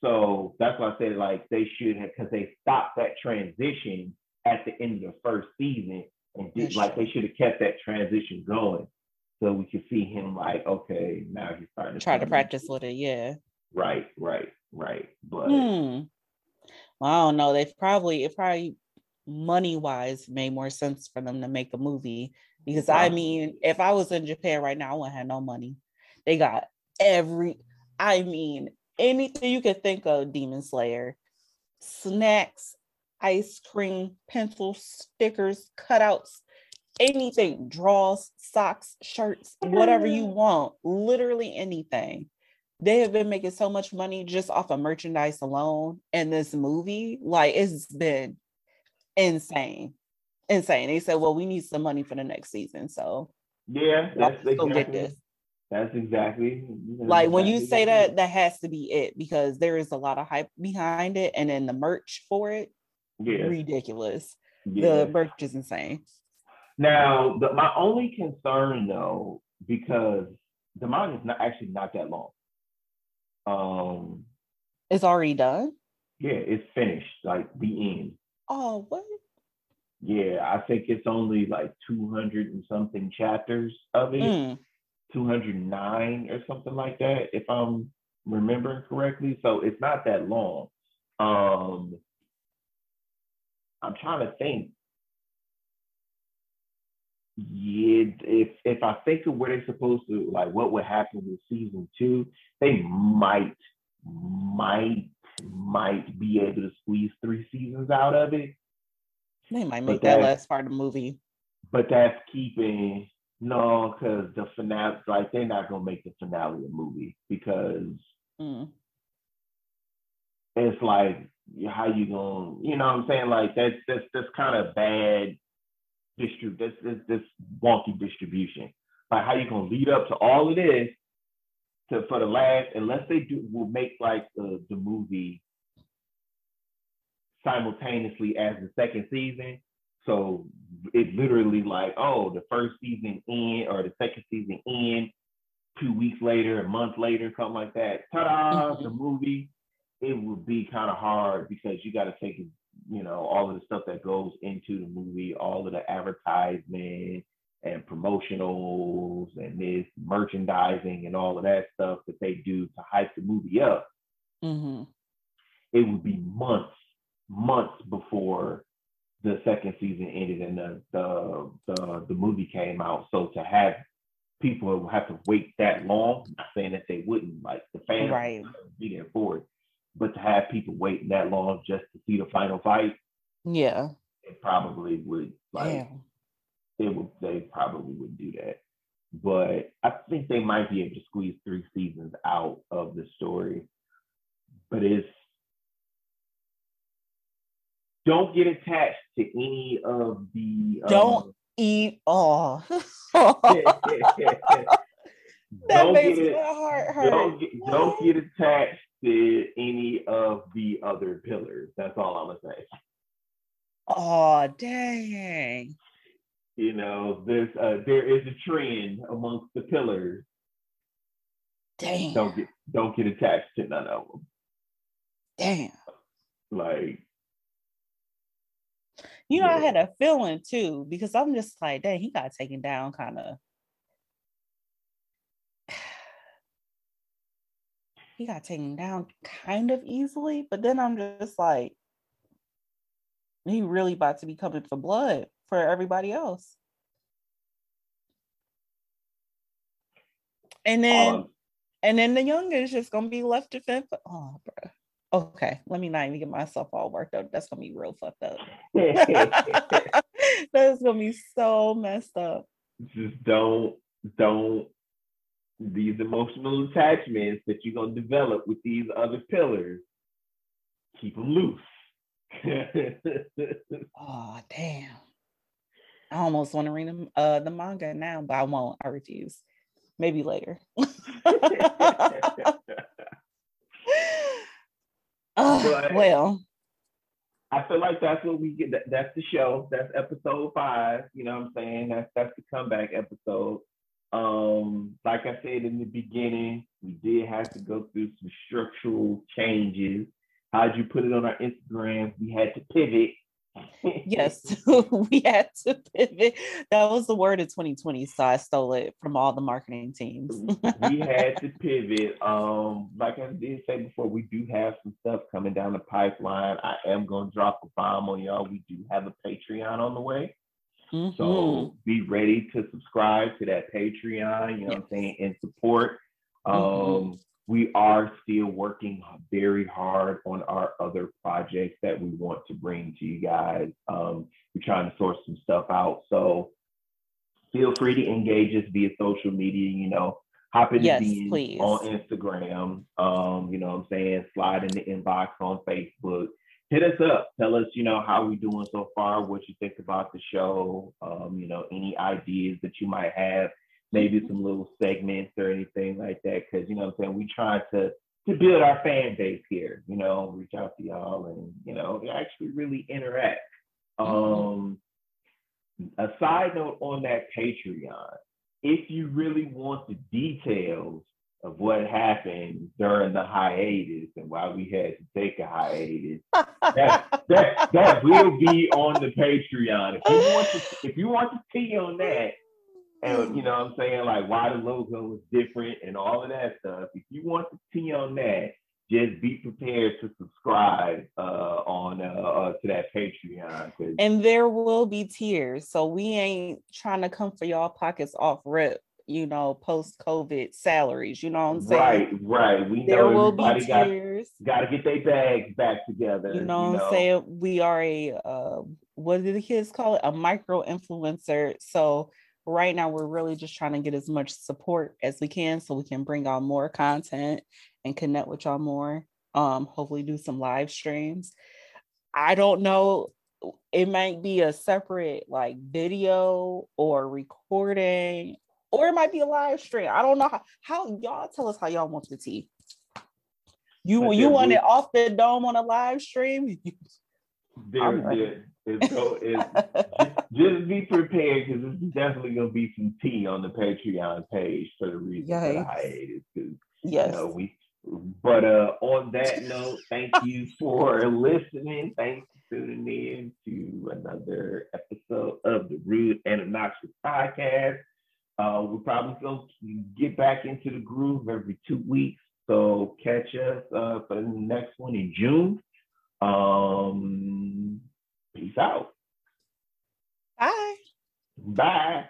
So that's why I said like they should have because they stopped that transition at the end of the first season and did That's like true. they should have kept that transition going so we could see him like okay now he's starting to Try to practice with it, yeah. right right right but Hmm. Well, I don't know. They've probably it probably money wise made more sense for them to make a movie because I mean, if I was in Japan right now, I wouldn't have no money. They got every, I mean, anything you could think of, Demon Slayer, snacks, ice cream, pencils, stickers, cutouts, anything, draws, socks, shirts, whatever you want, literally anything they have been making so much money just off of merchandise alone in this movie. Like it's been insane. Insane. They said, well, we need some money for the next season. So yeah that's go get exactly this. that's exactly that's Like when you say that, that has to be it because there is a lot of hype behind it. And then the merch for it, yeah ridiculous. yeah The merch is insane. Now, the, my only concern though, because the manga is not actually not that long. Um, It's already done. yeah, it's finished, like the end. Oh, what? Yeah, I think it's only like 200 and something chapters of it, Mm, 209 or something like that, if I'm remembering correctly. So it's not that long. Um, I'm trying to think. Yeah, if if I think of where they're supposed to like what would happen with season two, they might might might be able to squeeze three seasons out of it. they might make that that- last part of the movie. But that's keeping No, because the finale, like they're not gonna make the finale a movie because mm. it's like how you gonna, you know what I'm saying? Like that's that's that's kind of bad distribute this this this wonky distribution. Like how you gonna lead up to all of this to for the last unless they do will make like the the movie simultaneously as the second season. So it literally like, oh, the first season in or the second season in, two weeks later, a month later, something like that. Ta-da, mm-hmm. the movie. It would be kind of hard because you got to take, you know, all of the stuff that goes into the movie, all of the advertisement and promotionals and this merchandising and all of that stuff that they do to hype the movie up. Mm-hmm. It would be months, months before the second season ended and the the the, the movie came out. So to have people have to wait that long, not saying that they wouldn't, like the fans right. be there for it, but to have people waiting that long just to see the final fight, yeah, it probably would like it would they probably would do that. But I think they might be able to squeeze three seasons out of the story. But it's don't get attached to any of the don't um, eat all. that don't makes get, my heart hurt. Don't get, don't get attached to any of the other pillars. That's all I'm gonna say. Oh dang. You know, there's uh, there is a trend amongst the pillars. Damn. Don't get don't get attached to none of them. Damn. Like you know, yeah. I had a feeling too, because I'm just like, dang, he got taken down kind of. He got taken down kind of easily, but then I'm just like, he really about to be coming for blood for everybody else. And then, um, and then the younger is just gonna be left to fend. For, oh, bro. Okay, let me not even get myself all worked up. That's gonna be real fucked up. That's gonna be so messed up. Just don't, don't these emotional attachments that you're gonna develop with these other pillars. Keep them loose. oh damn! I almost want to read them, uh, the manga now, but I won't. I refuse. Maybe later. Oh, well. I feel like that's what we get. That, that's the show. That's episode five. You know what I'm saying? That's that's the comeback episode. Um, like I said in the beginning, we did have to go through some structural changes. How'd you put it on our Instagram? We had to pivot yes, we had to pivot. That was the word of 2020. So I stole it from all the marketing teams. we had to pivot. Um, like I did say before, we do have some stuff coming down the pipeline. I am gonna drop a bomb on y'all. We do have a Patreon on the way. Mm-hmm. So be ready to subscribe to that Patreon, you know yes. what I'm saying, and support. Mm-hmm. Um, we are still working very hard on our other projects that we want to bring to you guys. Um, we're trying to source some stuff out. So feel free to engage us via social media, you know, hop in yes, the please. on Instagram, um, you know what I'm saying, slide in the inbox on Facebook. Hit us up. Tell us, you know, how we doing so far, what you think about the show, um, you know, any ideas that you might have maybe some little segments or anything like that. Cause you know I'm saying? We try to to build our fan base here, you know, reach out to y'all and, you know, actually really interact. Um a side note on that Patreon, if you really want the details of what happened during the hiatus and why we had to take a hiatus. that, that that will be on the Patreon. If you want to if you want to see on that, and you know what I'm saying, like why the logo was different and all of that stuff. If you want to see on that, just be prepared to subscribe uh, on uh, uh, to that Patreon. And there will be tiers, so we ain't trying to come for y'all pockets off rip. You know, post COVID salaries. You know what I'm saying? Right, right. We there will be tiers. Got to get their bags back together. You know, you know? what I'm saying? We are a uh, what did the kids call it? A micro influencer. So right now we're really just trying to get as much support as we can so we can bring on more content and connect with y'all more. Um, hopefully do some live streams. I don't know. It might be a separate like video or recording, or it might be a live stream. I don't know how, how y'all tell us how y'all want the tea. You you want it off the dome on a live stream? There, there, it's, so it's, just, be prepared because there's definitely gonna be some tea on the Patreon page for the reason Yikes. that I hated. Yes. You know, we but uh, on that note, thank you for listening. Thanks for tuning in to another episode of the Rude and Obnoxious Podcast. Uh, we'll probably go get back into the groove every two weeks. So catch us uh, for the next one in June. Um, peace out. Bye. Bye.